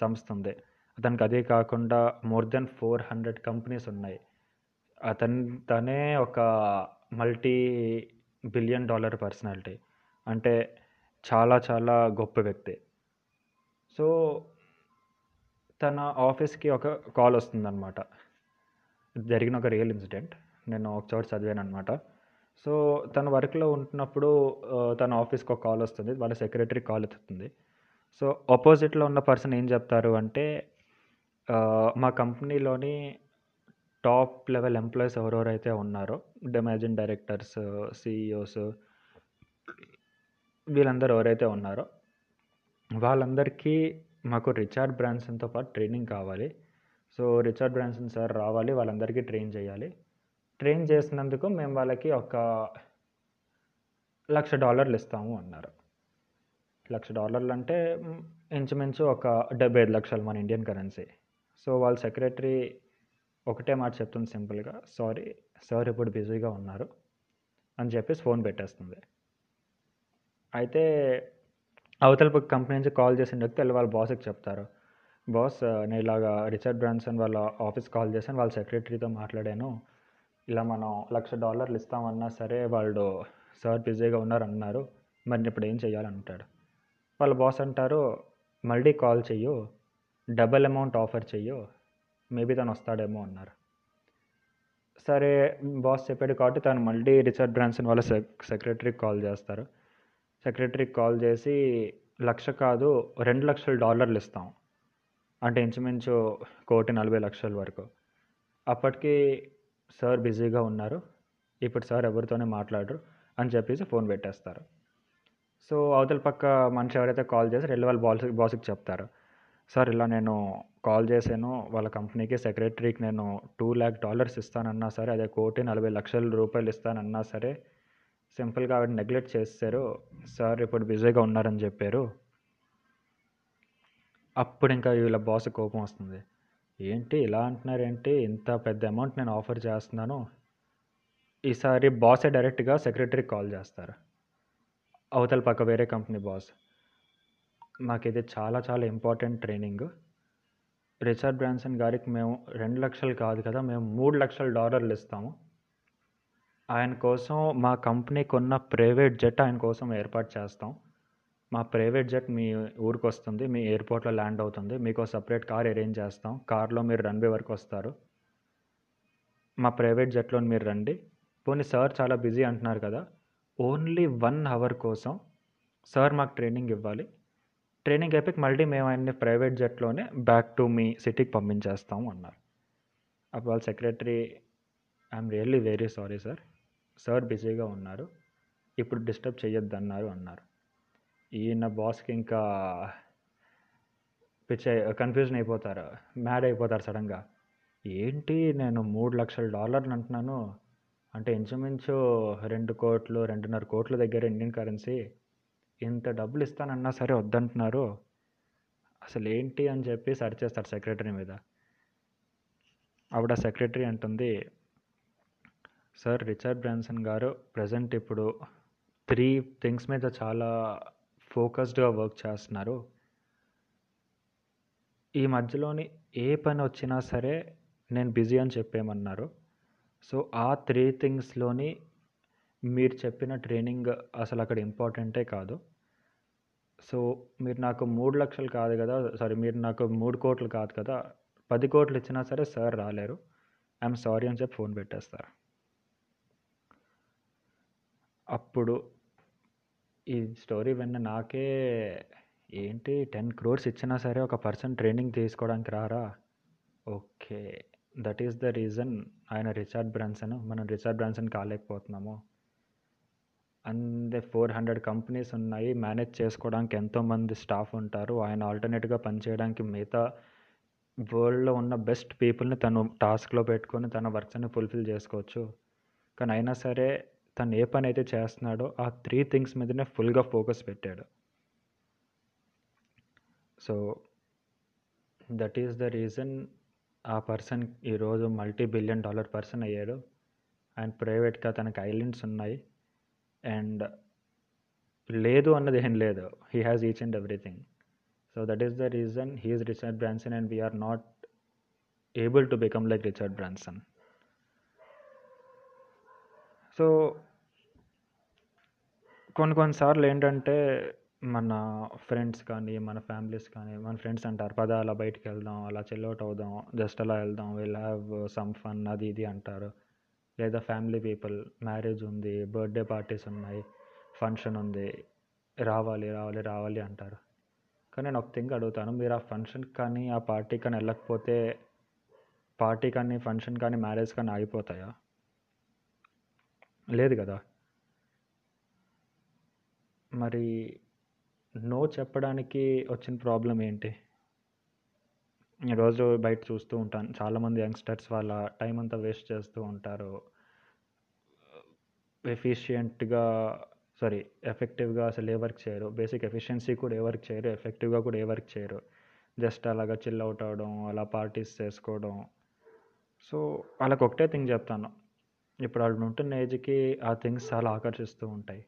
సంస్థ ఉంది. దానికి అదే కాకుండా more than four hundred companies ఉన్నాయి. అతను తనే ఒక మల్టీ బిలియన్ డాలర్ పర్సనాలిటీ అంటే చాలా చాలా గొప్ప వ్యక్తి. సో తన ఆఫీస్కి ఒక కాల్ వస్తుందన్నమాట. జరిగిన ఒక రియల్ ఇన్సిడెంట్ నేను ఒక చోట చదివాను అనమాట సో తన వర్క్లో ఉంటున్నప్పుడు తన ఆఫీస్కి ఒక కాల్ వస్తుంది. వాళ్ళ సెక్రటరీ కాల్ ఎత్తుతుంది. సో ఆపోజిట్లో ఉన్న పర్సన్ ఏం చెప్తారు అంటే మా కంపెనీలోని టాప్ లెవెల్ ఎంప్లాయీస్ ఎవరెవరైతే ఉన్నారో డెమాజిన్ డైరెక్టర్స్ సిఇఓస్ వీళ్ళందరూ ఎవరైతే ఉన్నారో వాళ్ళందరికీ మాకు రిచార్డ్ బ్రాన్సన్తో పాటు ట్రైనింగ్ కావాలి. సో రిచార్డ్ బ్రాన్సన్ సార్ రావాలి వాళ్ళందరికీ ట్రైన్ చేయాలి. ట్రైన్ చేసినందుకు మేము వాళ్ళకి ఒక లక్ష డాలర్లు ఇస్తాము అన్నారు. లక్ష డాలర్లు అంటే ఇంచుమించు ఒక డెబ్బై ఐదు లక్షలు మన ఇండియన్ కరెన్సీ. సో వాళ్ళ సెక్రటరీ ఒకటే మాట చెప్తుంది సింపుల్గా. సారీ సార్ ఇప్పుడు బిజీగా ఉన్నారు అని చెప్పేసి ఫోన్ పెట్టేస్తుంది. అయితే అవతల పక్క కంపెనీ నుంచి కాల్ చేసిన వ్యక్తి వెళ్ళి వాళ్ళ బాస్కి చెప్తారు. బాస్ నేను ఇలాగా రిచర్డ్ బ్రాన్సన్ వాళ్ళ ఆఫీస్ కాల్ చేశాను వాళ్ళ సెక్రటరీతో మాట్లాడాను. ఇలా మనం లక్ష డాలర్లు ఇస్తామన్నా సరే వాళ్ళు సార్ బిజీగా ఉన్నారు అన్నారు మరి ఇప్పుడు ఏం చేయాలంటాడు? వాళ్ళ బాస్ అంటారు మళ్ళీ కాల్ చెయ్యు డబల్ అమౌంట్ ఆఫర్ చెయ్యు మేబీ తను వస్తాడేమో అన్నారు. సరే బాస్ చెప్పాడు కాబట్టి తను మళ్ళీ రిచర్డ్ బ్రాన్సన్ వాళ్ళ సెక్రటరీకి కాల్ చేస్తారు. సెక్రటరీకి కాల్ చేసి లక్ష కాదు రెండు లక్షల డాలర్లు ఇస్తాం. అంటే ఇంచుమించు కోటి నలభై లక్షల వరకు. అప్పటికి సార్ బిజీగా ఉన్నారు. ఇప్పుడు సార్ ఎవరితోనే మాట్లాడరు అని చెప్పేసి ఫోన్ పెట్టేస్తారు. సో అవతల పక్క మనిషి ఎవరైతే కాల్ చేసి వెళ్ళి వాళ్ళ బాస్ బాస్కి చెప్తారు. సార్ ఇలా నేను కాల్ చేశాను. వాళ్ళ కంపెనీకి సెక్రటరీకి నేను టూ ల్యాక్ డాలర్స్ ఇస్తానన్నా సరే అదే కోటి నలభై లక్షల రూపాయలు ఇస్తానన్నా సరే సింపుల్గా ఆవిడ నెగ్లెక్ట్ చేస్తారు సార్ ఇప్పుడు బిజీగా ఉన్నారని చెప్పారు. అప్పుడు ఇంకా వీళ్ళ బాస్ కోపం వస్తుంది. ఏంటి ఇలా అంటున్నారు ఏంటి ఇంత పెద్ద అమౌంట్ నేను ఆఫర్ చేస్తున్నాను. ఈసారి బాసే డైరెక్ట్గా సెక్రటరీకి కాల్ చేస్తారు. అవతల పక్క వేరే కంపెనీ బాస్. మాకు ఇది చాలా చాలా ఇంపార్టెంట్ ట్రైనింగ్. రిచర్డ్ బ్రాన్సన్ గారికి మేము రెండు లక్షలు కాదు కదా మేము మూడు లక్షల డాలర్లు ఇస్తాము. ఆయన కోసం మా కంపెనీకి ఉన్న ప్రైవేట్ జెట్ ఆయన కోసం ఏర్పాటు చేస్తాం. మా ప్రైవేట్ జెట్ మీ ఊరికి వస్తుంది మీ ఎయిర్పోర్ట్లో ల్యాండ్ అవుతుంది మీకు సపరేట్ కార్ అరేంజ్ చేస్తాం కార్లో మీరు రన్వే వరకు వస్తారు. మా ప్రైవేట్ జెట్లో మీరు రండి. పోనీ సార్ చాలా బిజీ అంటున్నారు కదా ఓన్లీ వన్ అవర్ కోసం సార్ మాకు ట్రైనింగ్ ఇవ్వాలి. ట్రైనింగ్ అయిపోయి మళ్ళీ మేము ఆయన్ని ప్రైవేట్ జెట్లోనే బ్యాక్ టు మీ సిటీకి పంపించేస్తాము అన్నారు. అప్పుడు వాళ్ళ secretary I'm really very sorry sir. Sir బిజీగా ఉన్నారు. ఇప్పుడు డిస్టర్బ్ చేయొద్దు అన్నారు. అన్నారు ఈయన బాస్కి ఇంకా పిచ్చ కన్ఫ్యూజన్ అయిపోతారు మ్యాడ్ అయిపోతారు సడన్గా. ఏంటి నేను మూడు లక్షల డాలర్లు అంటున్నాను? అంటే ఇంచుమించు రెండు కోట్లు రెండున్నర కోట్ల దగ్గర ఇండియన్ కరెన్సీ ఇంత డబ్బులు ఇస్తానన్నా సరే వద్దంటున్నారు. అసలు ఏంటి అని చెప్పి సెర్చ్ చేస్తాడు సెక్రటరీ మీద. ఆవిడ సెక్రటరీ అంటుంది sir Richard Branson garu present ఇప్పుడు త్రీ థింగ్స్ మీద చాలా ఫోకస్డ్గా వర్క్ చేస్తున్నారు. ఈ మధ్యలోని ఏ పని వచ్చినా సరే నేను బిజీ అని చెప్పేమన్నారు సో ఆ త్రీ థింగ్స్లోని మీరు చెప్పిన ట్రైనింగ్ అసలు అక్కడ ఇంపార్టెంటే కాదు. సో మీరు నాకు మూడు లక్షలు కాదు కదా సారీ మీరు నాకు మూడు కోట్లు కాదు కదా పది కోట్లు ఇచ్చినా సరే సార్ రాలేరు. ఐఎమ్ సారీ అని చెప్పి ఫోన్ పెట్టేస్తారు. అప్పుడు ఈ స్టోరీ విన్న నాకే ఏంటి టెన్ క్రోర్స్ ఇచ్చినా సరే ఒక పర్సన్ ట్రైనింగ్ తీసుకోవడానికి రారా? Okay that is the reason. ఆయన రిచార్డ్ బ్రాన్సన్ మనం రిచార్డ్ బ్రాన్సన్ కాలేకపోతున్నాము. అందే ఫోర్ హండ్రెడ్ కంపెనీస్ ఉన్నాయి. మేనేజ్ చేసుకోవడానికి ఎంతోమంది స్టాఫ్ ఉంటారు. ఆయన ఆల్టర్నేట్గా పనిచేయడానికి మిగతా వరల్డ్లో ఉన్న బెస్ట్ పీపుల్ని తను టాస్క్లో పెట్టుకొని తన వర్క్స్ని ఫుల్ఫిల్ చేసుకోవచ్చు. కానీ అయినా సరే తను ఏ పని అయితే చేస్తున్నాడో ఆ త్రీ థింగ్స్ మీదనే ఫుల్గా ఫోకస్ పెట్టాడు. So that is the reason ఆ పర్సన్ ఈరోజు మల్టీ బిలియన్ డాలర్ పర్సన్ అయ్యాడు. అండ్ ప్రైవేట్గా తనకి ఐలెండ్స్ ఉన్నాయి. అండ్ లేదు అన్నది ఏం లేదు. He has each and everything so that is the reason he is Richard Branson and we're not able to become like Richard Branson so కొన్ని కొన్నిసార్లు ఏంటంటే మన ఫ్రెండ్స్ కానీ మన ఫ్యామిలీస్ కానీ మన ఫ్రెండ్స్ అంటారు పద అలా బయటికి వెళ్దాం అలా చెల్అవుట్ అవుదాం జస్ట్ అలా వెళ్దాం విల్ హ్యావ్ సమ్ ఫన్ అది ఇది అంటారు. లేదా ఫ్యామిలీ పీపుల్ మ్యారేజ్ ఉంది బర్త్డే పార్టీస్ ఉన్నాయి ఫంక్షన్ ఉంది రావాలి రావాలి రావాలి అంటారు. కానీ నేను ఒక థింగ్ అడుగుతాను మీరు ఆ ఫంక్షన్ కానీ ఆ పార్టీ కానీ వెళ్ళకపోతే పార్టీ కానీ ఫంక్షన్ కానీ మ్యారేజ్ కానీ ఆగిపోతాయా? లేదు కదా. మరి నో చెప్పడానికి వచ్చిన ప్రాబ్లం ఏంటి? రోజు బయట చూస్తూ ఉంటాను చాలామంది యంగ్స్టర్స్ వాళ్ళ టైం అంతా వేస్ట్ చేస్తూ ఉంటారు. ఎఫిషియెంట్గా సారీ ఎఫెక్టివ్గా అసలు ఏ వర్క్ చేయరు. బేసిక్ ఎఫిషియన్సీ కూడా ఏ వర్క్ చేయరు ఎఫెక్టివ్గా కూడా ఏ వర్క్ చేయరు. జస్ట్ అలాగా చిల్ అవుట్ అవడం అలా పార్టీస్ చేసుకోవడం. సో వాళ్ళకి ఒకటే థింగ్ చెప్తాను. ఇప్పుడు వాళ్ళు ఉంటున్న ఏజ్కి ఆ థింగ్స్ చాలా ఆకర్షిస్తూ ఉంటాయి.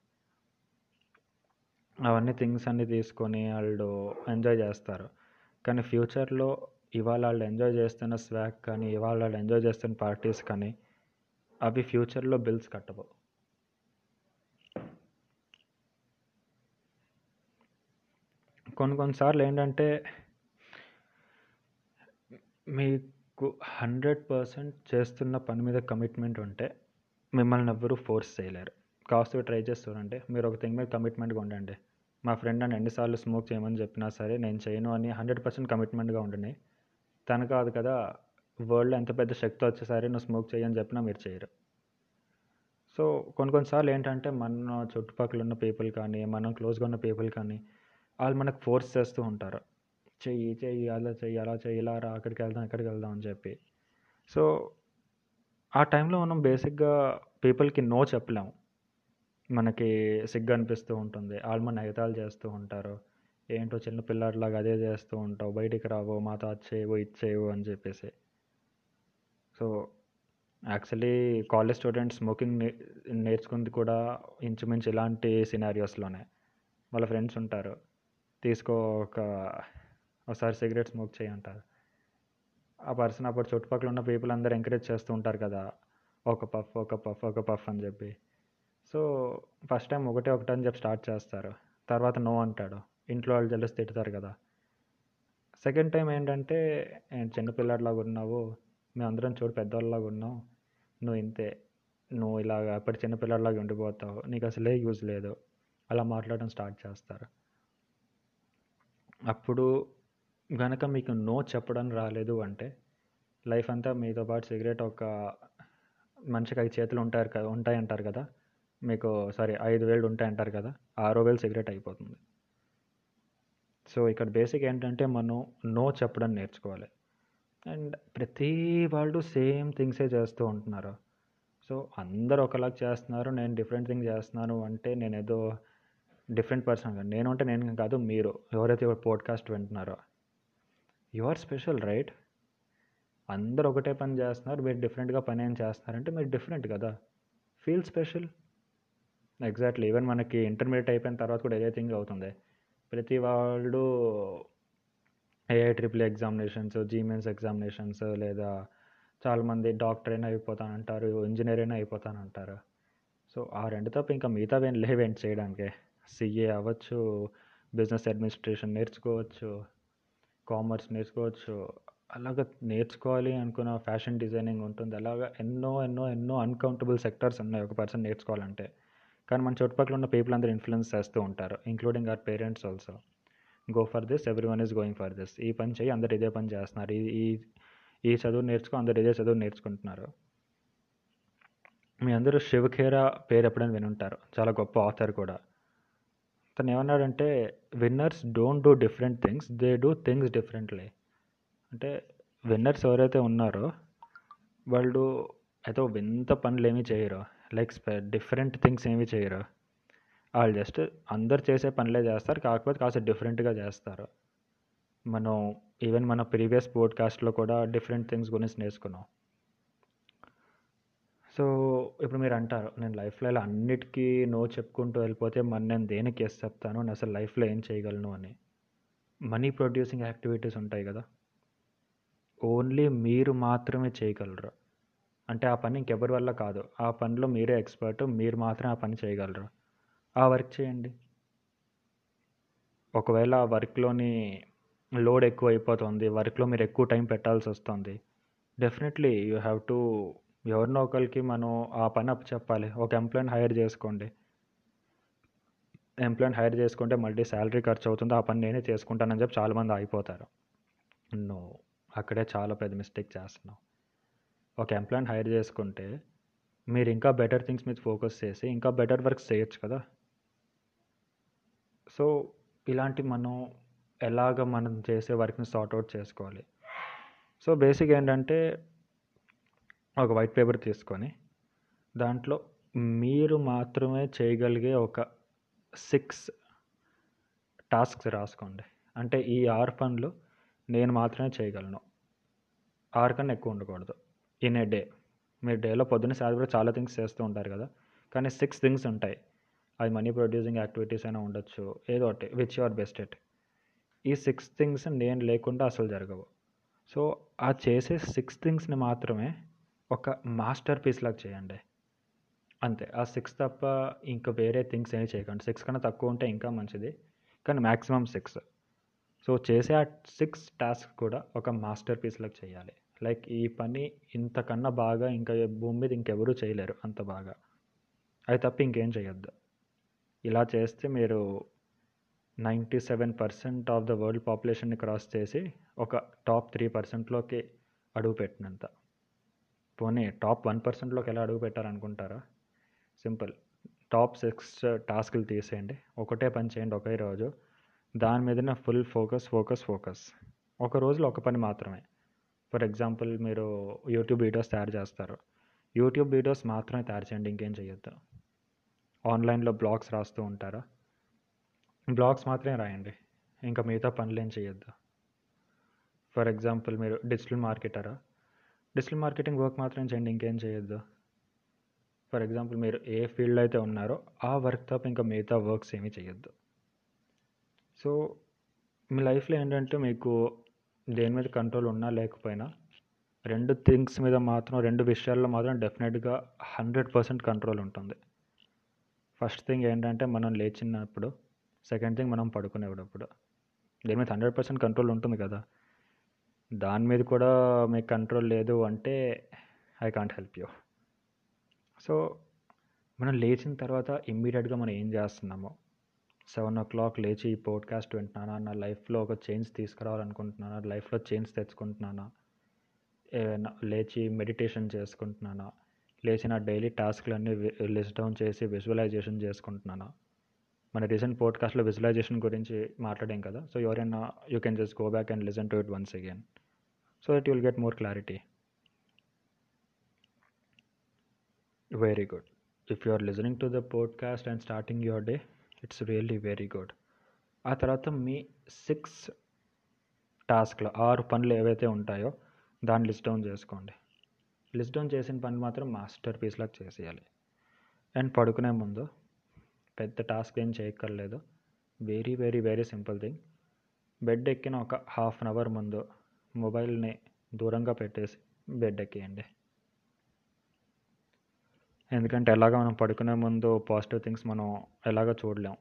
అవన్నీ థింగ్స్ అన్నీ తీసుకొని వాళ్ళు ఎంజాయ్ చేస్తారు. కానీ ఫ్యూచర్లో ఇవాళ వాళ్ళు ఎంజాయ్ చేస్తున్న స్వాగ్ కానీ ఇవాళ వాళ్ళు ఎంజాయ్ చేస్తున్న పార్టీస్ కానీ అవి ఫ్యూచర్లో బిల్స్ కట్టవు. కొన్ని కొన్నిసార్లు ఏంటంటే మీకు హండ్రెడ్ పర్సెంట్ చేస్తున్న పని మీద కమిట్మెంట్ ఉంటే మిమ్మల్ని ఎవ్వరూ ఫోర్స్ చేయలేరు. కాస్త ట్రై చేస్తారంటే మీరు ఒక థింగ్ మీద కమిట్మెంట్గా ఉండండి. మా ఫ్రెండ్ నన్ను ఎన్నిసార్లు స్మోక్ చేయమని చెప్పినా సరే నేను చేయను అని హండ్రెడ్ పర్సెంట్ కమిట్మెంట్గా ఉండండి. తను కాదు కదా వరల్డ్లో ఎంత పెద్ద శక్తి వచ్చేసరి నువ్వు స్మోక్ చేయని చెప్పినా మీరు చేయరు. సో కొన్ని కొన్నిసార్లు ఏంటంటే మన చుట్టుపక్కల ఉన్న పీపుల్ కానీ మనం క్లోజ్గా ఉన్న పీపుల్ కానీ వాళ్ళు మనకు ఫోర్స్ చేస్తూ ఉంటారు. చెయ్యి చెయ్యి అలా చెయ్యి అలా చెయ్యి ఇలా రా అక్కడికి వెళ్దాం ఇక్కడికి వెళ్దాం అని చెప్పి. సో ఆ టైంలో మనం బేసిక్గా పీపుల్కి నో చెప్పలేము మనకి సిగ్గు అనిపిస్తూ ఉంటుంది. వాళ్ళు మన ఎగతాలు చేస్తూ ఉంటారు. ఏంటో చిన్న పిల్లాడిలాగా అదే చేస్తూ ఉంటావు. బయటికి రావు మాతో అచ్చేయవు ఇచ్చేయవు అని చెప్పేసి. So actually college students smoking నేర్చుకుంది కూడా ఇంచుమించు ఇలాంటి సినారియోస్లోనే. వాళ్ళ ఫ్రెండ్స్ ఉంటారు. తీసుకో ఒక ఒకసారి సిగరెట్ స్మోక్ చేయి అంటారు. ఆ పర్సన్ అప్పుడు చుట్టుపక్కల ఉన్న పీపుల్ అందరూ ఎంకరేజ్ చేస్తూ ఉంటారు కదా ఒక పఫ్ ఒక పఫ్ ఒక పఫ్ అని చెప్పి. సో ఫస్ట్ టైం ఒకటే ఒకటి అని చెప్పి స్టార్ట్ చేస్తారు. తర్వాత నో అంటాడు. ఇంట్లో వాళ్ళు తెలిసి తిడతారు కదా. సెకండ్ టైం ఏంటంటే చిన్నపిల్లాడిలాగా ఉన్నావు? మేము అందరం చూడు పెద్దవాళ్ళలాగా ఉన్నావు నువ్వు ఇంతే. నువ్వు ఇలాగ అప్పటి చిన్నపిల్లాడిలాగా ఉండిపోతావు. నీకు అసలే యూజ్ లేదు. అలా మాట్లాడడం స్టార్ట్ చేస్తారు. అప్పుడు కనుక మీకు నో చెప్పడం రాలేదు అంటే లైఫ్ అంతా మీతో పాటు సిగరెట్ ఒక మనిషికి ఐదు చేతులు ఉంటారు కదా ఉంటాయంటారు కదా? మీకు సారీ ఐదు వేలు ఉంటాయంటారు కదా? ఆరో వేలు సిగరెట్ అయిపోతుంది. సో ఇక్కడ బేసిక్ ఏంటంటే మనం నో చెప్పడం నేర్చుకోవాలి. అండ్ ప్రతి వాళ్ళు సేమ్ థింగ్సే చేస్తూ ఉంటున్నారు. సో అందరు ఒకలాగా చేస్తున్నారు నేను డిఫరెంట్ థింగ్ చేస్తున్నాను అంటే నేను ఏదో డిఫరెంట్ పర్సన్ కాదు. నేను అంటే నేను కాదు మీరు. ఎవరైతే పోడ్కాస్ట్ వింటున్నారో. You are special right? అందరు ఒకటే పని చేస్తున్నారు మీరు డిఫరెంట్గా పని ఏం చేస్తున్నారంటే మీరు డిఫరెంట్ కదా. Feel special? ఎగ్జాక్ట్లీ. ఈవెన్ మనకి ఇంటర్మీడియట్ అయిపోయిన తర్వాత కూడా ఏదైతే థింగ్ అవుతుంది. ప్రతి వాళ్ళు AI triple examinations JEE Mains examinations లేదా చాలామంది డాక్టర్ అయినా అయిపోతానంటారు ఇంజనీర్ అయినా అయిపోతానంటారు. సో ఆ రెండు తప్ప ఇంకా మిగతావేం లేవేంటి చేయడానికి? సిఏ అవ్వచ్చు బిజినెస్ అడ్మినిస్ట్రేషన్ నేర్చుకోవచ్చు కామర్స్ నేర్చుకోవచ్చు. అలాగ నేర్చుకోవాలి అనుకున్న ఫ్యాషన్ డిజైనింగ్ ఉంటుంది. అలాగా ఎన్నో ఎన్నో ఎన్నో అన్కౌంటబుల్ సెక్టర్స్ ఉన్నాయి ఒక పర్సన్ నేర్చుకోవాలంటే. కానీ మన చుట్టుపక్కల ఉన్న పీపుల్ అందరూ ఇన్ఫ్లుయెన్స్ చేస్తూ ఉంటారు including our parents also go for this everyone is going for this ఈ పని చేయి అందరు ఇదే పని చేస్తున్నారు. ఈ ఈ ఈ చదువు నేర్చుకో అందరు ఇదే చదువు నేర్చుకుంటున్నారు. మీ అందరూ శివఖేరా పేరు ఎప్పుడైనా వినుంటారు. చాలా గొప్ప ఆథర్ కూడా. తను ఏమన్నాడంటే winners don't do different things they do things differently అంటే విన్నర్స్ ఎవరైతే ఉన్నారో వాళ్ళు అయితే వింత పనులు ఏమీ చేయరు లైక్ డిఫరెంట్ థింగ్స్ ఏమీ చేయరు. వాళ్ళు జస్ట్ అందరు చేసే పనులే చేస్తారు కాకపోతే కాస్త డిఫరెంట్గా చేస్తారు. మనం ఈవెన్ మన ప్రీవియస్ పోడ్కాస్ట్లో కూడా డిఫరెంట్ థింగ్స్ గురించి నేర్చుకున్నాం. సో ఇప్పుడు మీరు అంటారు నేను లైఫ్లో ఇలా అన్నిటికీ నో చెప్పుకుంటూ వెళ్ళిపోతే మరి నేను దేనికి ఎస్ చెప్తాను? నేను అసలు లైఫ్లో ఏం చేయగలను అని. మనీ ప్రొడ్యూసింగ్ యాక్టివిటీస్ ఉంటాయి కదా. ఓన్లీ మీరు మాత్రమే చేయగలరు? అంటే ఆ పని ఇంకెవరి వల్ల కాదు. ఆ పనిలో మీరే ఎక్స్పర్ట్ మీరు మాత్రమే ఆ పని చేయగలరు? ఆ వర్క్ చేయండి. ఒకవేళ ఆ వర్క్లోని లోడ్ ఎక్కువ అయిపోతుంది వర్క్లో మీరు ఎక్కువ టైం పెట్టాల్సి వస్తుంది డెఫినెట్లీ యూ హ్యావ్ టు ఎవరినో ఒకరికి మనం ఆ పని అప్పు చెప్పాలి. ఒక ఎంప్లాయీని హైర్ చేసుకోండి. ఎంప్లాయీని హైర్ చేసుకుంటే మళ్ళీ శాలరీ ఖర్చు అవుతుంది ఆ పని నేనే చేసుకుంటానని చెప్పి చాలామంది అయిపోతారు నువ్వు అక్కడే చాలా పెద్ద మిస్టేక్ చేస్తున్నావు ఒక ఎంప్లాయీని హైర్ చేసుకుంటే మీరు ఇంకా బెటర్ థింగ్స్ మీద ఫోకస్ చేసి ఇంకా బెటర్ వర్క్స్ చేయొచ్చు కదా. సో ఇలాంటి మనం ఎలాగ మనం చేసే వర్క్ని సార్ట్అవుట్ చేసుకోవాలి. సో బేసిక్ ఏంటంటే ఒక వైట్ పేపర్ తీసుకొని దాంట్లో మీరు మాత్రమే చేయగలిగే ఒక సిక్స్ టాస్క్స్ రాసుకోండి. అంటే ఈ ఆరు పనులు నేను మాత్రమే చేయగలను. ఆరు కన్నా ఎక్కువ ఉండకూడదు. ఇన్ ఏ డే మీరు డేలో పొద్దున్న సాయంత్రం చాలా థింగ్స్ చేస్తూ ఉంటారు కదా. కానీ సిక్స్ థింగ్స్ ఉంటాయి. అది మనీ ప్రొడ్యూసింగ్ యాక్టివిటీస్ అయినా ఉండొచ్చు. ఏదో ఒకటి విచ్ యువర్ బెస్ట్ ఎట్ ఈ సిక్స్ థింగ్స్ నేను లేకుండా అసలు జరగవు. సో ఆ చేసే సిక్స్ థింగ్స్ని మాత్రమే ఒక మాస్టర్ పీస్ లాగా చేయండి. అంతే. ఆ సిక్స్ తప్ప ఇంకా వేరే థింగ్స్ ఏమి చేయకండి. సిక్స్ కన్నా తక్కువ ఉంటే ఇంకా మంచిది. కానీ మ్యాక్సిమం సిక్స్. సో చేసే ఆ సిక్స్ టాస్క్ కూడా ఒక మాస్టర్ పీస్లకు చేయాలి. లైక్ ఈ పని ఇంతకన్నా బాగా ఇంకా భూమి మీద ఇంకెవరూ చేయలేరు అంత బాగా. అది తప్ప ఇంకేం చేయొద్దు. ఇలా చేస్తే మీరు ninety seven percent of the world పాపులేషన్ని cross చేసి ఒక టాప్ త్రీ పర్సెంట్లోకి అడుగు పెట్టినంత. పోనీ టాప్ వన్ పర్సెంట్లోకి ఎలా అడుగు పెట్టారనుకుంటారా? సింపుల్. టాప్ సిక్స్ టాస్క్లు తీసేయండి. ఒకటే పని చేయండి ఒకే రోజు. దాని మీదనే ఫుల్ ఫోకస్ ఫోకస్ ఫోకస్. ఒక రోజులో ఒక పని మాత్రమే. ఫర్ ఎగ్జాంపుల్ మీరు యూట్యూబ్ వీడియోస్ తయారు చేస్తారు. యూట్యూబ్ వీడియోస్ మాత్రమే తయారు చేయండి ఇంకేం చేయొద్దు ఆన్లైన్లో బ్లాగ్స్ రాస్తూ ఉంటారా? బ్లాగ్స్ మాత్రమే రాయండి. ఇంకా మిగతా పనులు ఏం చేయొద్దు ఫర్ ఎగ్జాంపుల్ మీరు డిజిటల్ మార్కెటరా? డిజిటల్ మార్కెటింగ్ వర్క్ మాత్రం చేయండి ఇంకేం చేయొద్దు. ఫర్ ఎగ్జాంపుల్ మీరు ఏ ఫీల్డ్లో అయితే ఉన్నారో ఆ వర్క్ తప్ప ఇంకా మిగతా వర్క్స్ ఏమీ చేయొద్దు. సో మీ లైఫ్లో ఏంటంటే మీకు దేని మీద కంట్రోల్ ఉన్నా లేకపోయినా రెండు థింగ్స్ మీద మాత్రం రెండు విషయాల్లో మాత్రం డెఫినెట్గా హండ్రెడ్ పర్సెంట్ కంట్రోల్ ఉంటుంది. ఫస్ట్ థింగ్ ఏంటంటే మనం లేచినప్పుడు సెకండ్ థింగ్ మనం పడుకునేటప్పుడు. దీని మీద హండ్రెడ్ పర్సెంట్ కంట్రోల్ ఉంటుంది కదా. దాని మీద కూడా మీకు కంట్రోల్ లేదు అంటే I can't help you so మనం లేచిన తర్వాత ఇమ్మీడియట్గా మనం ఏం చేస్తున్నామో? సెవెన్ ఓ క్లాక్ లేచి ఈ పోడ్కాస్ట్ వింటున్నానా? నా లైఫ్లో ఒక చేంజ్ తీసుకురావాలనుకుంటున్నానా? లైఫ్లో చేంజ్ తెచ్చుకుంటున్నానా? లేచి మెడిటేషన్ చేసుకుంటున్నానా? లేచి నా డైలీ టాస్క్లన్నీ లిస్ట్ డౌన్ చేసి విజువలైజేషన్ చేసుకుంటున్నానా? మన రీసెంట్ పోడ్కాస్ట్లో విజువలైజేషన్ గురించి మాట్లాడాం కదా? సో ఎవరైనా you can just go back and listen to it once again so that you'll get more clarity very good if you are listening to the podcast and starting your day it's really very good ఆ తర్వాత మీ six టాస్క్లు ఆరు పనులు ఏవైతే ఉంటాయో దాన్ని list down చేసుకోండి. List down చేసిన పని మాత్రం మాస్టర్ పీస్లాగా చేసేయాలి. అండ్ పడుకునే ముందు పెద్ద టాస్క్ ఏం చేయక్కర్లేదు. Very very very simple thing bed ఎక్కిన ఒక హాఫ్ అన్ అవర్ ముందు మొబైల్ని దూరంగా పెట్టేసి బెడ్ ఎక్కేయండి ఎందుకంటే ఎలాగ మనం పడుకునే ముందు పాజిటివ్ థింగ్స్ మనం ఎలాగ చూడలేం.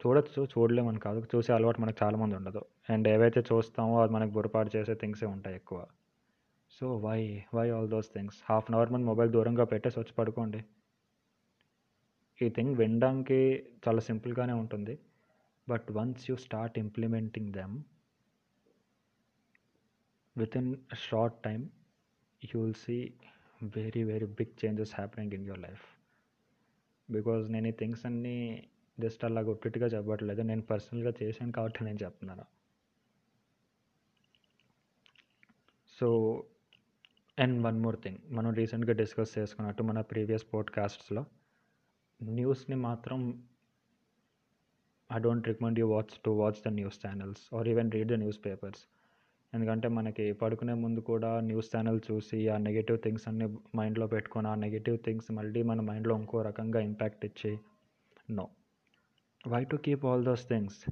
చూడొచ్చు చూడలేమని అని కాదు. చూసే అలవాటు మనకు చాలామంది ఉండదు. అండ్ ఏవైతే చూస్తామో అది మనకు బురపాటు చేసే థింగ్సే ఉంటాయి ఎక్కువ. So why why all those things? Half an hour ముందు మొబైల్ దూరంగా పెట్టేసి వచ్చి పడుకోండి. ఈ థింగ్ వినడానికి చాలా సింపుల్గానే ఉంటుంది. But once you start implementing them with short time you will see very very big changes happening in your life because నేను ఈ థింగ్స్ అన్నీ జస్ట్ అలా గుట్టిగా చెప్పట్లేదు. నేను పర్సనల్గా చేశాను కాబట్టి నేను చెప్తున్నాను. So and one more thing మనం రీసెంట్గా డిస్కస్ చేసుకున్నట్టు మన ప్రీవియస్ పాడ్కాస్ట్స్లో న్యూస్ని మాత్రం I don't recommend you watch to watch the news channels or even read the newspapers ఎందుకంటే మనకి పడుకునే ముందు కూడా న్యూస్ ఛానల్ చూసి ఆ నెగిటివ్ థింగ్స్ అన్ని మైండ్లో పెట్టుకొని ఆ నెగిటివ్ థింగ్స్ మళ్ళీ మన మైండ్లో ఇంకో రకంగా ఇంపాక్ట్ ఇచ్చి no. Why to keep all those things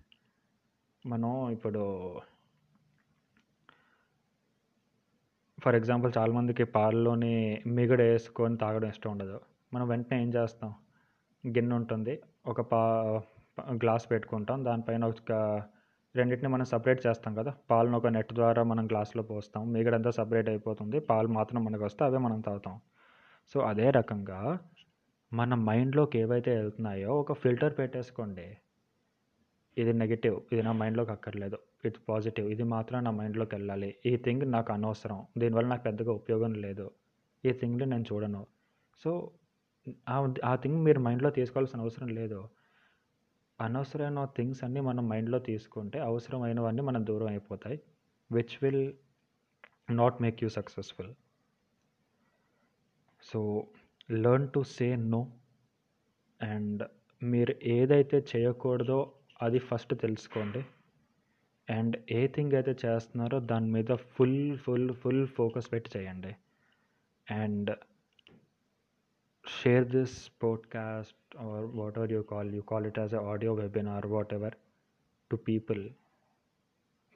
మనం ఇప్పుడు ఫర్ ఎగ్జాంపుల్ చాలామందికి పాలలోని మిగడ వేసుకొని తాగడం ఇష్టం ఉండదు. మనం వెంటనే ఏం చేస్తాం? గిన్నె ఉంటుంది. ఒక పా గ్లాస్ పెట్టుకుంటాం. దానిపైన ఒక రెండింటిని మనం సపరేట్ చేస్తాం కదా. పాలను ఒక నెట్ ద్వారా మనం గ్లాస్లో పోస్తాం. మిగడంతా సపరేట్ అయిపోతుంది. పాలు మాత్రం మనకు వస్తే అవే మనం తాగుతాం. సో అదే రకంగా మన మైండ్లోకి ఏవైతే వెళ్తున్నాయో ఒక ఫిల్టర్ పెట్టేసుకోండి. ఇది నెగిటివ్ ఇది నా మైండ్లోకి అక్కర్లేదు. ఇట్ పాజిటివ్ ఇది మాత్రం నా మైండ్లోకి వెళ్ళాలి. ఈ థింగ్ నాకు అనవసరం. దీనివల్ల నాకు పెద్దగా ఉపయోగం లేదు. ఈ థింగ్ని నేను చూడను. సో ఆ థింగ్ మీరు మైండ్లో తీసుకోవాల్సిన అవసరం లేదు. అనవసరమైన థింగ్స్ అన్నీ మనం మైండ్లో తీసుకుంటే అవసరమైనవన్నీ మనం దూరం అయిపోతాయి which will not make you successful so learn to say no and మీరు ఏదైతే చేయకూడదో అది ఫస్ట్ తెలుసుకోండి. అండ్ ఏ థింగ్ అయితే చేస్తున్నారో దాని మీద ఫుల్ ఫుల్ ఫుల్ ఫోకస్ పెట్టి చేయండి. And share this podcast or whatever you call you call it as an audio webinar whatever to people.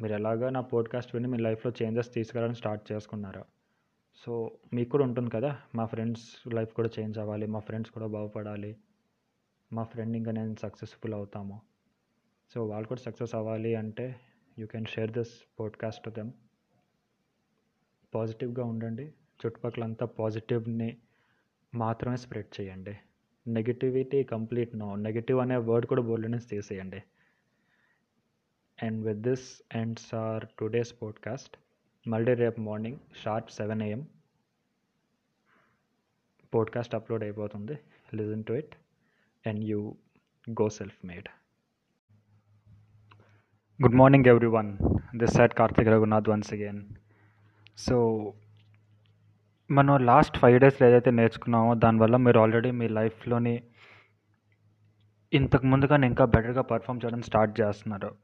మీరు ఎలాగా నా పోడ్కాస్ట్ విని మీ లైఫ్లో చేంజెస్ తీసుకురావడం స్టార్ట్ చేసుకున్నారు. సో మీకు కూడా ఉంటుంది కదా మా ఫ్రెండ్స్ లైఫ్ కూడా చేంజ్ అవ్వాలి మా ఫ్రెండ్స్ కూడా బాగుపడాలి మా ఫ్రెండ్ ఇంకా నేను సక్సెస్ఫుల్ అవుతాము. సో వాళ్ళు కూడా సక్సెస్ అవ్వాలి అంటే you can share this podcast to them పాజిటివ్గా ఉండండి చుట్టుపక్కలంతా పాజిటివ్ని మాత్రమే స్ప్రెడ్ చేయండి. Negativity complete no. నెగిటివ్ అనే వర్డ్ కూడా బోర్డు నుంచి తీసేయండి. And with this ends our today's podcast. మళ్ళీ రేపు morning sharp seven AM podcast upload అయిపోతుంది. Listen to it and you go self made good morning everyone this side Karthik Raghunath once again. So మనం last five డేస్లో ఏదైతే నేర్చుకున్నామో దానివల్ల మీరు already మీ లైఫ్లోని ఇంతకు ముందుగానే ఇంకా బెటర్గా పర్ఫామ్ చేయడం స్టార్ట్ చేస్తున్నారు.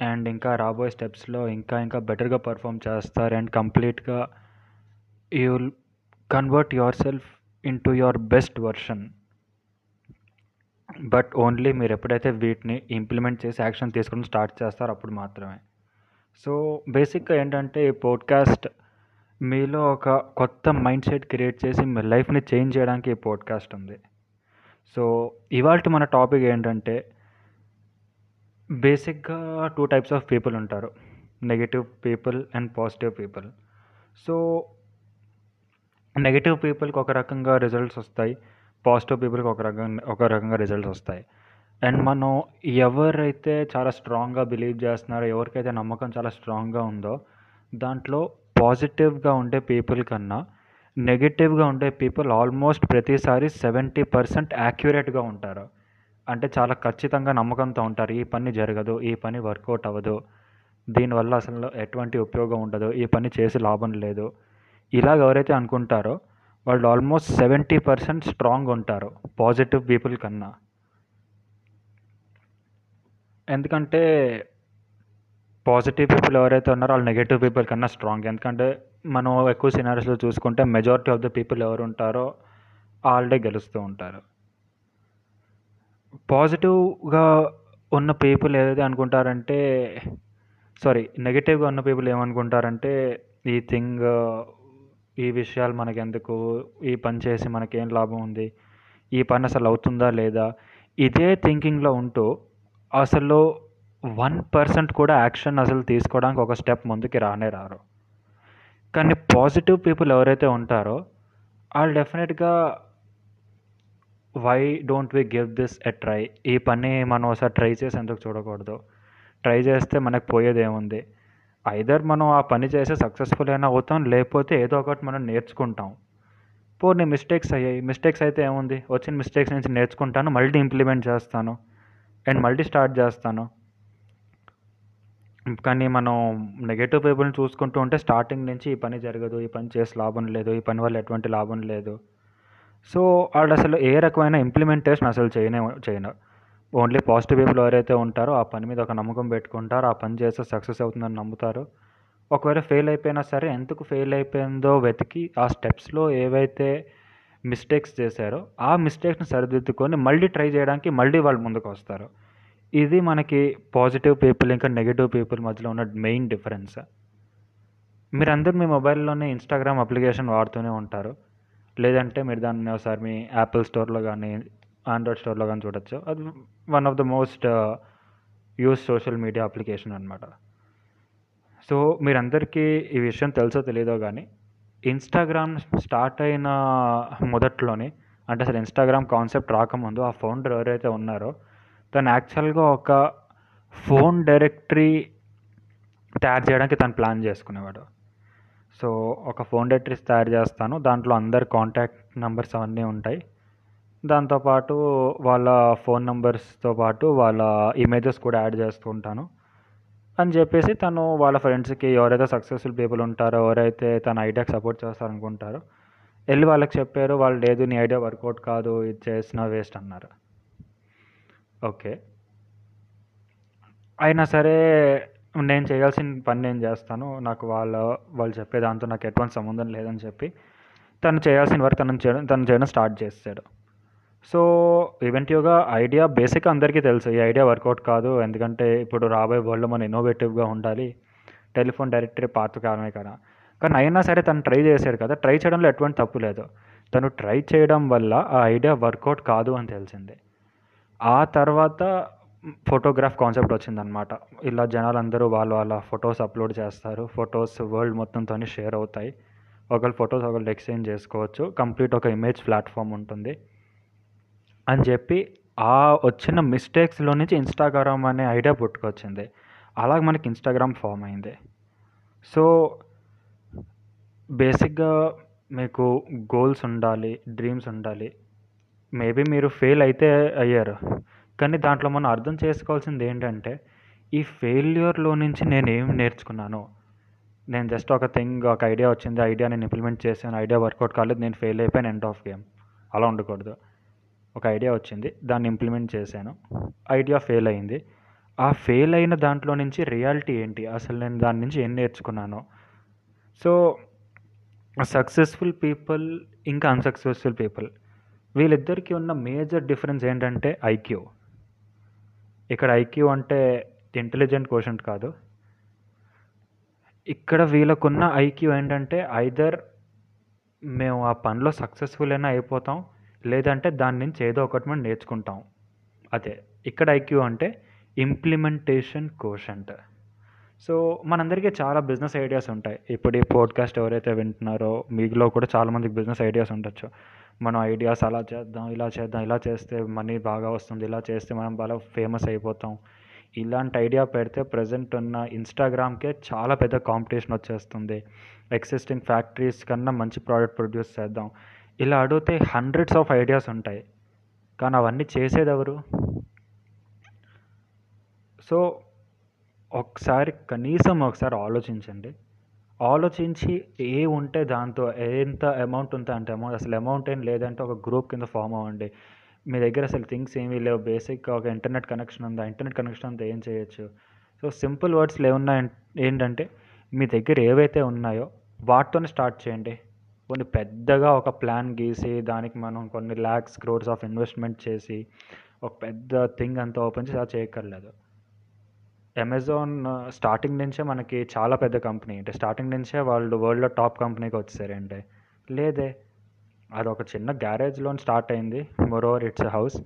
అండ్ ఇంకా రాబోయే స్టెప్స్లో ఇంకా ఇంకా బెటర్గా పర్ఫామ్ చేస్తారు అండ్ కంప్లీట్గా you convert yourself into your best version but only మీరు ఎప్పుడైతే వీటిని ఇంప్లిమెంట్ చేసి యాక్షన్ తీసుకోవడం స్టార్ట్ చేస్తారో అప్పుడు మాత్రమే. సో బేసిక్గా ఏంటంటే ఈ పోడ్కాస్ట్ మీలో ఒక కొత్త మైండ్ సెట్ క్రియేట్ చేసి మీ లైఫ్ని చేంజ్ చేయడానికి ఈ పోడ్కాస్ట్ ఉంది. సో ఇవాళ మన టాపిక్ ఏంటంటే బేసిక్గా టూ టైప్స్ ఆఫ్ పీపుల్ ఉంటారు. Negative people and positive people. So negative పీపుల్కి ఒక రకంగా రిజల్ట్స్ వస్తాయి పాజిటివ్ పీపుల్కి ఒక రకంగా ఒక రకంగా రిజల్ట్స్ వస్తాయి. అండ్ మనం ఎవరైతే చాలా స్ట్రాంగ్గా బిలీవ్ చేస్తున్నారో ఎవరికైతే నమ్మకం చాలా స్ట్రాంగ్గా ఉందో దాంట్లో పాజిటివ్గా ఉండే పీపుల్ కన్నా నెగిటివ్గా ఉండే పీపుల్ ఆల్మోస్ట్ ప్రతిసారి సెవెంటీ పర్సెంట్ యాక్యురేట్గా ఉంటారు. అంటే చాలా ఖచ్చితంగా నమ్మకంతో ఉంటారు. ఈ పని జరగదు ఈ పని వర్కౌట్ అవ్వదు. దీనివల్ల అసలు ఎటువంటి ఉపయోగం ఉండదు. ఈ పని చేసి లాభం లేదు. ఇలాగ ఎవరైతే అనుకుంటారో వాళ్ళు ఆల్మోస్ట్ సెవెంటీ పర్సెంట్ స్ట్రాంగ్ ఉంటారు పాజిటివ్ పీపుల్ కన్నా. ఎందుకంటే పాజిటివ్ పీపుల్ ఎవరైతే ఉన్నారో వాళ్ళు నెగటివ్ పీపుల్ కన్నా స్ట్రాంగ్. ఎందుకంటే మనం ఎక్కువ సినారీస్లో చూసుకుంటే మెజారిటీ ఆఫ్ ద పీపుల్ ఎవరు ఉంటారో వాళ్ళే గెలుస్తూ ఉంటారు. పాజిటివ్గా ఉన్న పీపుల్ ఏదైతే అనుకుంటారంటే సారీ నెగిటివ్గా ఉన్న పీపుల్ ఏమనుకుంటారంటే ఈ థింగ్ ఈ విషయాలు మనకెందుకు? ఈ పని చేసి మనకేం లాభం ఉంది? ఈ పని అసలు అవుతుందా లేదా? ఇదే థింకింగ్లో ఉంటూ అసలు వన్ పర్సెంట్ కూడా యాక్షన్ అసలు తీసుకోవడానికి ఒక స్టెప్ ముందుకి రానే రారు. కానీ పాజిటివ్ పీపుల్ ఎవరైతే ఉంటారో వాళ్ళు డెఫినెట్గా why don't we give this a try ఈ పని మనం ఒకసారి ట్రై చేసి ఎందుకు చూడకూడదు? ట్రై చేస్తే మనకు పోయేది ఏముంది ఐదర్ మనం ఆ పని చేస్తే సక్సెస్ఫుల్ అయినా అవుతాం లేకపోతే ఏదో ఒకటి మనం నేర్చుకుంటాం. పోనీ మిస్టేక్స్ అయ్యాయి. మిస్టేక్స్ అయితే ఏముంది? వచ్చిన మిస్టేక్స్ నుంచి నేర్చుకుంటాను మళ్ళీ ఇంప్లిమెంట్ చేస్తాను. అండ్ మళ్ళీ స్టార్ట్ చేస్తాను. కానీ మనం నెగటివ్ పేపర్ని చూసుకుంటూ ఉంటే స్టార్టింగ్ నుంచి ఈ పని జరగదు ఈ పని చేసి లాభం లేదు ఈ పని వల్ల ఎటువంటి లాభం లేదు. సో వాళ్ళు అసలు ఏ రకమైన ఇంప్లిమెంటేషన్ అసలు చేయనే చేయను. ఓన్లీ పాజిటివ్ పీపుల్ ఎవరైతే ఉంటారో ఆ పని మీద ఒక నమ్మకం పెట్టుకుంటారు ఆ పని చేస్తే సక్సెస్ అవుతుందని నమ్ముతారు. ఒకవేళ ఫెయిల్ అయిపోయినా సరే ఎందుకు ఫెయిల్ అయిపోయిందో వెతికి ఆ స్టెప్స్లో ఏవైతే మిస్టేక్స్ చేశారో ఆ మిస్టేక్స్ని సరిదిద్దుకొని మళ్ళీ ట్రై చేయడానికి మళ్ళీ వాళ్ళు ముందుకు వస్తారు. ఇది మనకి పాజిటివ్ పీపుల్ ఇంకా నెగిటివ్ పీపుల్ మధ్యలో ఉన్న మెయిన్ డిఫరెన్స్ మీరందరూ మీ మొబైల్లోనే ఇన్స్టాగ్రామ్ అప్లికేషన్ వాడుతూనే ఉంటారు. లేదంటే మీరు దాన్ని ఒకసారి మీ యాపిల్ స్టోర్లో కానీ ఆండ్రాయిడ్ స్టోర్లో కానీ చూడొచ్చు. అది one of the most use social media application అనమాట సో మీరందరికీ ఈ విషయం తెలుసో తెలియదో కానీ ఇన్స్టాగ్రామ్ స్టార్ట్ అయిన మొదట్లోనే అంటే అసలు ఇన్స్టాగ్రామ్ కాన్సెప్ట్ రాకముందు ఆ ఫౌండర్ ఎవరైతే ఉన్నారో తను యాక్చువల్గా ఒక ఫోన్ డైరెక్టరీ తయారు చేయడానికి తను ప్లాన్ చేసుకునేవాడు. సో ఒక ఫోన్ డైరెక్టరీస్ తయారు చేస్తాను. దాంట్లో అందరి కాంటాక్ట్ నెంబర్స్ అవన్నీ ఉంటాయి. దాంతోపాటు వాళ్ళ ఫోన్ నెంబర్స్తో పాటు వాళ్ళ ఇమేజెస్ కూడా యాడ్ చేస్తూ ఉంటాను. అని చెప్పేసి తను వాళ్ళ ఫ్రెండ్స్కి ఎవరైతే సక్సెస్ఫుల్ పీపుల్ ఉంటారో ఎవరైతే తన ఐడియాకి సపోర్ట్ చేస్తారనుకుంటారో వెళ్ళి వాళ్ళకి చెప్పారు వాళ్ళు లేదు నీ ఐడియా వర్కౌట్ కాదు ఇది చేసిన వేస్ట్ అన్నారు. ఓకే. అయినా సరే నేను చేయాల్సిన పని నేను చేస్తాను. నాకు వాళ్ళ వాళ్ళు చెప్పే దాంతో నాకు ఎటువంటి సంబంధం లేదని చెప్పి తను చేయాల్సిన వర్క్ తను చేయడం తను చేయడం స్టార్ట్ చేస్తాడు. సో ఈవెంటివ్గా ఐడియా బేసిక్ అందరికీ తెలుసు. ఈ ఐడియా వర్కౌట్ కాదు. ఎందుకంటే ఇప్పుడు రాబోయే వరల్డ్లో మనం ఇన్నోవేటివ్గా ఉండాలి. టెలిఫోన్ డైరెక్టరీ పాత కారణమే కదా. కానీ అయినా సరే తను ట్రై చేశాడు కదా. ట్రై చేయడంలో ఎటువంటి తప్పు లేదు. తను ట్రై చేయడం వల్ల ఆ ఐడియా వర్కౌట్ కాదు అని తెలిసింది. ఆ తర్వాత ఫోటోగ్రాఫ్ కాన్సెప్ట్ వచ్చిందనమాట ఇలా జనాలందరూ వాళ్ళ వాళ్ళ ఫొటోస్ అప్లోడ్ చేస్తారు. ఫొటోస్ వరల్డ్ మొత్తంతో షేర్ అవుతాయి. ఒకళ్ళు ఫొటోస్ ఒకళ్ళు ఎక్స్చేంజ్ చేసుకోవచ్చు. కంప్లీట్ ఒక ఇమేజ్ ప్లాట్ఫామ్ ఉంటుంది. అని చెప్పి ఆ వచ్చిన మిస్టేక్స్లో నుంచి ఇన్స్టాగ్రామ్ అనే ఐడియా పుట్టుకొచ్చింది. అలాగే మనకి ఇన్స్టాగ్రామ్ ఫామ్ అయింది. సో బేసిక్గా మీకు గోల్స్ ఉండాలి డ్రీమ్స్ ఉండాలి. మేబీ మీరు ఫెయిల్ అయితే అయ్యారు. కానీ దాంట్లో మనం అర్థం చేసుకోవాల్సింది ఏంటంటే ఈ ఫెయిల్యూర్లో నుంచి నేను ఏం నేర్చుకున్నాను? నేను జస్ట్ ఒక థింగ్ ఒక ఐడియా వచ్చింది. ఐడియా నేను ఇంప్లిమెంట్ చేశాను. ఐడియా వర్కౌట్ కాలేదు. నేను ఫెయిల్ అయిపోయాను. End of game. అలా ఉండకూడదు. ఒక ఐడియా వచ్చింది. దాన్ని ఇంప్లిమెంట్ చేశాను. ఐడియా ఫెయిల్ అయింది. ఆ ఫెయిల్ అయిన దాంట్లో నుంచి రియాలిటీ ఏంటి? అసలు నేను దాని నుంచి ఏం నేర్చుకున్నాను? సో సక్సెస్ఫుల్ పీపుల్ ఇంకా అన్సక్సెస్ఫుల్ పీపుల్. వీళ్ళిద్దరికీ ఉన్న మేజర్ డిఫరెన్స్ ఏంటంటే ఐక్యూ. ఇక్కడ ఐక్యూ అంటే ఇంటెలిజెంట్ క్వశ్చన్ కాదు. ఇక్కడ వీళ్ళకున్న ఐక్యూ ఏంటంటే ఐదర్ మేము ఆ పనిలో సక్సెస్ఫుల్ అయినా అయిపోతాం లేదంటే దాని నుంచి ఏదో ఒకటి మనం నేర్చుకుంటాం. అదే ఇక్కడ ఐక్యూ అంటే ఇంప్లిమెంటేషన్ కోషంట్ సో మనందరికీ చాలా బిజినెస్ ఐడియాస్ ఉంటాయి. ఇప్పుడు ఈ పోడ్కాస్ట్ ఎవరైతే వింటున్నారో మీలో కూడా చాలామందికి బిజినెస్ ఐడియాస్ ఉండొచ్చు. మనం ఐడియాస్ అలా చేద్దాం ఇలా చేద్దాం ఇలా చేస్తే మనీ బాగా వస్తుంది ఇలా చేస్తే మనం బాగా ఫేమస్ అయిపోతాం. ఇలాంటి ఐడియా పెడితే ప్రజెంట్ ఉన్న ఇన్స్టాగ్రామ్కే చాలా పెద్ద కాంపిటీషన్ వచ్చేస్తుంది. ఎగ్జిస్టింగ్ ఫ్యాక్టరీస్ కన్నా మంచి ప్రోడక్ట్ ప్రొడ్యూస్ చేద్దాం. ఇలా అడిగితే హండ్రెడ్స్ ఆఫ్ ఐడియాస్ ఉంటాయి. కానీ అవన్నీ చేసేది ఎవరు సో ఒకసారి కనీసం ఒకసారి ఆలోచించండి. ఆలోచించి ఏ ఉంటే దాంతో ఎంత అమౌంట్ ఉంటే అంత అమౌంట్ అసలు అమౌంట్ ఏం లేదంటే ఒక గ్రూప్ కింద ఫామ్ అవ్వండి. మీ దగ్గర అసలు థింగ్స్ ఏమీ లేవు. బేసిక్ ఒక ఇంటర్నెట్ కనెక్షన్ ఉందా? ఇంటర్నెట్ కనెక్షన్ అంతా ఏం చేయొచ్చు? సో సింపుల్ వర్డ్స్లో ఏమున్నా ఏంటంటే మీ దగ్గర ఏవైతే ఉన్నాయో వాటితోనే స్టార్ట్ చేయండి. కొన్ని పెద్దగా ఒక ప్లాన్ గీసి దానికి మనం కొన్ని ల్యాక్స్ క్రోర్స్ ఆఫ్ ఇన్వెస్ట్మెంట్ చేసి ఒక పెద్ద థింగ్ అంతా ఓపెన్ చేసి అలా చేయక్కర్లేదు. అమెజాన్ స్టార్టింగ్ uh, నుంచే మనకి చాలా పెద్ద కంపెనీ. అంటే స్టార్టింగ్ నుంచే వాళ్ళు వరల్డ్లో టాప్ కంపెనీకి వచ్చేసారంటే లేదే అది ఒక చిన్న గ్యారేజ్లో స్టార్ట్ అయింది. మోరోవర్ ఇట్స్ హౌస్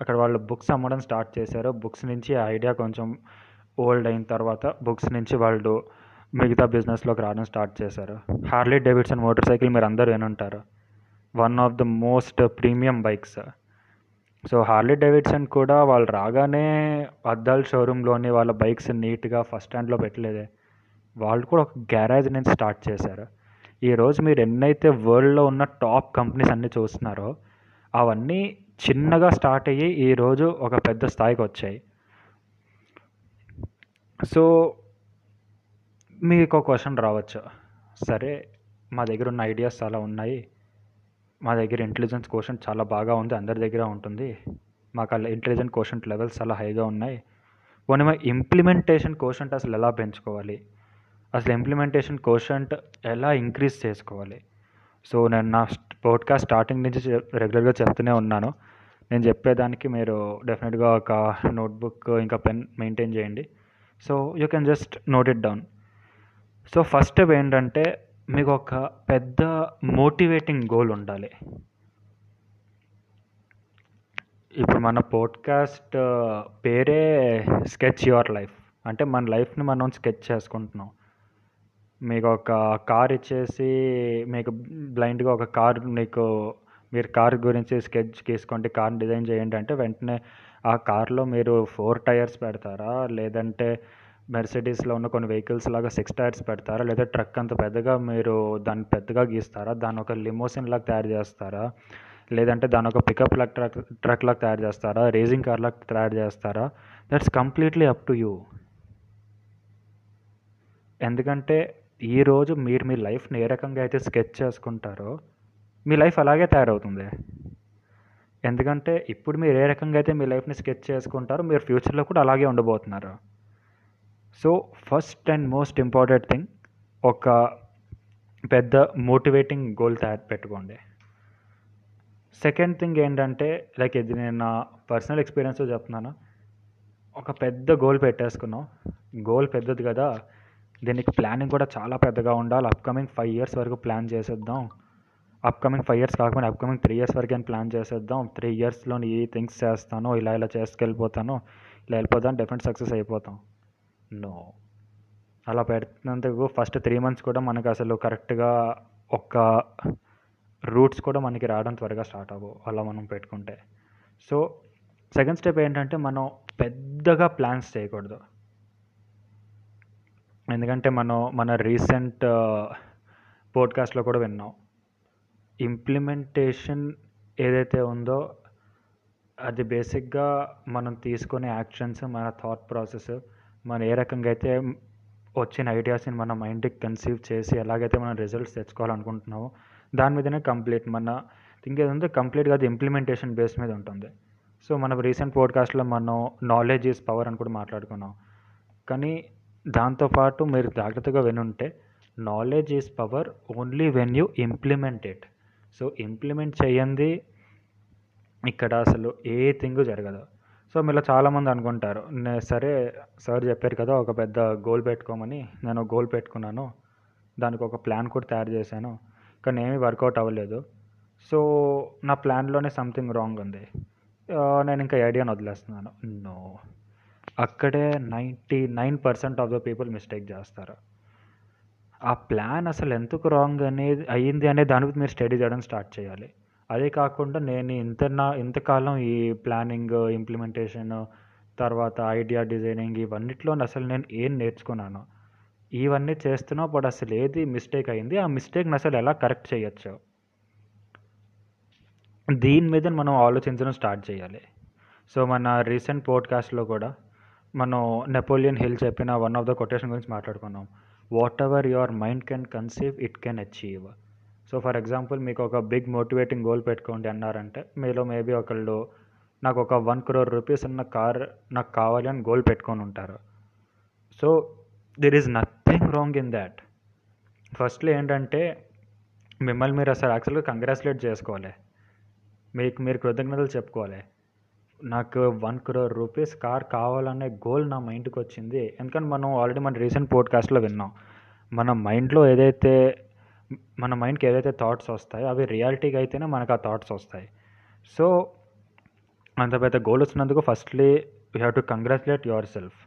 అక్కడ వాళ్ళు బుక్స్ అమ్మడం స్టార్ట్ చేశారు. బుక్స్ నుంచి ఐడియా కొంచెం ఓల్డ్ అయిన తర్వాత బుక్స్ నుంచి వాళ్ళు మిగతా బిజినెస్లోకి రావడం స్టార్ట్ చేశారు. హార్లీ డేవిడ్సన్ మోటార్ సైకిల్ మీరు అందరూ వినుంటారు. One of the most premium bikes so Harley Davidson కూడా వాళ్ళు రాగానే అద్దాల షోరూంలోని వాళ్ళ బైక్స్ నీట్గా ఫస్ట్ స్టాండ్లో పెట్టలేదే. వాళ్ళు కూడా ఒక గ్యారేజ్ నుంచి స్టార్ట్ చేశారు. ఈరోజు మీరు ఎన్నైతే వరల్డ్లో ఉన్న టాప్ కంపెనీస్ అన్నీ చూస్తున్నారో అవన్నీ చిన్నగా స్టార్ట్ అయ్యి ఈరోజు ఒక పెద్ద స్థాయికి వచ్చాయి. సో మీకు ఒక క్వశ్చన్ రావచ్చు. సరే మా దగ్గర ఉన్న ఐడియాస్ చాలా ఉన్నాయి. మా దగ్గర ఇంటెలిజెన్స్ కోషన్ చాలా బాగా ఉంది అందరి దగ్గర ఉంటుంది. మాకు అలా ఇంటెలిజెంట్ కోషన్ లెవెల్స్ చాలా హైగా ఉన్నాయి. పోనీ మా ఇంప్లిమెంటేషన్ కోషంట్ అసలు ఎలా పెంచుకోవాలి? అసలు ఇంప్లిమెంటేషన్ కోషంట్ ఎలా ఇంక్రీజ్ చేసుకోవాలి? సో నేను నా పోడ్కాస్ట్ స్టార్టింగ్ నుంచి రెగ్యులర్గా చెప్తూనే ఉన్నాను. నేను చెప్పేదానికి మీరు డెఫినెట్గా ఒక నోట్బుక్ ఇంకా పెన్ మెయింటైన్ చేయండి. So you can just note it down so first step ఏంటంటే మీకు ఒక పెద్ద మోటివేటింగ్ గోల్ ఉండాలి. ఇప్పుడు మన పోడ్కాస్ట్ పేరే స్కెచ్ యువర్ లైఫ్. అంటే మన లైఫ్ని మనం స్కెచ్ చేసుకుంటున్నాం. మీకు ఒక కార్ ఇచ్చేసి మీకు బ్లైండ్గా ఒక కార్ మీకు మీరు కార్ గురించి స్కెచ్ గీసుకోండి కార్ డిజైన్ చేయండి అంటే వెంటనే ఆ కార్లో మీరు ఫోర్ టైర్స్ పెడతారా? లేదంటే మెర్సిడీస్లో ఉన్న కొన్ని వెహికల్స్ లాగా సిక్స్ టైర్స్ పెడతారా? లేదా ట్రక్ అంత పెద్దగా మీరు దాన్ని పెద్దగా గీస్తారా? దాని ఒక లిమోసిన్ లాగా తయారు చేస్తారా? లేదంటే దాని ఒక పికప్ లాగా ట్రక్ ట్రక్ లాగా తయారు చేస్తారా? రేసింగ్ కార్ లాగా తయారు చేస్తారా? That's completely up to you ఎందుకంటే ఈరోజు మీరు మీ లైఫ్ని ఏ రకంగా అయితే స్కెచ్ చేసుకుంటారో మీ లైఫ్ అలాగే తయారవుతుంది. ఎందుకంటే ఇప్పుడు మీరు ఏ రకంగా అయితే మీ లైఫ్ని స్కెచ్ చేసుకుంటారో మీరు ఫ్యూచర్లో కూడా అలాగే ఉండబోతున్నారు. So first and most important thing ఒక పెద్ద మోటివేటింగ్ గోల్ తయారు పెట్టుకోండి. సెకండ్ థింగ్ ఏంటంటే లైక్ ఇది నేను నా పర్సనల్ ఎక్స్పీరియన్స్ చెప్తున్నాను ఒక పెద్ద గోల్ పెట్టేసుకున్నాం. గోల్ పెద్దది కదా దీనికి ప్లానింగ్ కూడా చాలా పెద్దగా ఉండాలి. అప్కమింగ్ ఫైవ్ ఇయర్స్ వరకు ప్లాన్ చేసేద్దాం. అప్కమింగ్ ఫైవ్ ఇయర్స్ కాకుండా అప్కమింగ్ త్రీ ఇయర్స్ వరకు ప్లాన్ చేసేద్దాం. త్రీ ఇయర్స్లో ఈ థింగ్స్ చేస్తాను ఇలా ఇలా చేసుకెళ్ళిపోతాను ఇలా వెళ్ళిపోతాను డెఫినెట్ సక్సెస్ అయిపోతాం. నో అలా పెడుతున్నందుకు ఫస్ట్ త్రీ మంత్స్ కూడా మనకు అసలు కరెక్ట్గా ఒక రూట్స్ కూడా మనకి రావడం త్వరగా స్టార్ట్ అవ్వవు అలా మనం పెట్టుకుంటే. సో సెకండ్ స్టెప్ ఏంటంటే మనం పెద్దగా ప్లాన్స్ చేయకూడదు. ఎందుకంటే మనం మన రీసెంట్ పోడ్కాస్ట్లో uh, కూడా విన్నాం. ఇంప్లిమెంటేషన్ ఏదైతే ఉందో అది బేసిక్గా మనం తీసుకునే యాక్షన్స్ మన థాట్ ప్రాసెస్ మనం ఏ రకంగా అయితే వచ్చిన ఐడియాస్ని మన మైండ్కి కన్సీవ్ చేసి ఎలాగైతే మనం రిజల్ట్స్ తెచ్చుకోవాలనుకుంటున్నామో దాని మీదనే కంప్లీట్ మన థింక్ ఏదంటే కంప్లీట్గా అది ఇంప్లిమెంటేషన్ బేస్ మీద ఉంటుంది. సో మన రీసెంట్ పోడ్కాస్ట్లో మనం నాలెడ్జ్ ఈజ్ పవర్ అని కూడా మాట్లాడుకున్నాం. కానీ దాంతోపాటు మీరు జాగ్రత్తగా వినుంటే knowledge is power only when you implement it so implement చేయండి. ఇక్కడ అసలు ఏ థింగ్ జరగదు. సో మీలో చాలామంది అనుకుంటారు. నే- సరే సార్ చెప్పారు కదా ఒక పెద్ద గోల్ పెట్టుకోమని. నేను గోల్ పెట్టుకున్నాను. దానికి ఒక ప్లాన్ కూడా తయారు చేశాను. కానీ ఏమీ వర్కౌట్ అవ్వలేదు. సో నా ప్లాన్లోనే సంథింగ్ రాంగ్ ఉంది. నేను ఇంకా ఐడియాను వదిలేస్తున్నాను. నో. అక్కడే ninety nine percent of the people mistake చేస్తారు. ఆ ప్లాన్ అసలు ఎందుకు రాంగ్ అనేది అయ్యింది అనే దాని మీద మీరు స్టడీ చేయడం స్టార్ట్ చేయాలి. అదే కాకుండా నేను ఇంత నా ఇంతకాలం ఈ ప్లానింగ్ ఇంప్లిమెంటేషన్ తర్వాత ఐడియా డిజైనింగ్ ఇవన్నిట్లో అసలు నేను ఏం నేర్చుకున్నాను ఇవన్నీ చేస్తున్నా బట్ అసలు ఏది మిస్టేక్ అయింది ఆ మిస్టేక్ని అసలు ఎలా కరెక్ట్ చేయొచ్చు? దీని మీద మనం ఆలోచించడం స్టార్ట్ చేయాలి. సో మన రీసెంట్ పోడ్కాస్ట్లో కూడా మనం నెపోలియన్ హిల్ చెప్పిన వన్ ఆఫ్ ద కొటేషన్ గురించి మాట్లాడుకున్నాం. Whatever your mind can conceive it can achieve so for example మీకు ఒక బిగ్ మోటివేటింగ్ గోల్ పెట్టుకోండి అన్నారంటే మీలో మేబీ ఒకళ్ళు నాకు ఒక వన్ క్రోర్ రూపీస్ ఉన్న కార్ నాకు కావాలి అని గోల్ పెట్టుకొని ఉంటారు. So there is nothing wrong in that ఫస్ట్లో ఏంటంటే మిమ్మల్ని మీరు అసలు యాక్చువల్గా కంగ్రాచులేట్ చేసుకోవాలి. మీకు మీరు కృతజ్ఞతలు చెప్పుకోవాలి. నాకు వన్ క్రోర్ రూపీస్ కార్ కావాలనే గోల్ నా మైండ్కి వచ్చింది. ఎందుకంటే మనం ఆల్రెడీ మన రీసెంట్ పోడ్కాస్ట్లో విన్నాం. మన మైండ్లో ఏదైతే మన మైండ్కి ఏదైతే థాట్స్ వస్తాయో అవి రియాలిటీగా అయితేనే మనకు ఆ థాట్స్ వస్తాయి. సో అంత పెద్ద గోల్ వచ్చినందుకు firstly you have to congratulate yourself.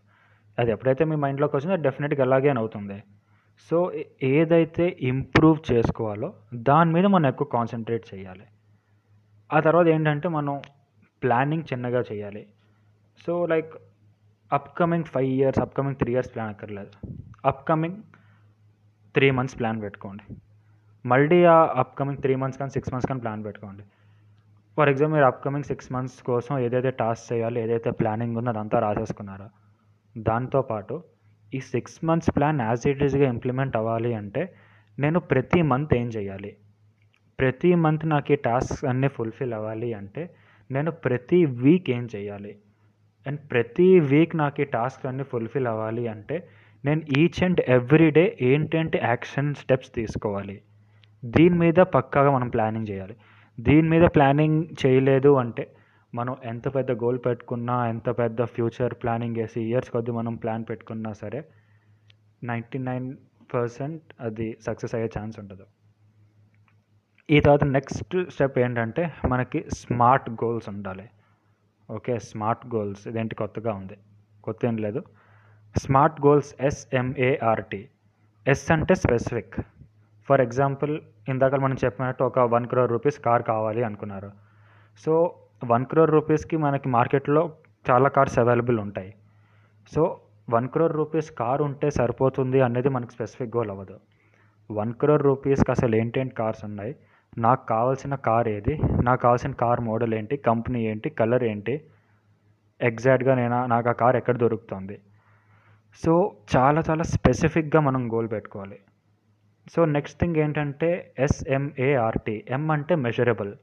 అది ఎప్పుడైతే మీ మైండ్లోకి వచ్చిందో డెఫినెట్గా అలాగే అవుతుంది. సో ఏదైతే ఇంప్రూవ్ చేసుకోవాలో దాని మీద మనం ఎక్కువ కాన్సన్ట్రేట్ చేయాలి. ఆ తర్వాత ఏంటంటే మనం ప్లానింగ్ చిన్నగా చేయాలి. So like upcoming five years upcoming three years plan అక్కర్లేదు. అప్కమింగ్ త్రీ మంత్స్ ప్లాన్ పెట్టుకోండి. మళ్ళీ ఆ అప్కమింగ్ త్రీ మంత్స్ కానీ సిక్స్ మంత్స్ కానీ ప్లాన్ పెట్టుకోండి. ఫర్ ఎగ్జాంపుల్ మీరు అప్కమింగ్ సిక్స్ మంత్స్ కోసం ఏదైతే టాస్క్ చేయాలి ఏదైతే ప్లానింగ్ ఉందో అదంతా రాసేసుకున్నారో? దాంతోపాటు ఈ six months plan as it ఈస్గా ఇంప్లిమెంట్ అవ్వాలి అంటే నేను ప్రతి మంత్ ఏం చేయాలి? ప్రతి మంత్ నాకు ఈ టాస్క్స్ అన్నీ ఫుల్ఫిల్ అవ్వాలి అంటే నేను ప్రతి వీక్ ఏం చేయాలి? అండ్ ప్రతి వీక్ నాకు ఈ టాస్క్ అన్నీ ఫుల్ఫిల్ అవ్వాలి అంటే నేను ఈచ్ అండ్ ఎవ్రీ డే ఏంటంటే యాక్షన్ స్టెప్స్ తీసుకోవాలి? దీని మీద పక్కాగా మనం ప్లానింగ్ చేయాలి. దీని మీద ప్లానింగ్ చేయలేదు అంటే మనం ఎంత పెద్ద గోల్ పెట్టుకున్నా ఎంత పెద్ద ఫ్యూచర్ ప్లానింగ్ వేసి ఇయర్స్ కొద్దీ మనం ప్లాన్ పెట్టుకున్నా సరే నైంటీ నైన్ పర్సెంట్ అది సక్సెస్ అయ్యే ఛాన్స్ ఉండదు ఈ తర్వాత నెక్స్ట్ స్టెప్ ఏంటంటే మనకి స్మార్ట్ గోల్స్ ఉండాలి. ఓకే స్మార్ట్ గోల్స్ ఇదేంటి కొత్తగా ఉంది? కొత్త ఏం లేదు smart goals S M A R T S అంటే స్పెసిఫిక్ ఫర్ ఎగ్జాంపుల్ ఇందాక మనం చెప్పినట్టు ఒక వన్ క్రోర్ రూపీస్ కార్ కావాలి అనుకున్నారు. సో వన్ క్రోర్ రూపీస్కి మనకి మార్కెట్లో చాలా కార్స్ అవైలబుల్ ఉంటాయి. So one crore rupees car ఉంటే సరిపోతుంది అనేది మనకి స్పెసిఫిక్ గోల్ అవ్వదు. వన్ క్రోర్ రూపీస్కి అసలు ఏంటేంటి కార్స్ ఉన్నాయి? నాకు కావాల్సిన కార్ ఏది? నాకు కావాల్సిన కార్ మోడల్ ఏంటి? కంపెనీ ఏంటి? కలర్ ఏంటి? ఎగ్జాక్ట్గా నేను? నాకు ఆ కార్ ఎక్కడ దొరుకుతుంది? సో చాలా చాలా స్పెసిఫిక్గా మనం గోల్ పెట్టుకోవాలి. సో నెక్స్ట్ థింగ్ ఏంటంటే S M A R T M అంటే మెజరబుల్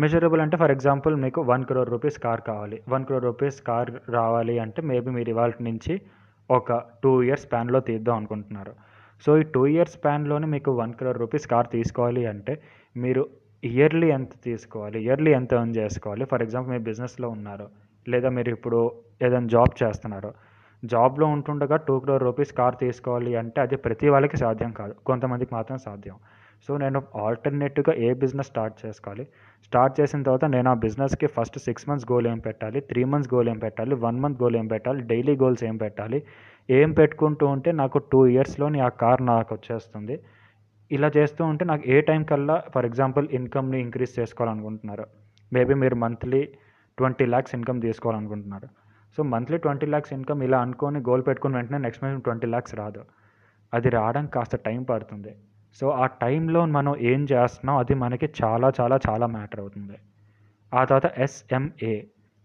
మెజరబుల్ అంటే ఫర్ ఎగ్జాంపుల్ మీకు వన్ క్రోర్ రూపీస్ కార్ కావాలి. వన్ క్రోర్ రూపీస్ కార్ రావాలి అంటే మేబీ మీరు ఇవాళ నుంచి ఒక టూ ఇయర్స్ స్పాన్లో తీద్దాం అనుకుంటున్నారు. సో ఈ టూ ఇయర్స్ స్పాన్లోనే మీకు వన్ క్రోర్ రూపీస్ కార్ తీసుకోవాలి అంటే మీరు ఇయర్లీ ఎంత తీసుకోవాలి? ఇయర్లీ ఎంత ఎర్న్ చేసుకోవాలి? ఫర్ ఎగ్జాంపుల్ మీరు బిజినెస్లో ఉన్నారు. లేదా మీరు ఇప్పుడు ఏదైనా జాబ్ చేస్తున్నారు. జాబ్లో ఉంటుండగా టూ క్రోర్ రూపీస్ కార్ తీసుకోవాలి అంటే అది ప్రతి వాళ్ళకి సాధ్యం కాదు. కొంతమందికి మాత్రం సాధ్యం. సో నేను ఆల్టర్నేటివ్గా ఏ బిజినెస్ స్టార్ట్ చేసుకోవాలి? స్టార్ట్ చేసిన తర్వాత నేను ఆ బిజినెస్కి ఫస్ట్ సిక్స్ మంత్స్ గోల్ ఏం పెట్టాలి? త్రీ మంత్స్ గోల్ ఏం పెట్టాలి? వన్ మంత్ గోల్ ఏం పెట్టాలి? డైలీ గోల్స్ ఏం పెట్టాలి? ఏం పెట్టుకుంటూ ఉంటే నాకు టూ ఇయర్స్లోని ఆ కార్ నాకు వచ్చేస్తుంది. ఇలా చేస్తూ ఉంటే నాకు ఏ టైం కల్లా ఫర్ ఎగ్జాంపుల్ ఇన్కమ్ని ఇంక్రీజ్ చేసుకోవాలనుకుంటున్నారు. మేబీ మీరు monthly twenty lakhs income తీసుకోవాలనుకుంటున్నారు. So monthly twenty lakhs income ఇలా అనుకొని గోల్ పెట్టుకుని వెంటనే నెక్స్ట్ మంత్ ట్వంటీ ల్యాక్స్ రాదు. అది రావడానికి కాస్త టైం పడుతుంది. సో ఆ టైంలో మనం ఏం చేస్తున్నాం అది మనకి చాలా చాలా చాలా మ్యాటర్ అవుతుంది. ఆ తర్వాత ఎస్ఎంఏ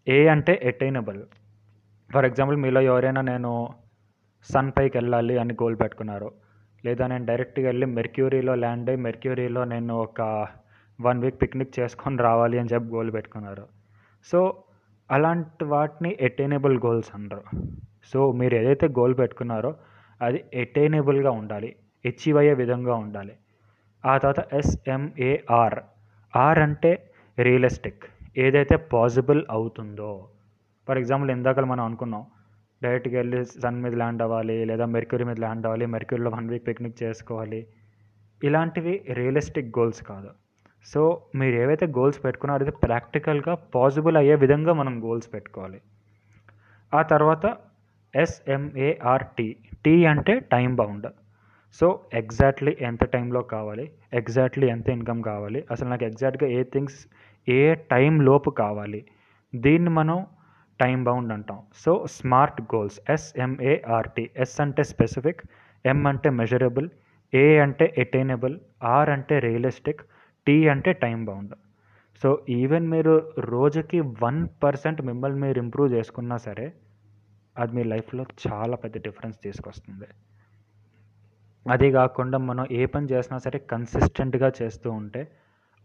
ఏ అంటే ఎటైనబుల్ ఫర్ ఎగ్జాంపుల్ మీలో ఎవరైనా నేను సన్ పైకి వెళ్ళాలి అని గోల్ పెట్టుకున్నారు. లేదా నేను డైరెక్ట్గా వెళ్ళి మెర్క్యూరీలో ల్యాండ్ అయ్యి మెర్క్యూరీలో నేను ఒక వన్ వీక్ పిక్నిక్ చేసుకొని రావాలి అని చెప్పి గోల్ పెట్టుకున్నారు. సో అలాంటి వాటిని ఎటైనబుల్ గోల్స్ అంటారు. సో మీరు ఏదైతే గోల్ పెట్టుకున్నారో అది ఎటైనబుల్గా ఉండాలి. అచీవ్ అయ్యే విధంగా ఉండాలి. ఆ తర్వాత S M A R R అంటే రియలిస్టిక్ ఏదైతే పాసిబుల్ అవుతుందో. ఫర్ ఎగ్జాంపుల్ ఇందాక మనం అనుకున్నాం డైరెక్ట్గా వెళ్ళి సన్ మీద ల్యాండ్ అవ్వాలి లేదా మెర్క్యూరీ మీద ల్యాండ్ అవ్వాలి మెర్క్యూరీలో వన్ వీక్ పిక్నిక్ చేసుకోవాలి. ఇలాంటివి రియలిస్టిక్ గోల్స్ కాదు. సో మీరు ఏవైతే గోల్స్ పెట్టుకున్నారో అది ప్రాక్టికల్గా పాసిబుల్ అయ్యే విధంగా మనం గోల్స్ పెట్టుకోవాలి. ఆ తర్వాత S M A R T T అంటే టైం బౌండ్ సో ఎగ్జాక్ట్లీ ఎంత టైంలో కావాలి ఎగ్జాక్ట్లీ ఎంత ఇన్కమ్ కావాలి అసలు నాకు ఎగ్జాక్ట్గా ఏ థింగ్స్ ఏ టైం లోపు కావాలి దీన్ని మనం టైం బౌండ్ అంటాం. So smart goals S M A R T S అంటే స్పెసిఫిక్ ఎం అంటే మెజరబుల్ ఏ అంటే ఎటైనబుల్ ఆర్ అంటే రియలిస్టిక్ టీ అంటే టైం బౌండ్. సో ఈవెన్ మీరు రోజుకి వన్ పర్సెంట్ మిమ్మల్ని మీరు ఇంప్రూవ్ చేసుకున్నా సరే అది మీ లైఫ్లో చాలా పెద్ద డిఫరెన్స్ తీసుకొస్తుంది. అదే కాకుండా మనం ఏ పని చేసినా సరే కన్సిస్టెంట్గా చేస్తూ ఉంటే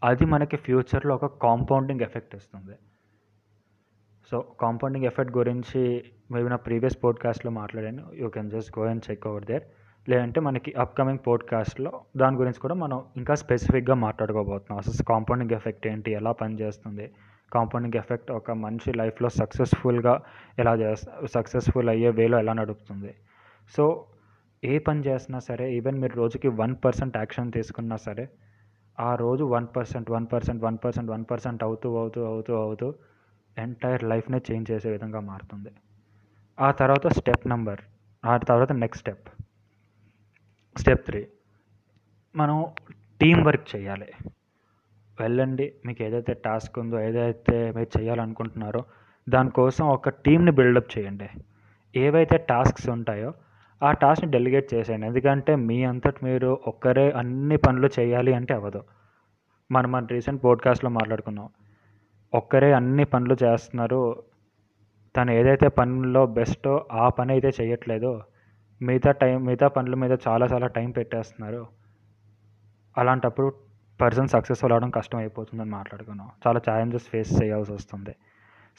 అది మనకి ఫ్యూచర్లో ఒక కాంపౌండింగ్ ఎఫెక్ట్ ఇస్తుంది. సో కాంపౌండింగ్ ఎఫెక్ట్ గురించి మేబీ నా ప్రీవియస్ పోడ్కాస్ట్లో మాట్లాడాను. You can just go and check over there. లేదంటే మనకి అప్కమింగ్ పోడ్కాస్ట్లో దాని గురించి కూడా మనం ఇంకా స్పెసిఫిక్గా మాట్లాడుకోబోతున్నాం. అసలు కాంపౌండింగ్ ఎఫెక్ట్ ఏంటి? ఎలా పనిచేస్తుంది? కాంపౌండింగ్ ఎఫెక్ట్ ఒక మనిషి లైఫ్లో సక్సెస్ఫుల్గా ఎలా చేస్తా సక్సెస్ఫుల్ అయ్యే వేలో ఎలా నడుపుతుంది? సో ఏ పని చేసినా సరే ఈవెన్ మీరు రోజుకి వన్ పర్సెంట్ యాక్షన్ తీసుకున్నా సరే ఆ రోజు one percent one percent one percent one percent అవుతూ అవుతూ అవుతూ అవుతూ ఎంటైర్ లైఫ్నే చేంజ్ చేసే విధంగా మారుతుంది. ఆ తర్వాత స్టెప్ నెంబర్ ఆ తర్వాత నెక్స్ట్ స్టెప్ స్టెప్ త్రీ. మనం టీం వర్క్ చేయాలి. వెళ్ళండి మీకు ఏదైతే టాస్క్ ఉందో ఏదైతే మీరు చేయాలనుకుంటున్నారో దానికోసం ఒక టీంని బిల్డప్ చేయండి. ఏవైతే టాస్క్స్ ఉంటాయో ఆ టాస్క్ని డెలిగేట్ చేసేయండి. ఎందుకంటే మీ అంతటి మీరు ఒక్కరే అన్ని పనులు చేయాలి అంటే అవ్వదు. మనం మన రీసెంట్ పోడ్కాస్ట్లో మాట్లాడుకున్నాం. ఒక్కరే అన్ని పనులు చేస్తున్నారు. తను ఏదైతే పనుల్లో బెస్టో ఆ పని అయితే చేయట్లేదో మిగతా టైం మిగతా పనుల మీద చాలా చాలా టైం పెట్టేస్తున్నారు. అలాంటప్పుడు పర్సన్ సక్సెస్ఫుల్ అవడం కష్టం అయిపోతుందని మాట్లాడుకున్నాం. చాలా ఛాలెంజెస్ ఫేస్ చేయాల్సి వస్తుంది.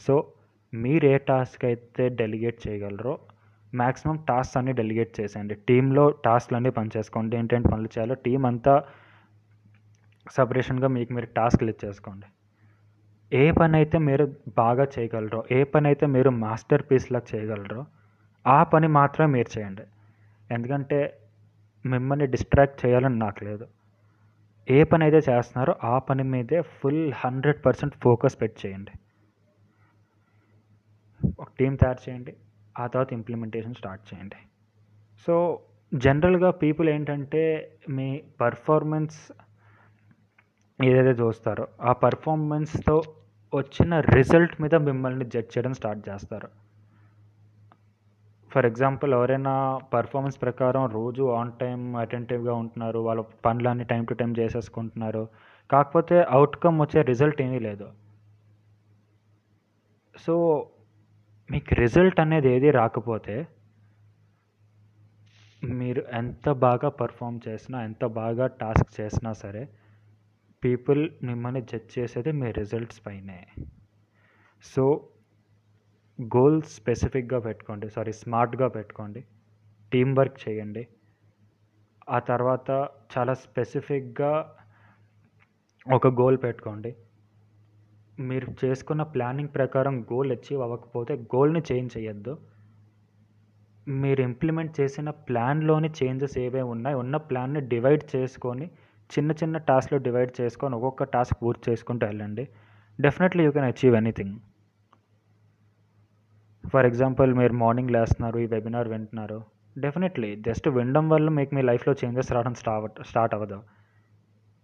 సో మీరు ఏ టాస్క్ అయితే డెలిగేట్ చేయగలరో మ్యాక్సిమం టాస్క్ అన్ని డెలిగేట్ చేసేయండి. టీంలో టాస్క్లు అన్నీ పనిచేసుకోండి. ఏంటంటే పనులు చేయాలో టీం అంతా సపరేషన్గా మీకు మీరు టాస్క్లు ఇచ్చేసుకోండి. ఏ పని అయితే మీరు బాగా చేయగలరో ఏ పని అయితే మీరు మాస్టర్ పీస్లా చేయగలరో ఆ పని మాత్రమే మీరు చేయండి. ఎందుకంటే మిమ్మల్ని డిస్ట్రాక్ట్ చేయాలని నాకు లేదు. ఏ పని అయితే చేస్తున్నారో ఆ పని మీదే ఫుల్ హండ్రెడ్ పర్సెంట్ ఫోకస్ పెట్టి చేయండి. ఒక టీం తయారు చేయండి. ఆ తర్వాత ఇంప్లిమెంటేషన్ స్టార్ట్ చేయండి. సో జనరల్గా పీపుల్ ఏంటంటే మీ పర్ఫార్మెన్స్ ఏదైతే చూస్తారో ఆ పర్ఫార్మెన్స్తో వచ్చిన రిజల్ట్ మీద మిమ్మల్ని జడ్జ్ చేయడం స్టార్ట్ చేస్తారు. ఫర్ ఎగ్జాంపుల్ ఎవరైనా పర్ఫార్మెన్స్ ప్రకారం రోజు ఆన్ టైం అటెంటివ్గా ఉంటున్నారు వాళ్ళ పనులన్నీ టైం టు టైం చేసేసుకుంటున్నారు. కాకపోతే అవుట్కమ్ వచ్చే రిజల్ట్ ఏమీ లేదు. సో మీకు రిజల్ట్ అనేది ఏది రాకపోతే మీరు ఎంత బాగా పర్ఫామ్ చేసినా ఎంత బాగా టాస్క్ చేసినా సరే పీపుల్ మిమ్మల్ని జడ్జ్ చేసేది మీ రిజల్ట్స్ పైనే. సో గోల్ స్పెసిఫిక్గా పెట్టుకోండి సారీ స్మార్ట్గా పెట్టుకోండి టీం వర్క్ చేయండి. ఆ తర్వాత చాలా స్పెసిఫిక్గా ఒక గోల్ పెట్టుకోండి. మీరు చేసుకున్న ప్లానింగ్ ప్రకారం గోల్ అచీవ్ అవ్వకపోతే గోల్ని చేంజ్ చేయొద్దు. మీరు ఇంప్లిమెంట్ చేసిన ప్లాన్లోని చేంజెస్ ఏవే ఉన్నాయి ఉన్న ప్లాన్ని డివైడ్ చేసుకొని చిన్న చిన్న టాస్క్లో డివైడ్ చేసుకొని ఒక్కొక్క టాస్క్ పూర్తి చేసుకుంటూ వెళ్ళండి. Definitely you can achieve anything. For example మీరు మార్నింగ్ లేస్తున్నారు ఈ వెబినార్ వింటున్నారు డెఫినెట్లీ జస్ట్ వినడం వల్ల మీకు మీ లైఫ్లో చేంజెస్ రావడం స్టార్ట్ స్టార్ట్ అవ్వదు.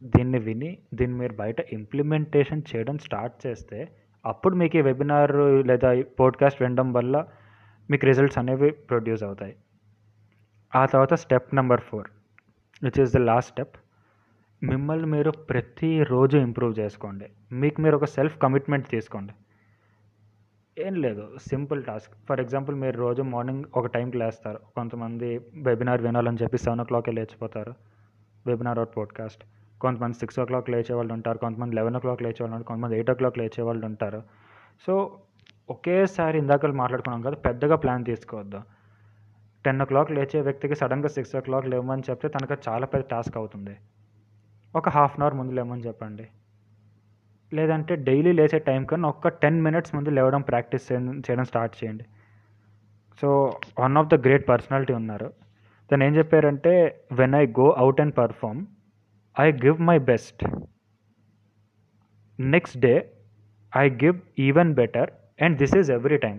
దీన్ని విని దీన్ని మీరు బయట ఇంప్లిమెంటేషన్ చేయడం స్టార్ట్ చేస్తే అప్పుడు మీకు ఈ వెబినార్ లేదా పోడ్కాస్ట్ వినడం వల్ల మీకు రిజల్ట్స్ అనేవి ప్రొడ్యూస్ అవుతాయి. ఆ తర్వాత step number four which is the last step మిమ్మల్ని మీరు ప్రతిరోజు ఇంప్రూవ్ చేసుకోండి. మీకు మీరు ఒక సెల్ఫ్ కమిట్మెంట్ తీసుకోండి. ఏం లేదు. Simple task. ఫర్ ఎగ్జాంపుల్ మీరు రోజు మార్నింగ్ ఒక టైంకి లేస్తారు. కొంతమంది వెబినార్ వినాలని చెప్పి సెవెన్ ఓ క్లాక్కి లేచిపోతారు. Webinar or podcast. కొంతమంది సిక్స్ ఓ క్లాక్ లేచే వాళ్ళు ఉంటారు. కొంతమంది లెవెన్ ఓ క్లాక్ లేచే వాళ్ళు ఉంటారు. కొంతమంది ఎయిట్ ఓ క్లాక్ లేచే వాళ్ళు ఉంటారు. సో ఒకేసారి ఇందాక మాట్లాడుకున్నాం కదా పెద్దగా ప్లాన్ తీసుకోవద్దు. టెన్ ఓ క్లాక్ లేచే వ్యక్తికి సడన్గా సిక్స్ ఓ క్లాక్ లేవమని చెప్తే తనకు చాలా పెద్ద టాస్క్ అవుతుంది. ఒక హాఫ్ అన్ అవర్ ముందు లేమని చెప్పండి. లేదంటే డైలీ లేచే టైం కన్నా ఒక్క టెన్ మినిట్స్ ముందు లేవడం ప్రాక్టీస్ చేయడం స్టార్ట్ చేయండి. So one of the great personality ఉన్నారు. తను ఏం చెప్పారంటే when I go out and perform I give my best next day I give even better and this is every time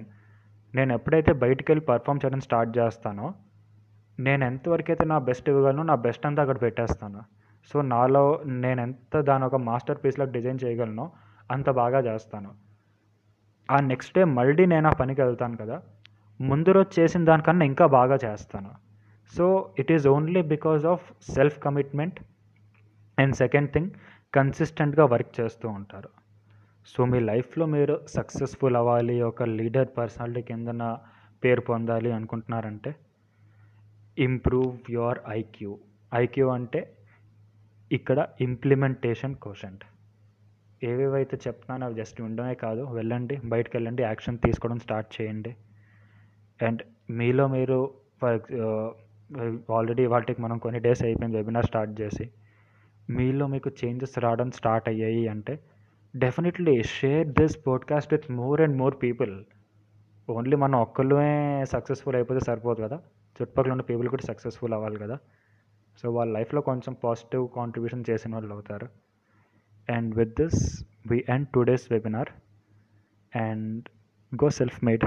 నేను ఎప్పుడైతే బయటికి వెళ్ళి పర్ఫామ్ చేయడం స్టార్ట్ చేస్తానో నేను ఎంతవరకు అయితే నా బెస్ట్ ఇవ్వగలను నా బెస్ట్ అంతా అక్కడ పెట్టేస్తాను. సో నాలో నేను ఎంత దాని ఒక మాస్టర్ పీస్లో డిజైన్ చేయగలను అంత బాగా చేస్తాను. ఆ నెక్స్ట్ డే మళ్ళీ నేను ఆ పనికి వెళ్తాను కదా ముందు రోజు చేసిన దానికన్నా ఇంకా బాగా చేస్తాను. So it is only because of self commitment and second thing కన్సిస్టెంట్గా వర్క్ చేస్తూ ఉంటారు. సో మీ లైఫ్లో మీరు సక్సెస్ఫుల్ అవ్వాలి ఒక లీడర్ పర్సనాలిటీ కిందన పేరు పొందాలి అనుకుంటున్నారంటే ఇంప్రూవ్ యువర్ ఐక్యూ. ఐక్యూ అంటే ఇక్కడ ఇంప్లిమెంటేషన్ కోషంట్ ఏవేవైతే చెప్తున్నానో అవి జస్ట్ ఉండమే కాదు వెళ్ళండి బయటకు వెళ్ళండి యాక్షన్ తీసుకోవడం స్టార్ట్ చేయండి. అండ్ మీలో మీరు ఫర్ ఆల్రెడీ వాటికి మనం కొన్ని డేస్ అయిపోయింది వెబినార్ స్టార్ట్ చేసి మీలో మీకు చేంజెస్ రావడం స్టార్ట్ అయ్యాయి అంటే definitely share this podcast with more and more people only మనం ఒక్కళ్ళే సక్సెస్ఫుల్ అయిపోతే సరిపోదు కదా. చుట్టుపక్కల ఉన్న పీపుల్ కూడా సక్సెస్ఫుల్ అవ్వాలి కదా. సో వాళ్ళ లైఫ్లో కొంచెం పాజిటివ్ కాంట్రిబ్యూషన్ చేసిన వాళ్ళు అవుతారు. And with this we end today's webinar. And go self made.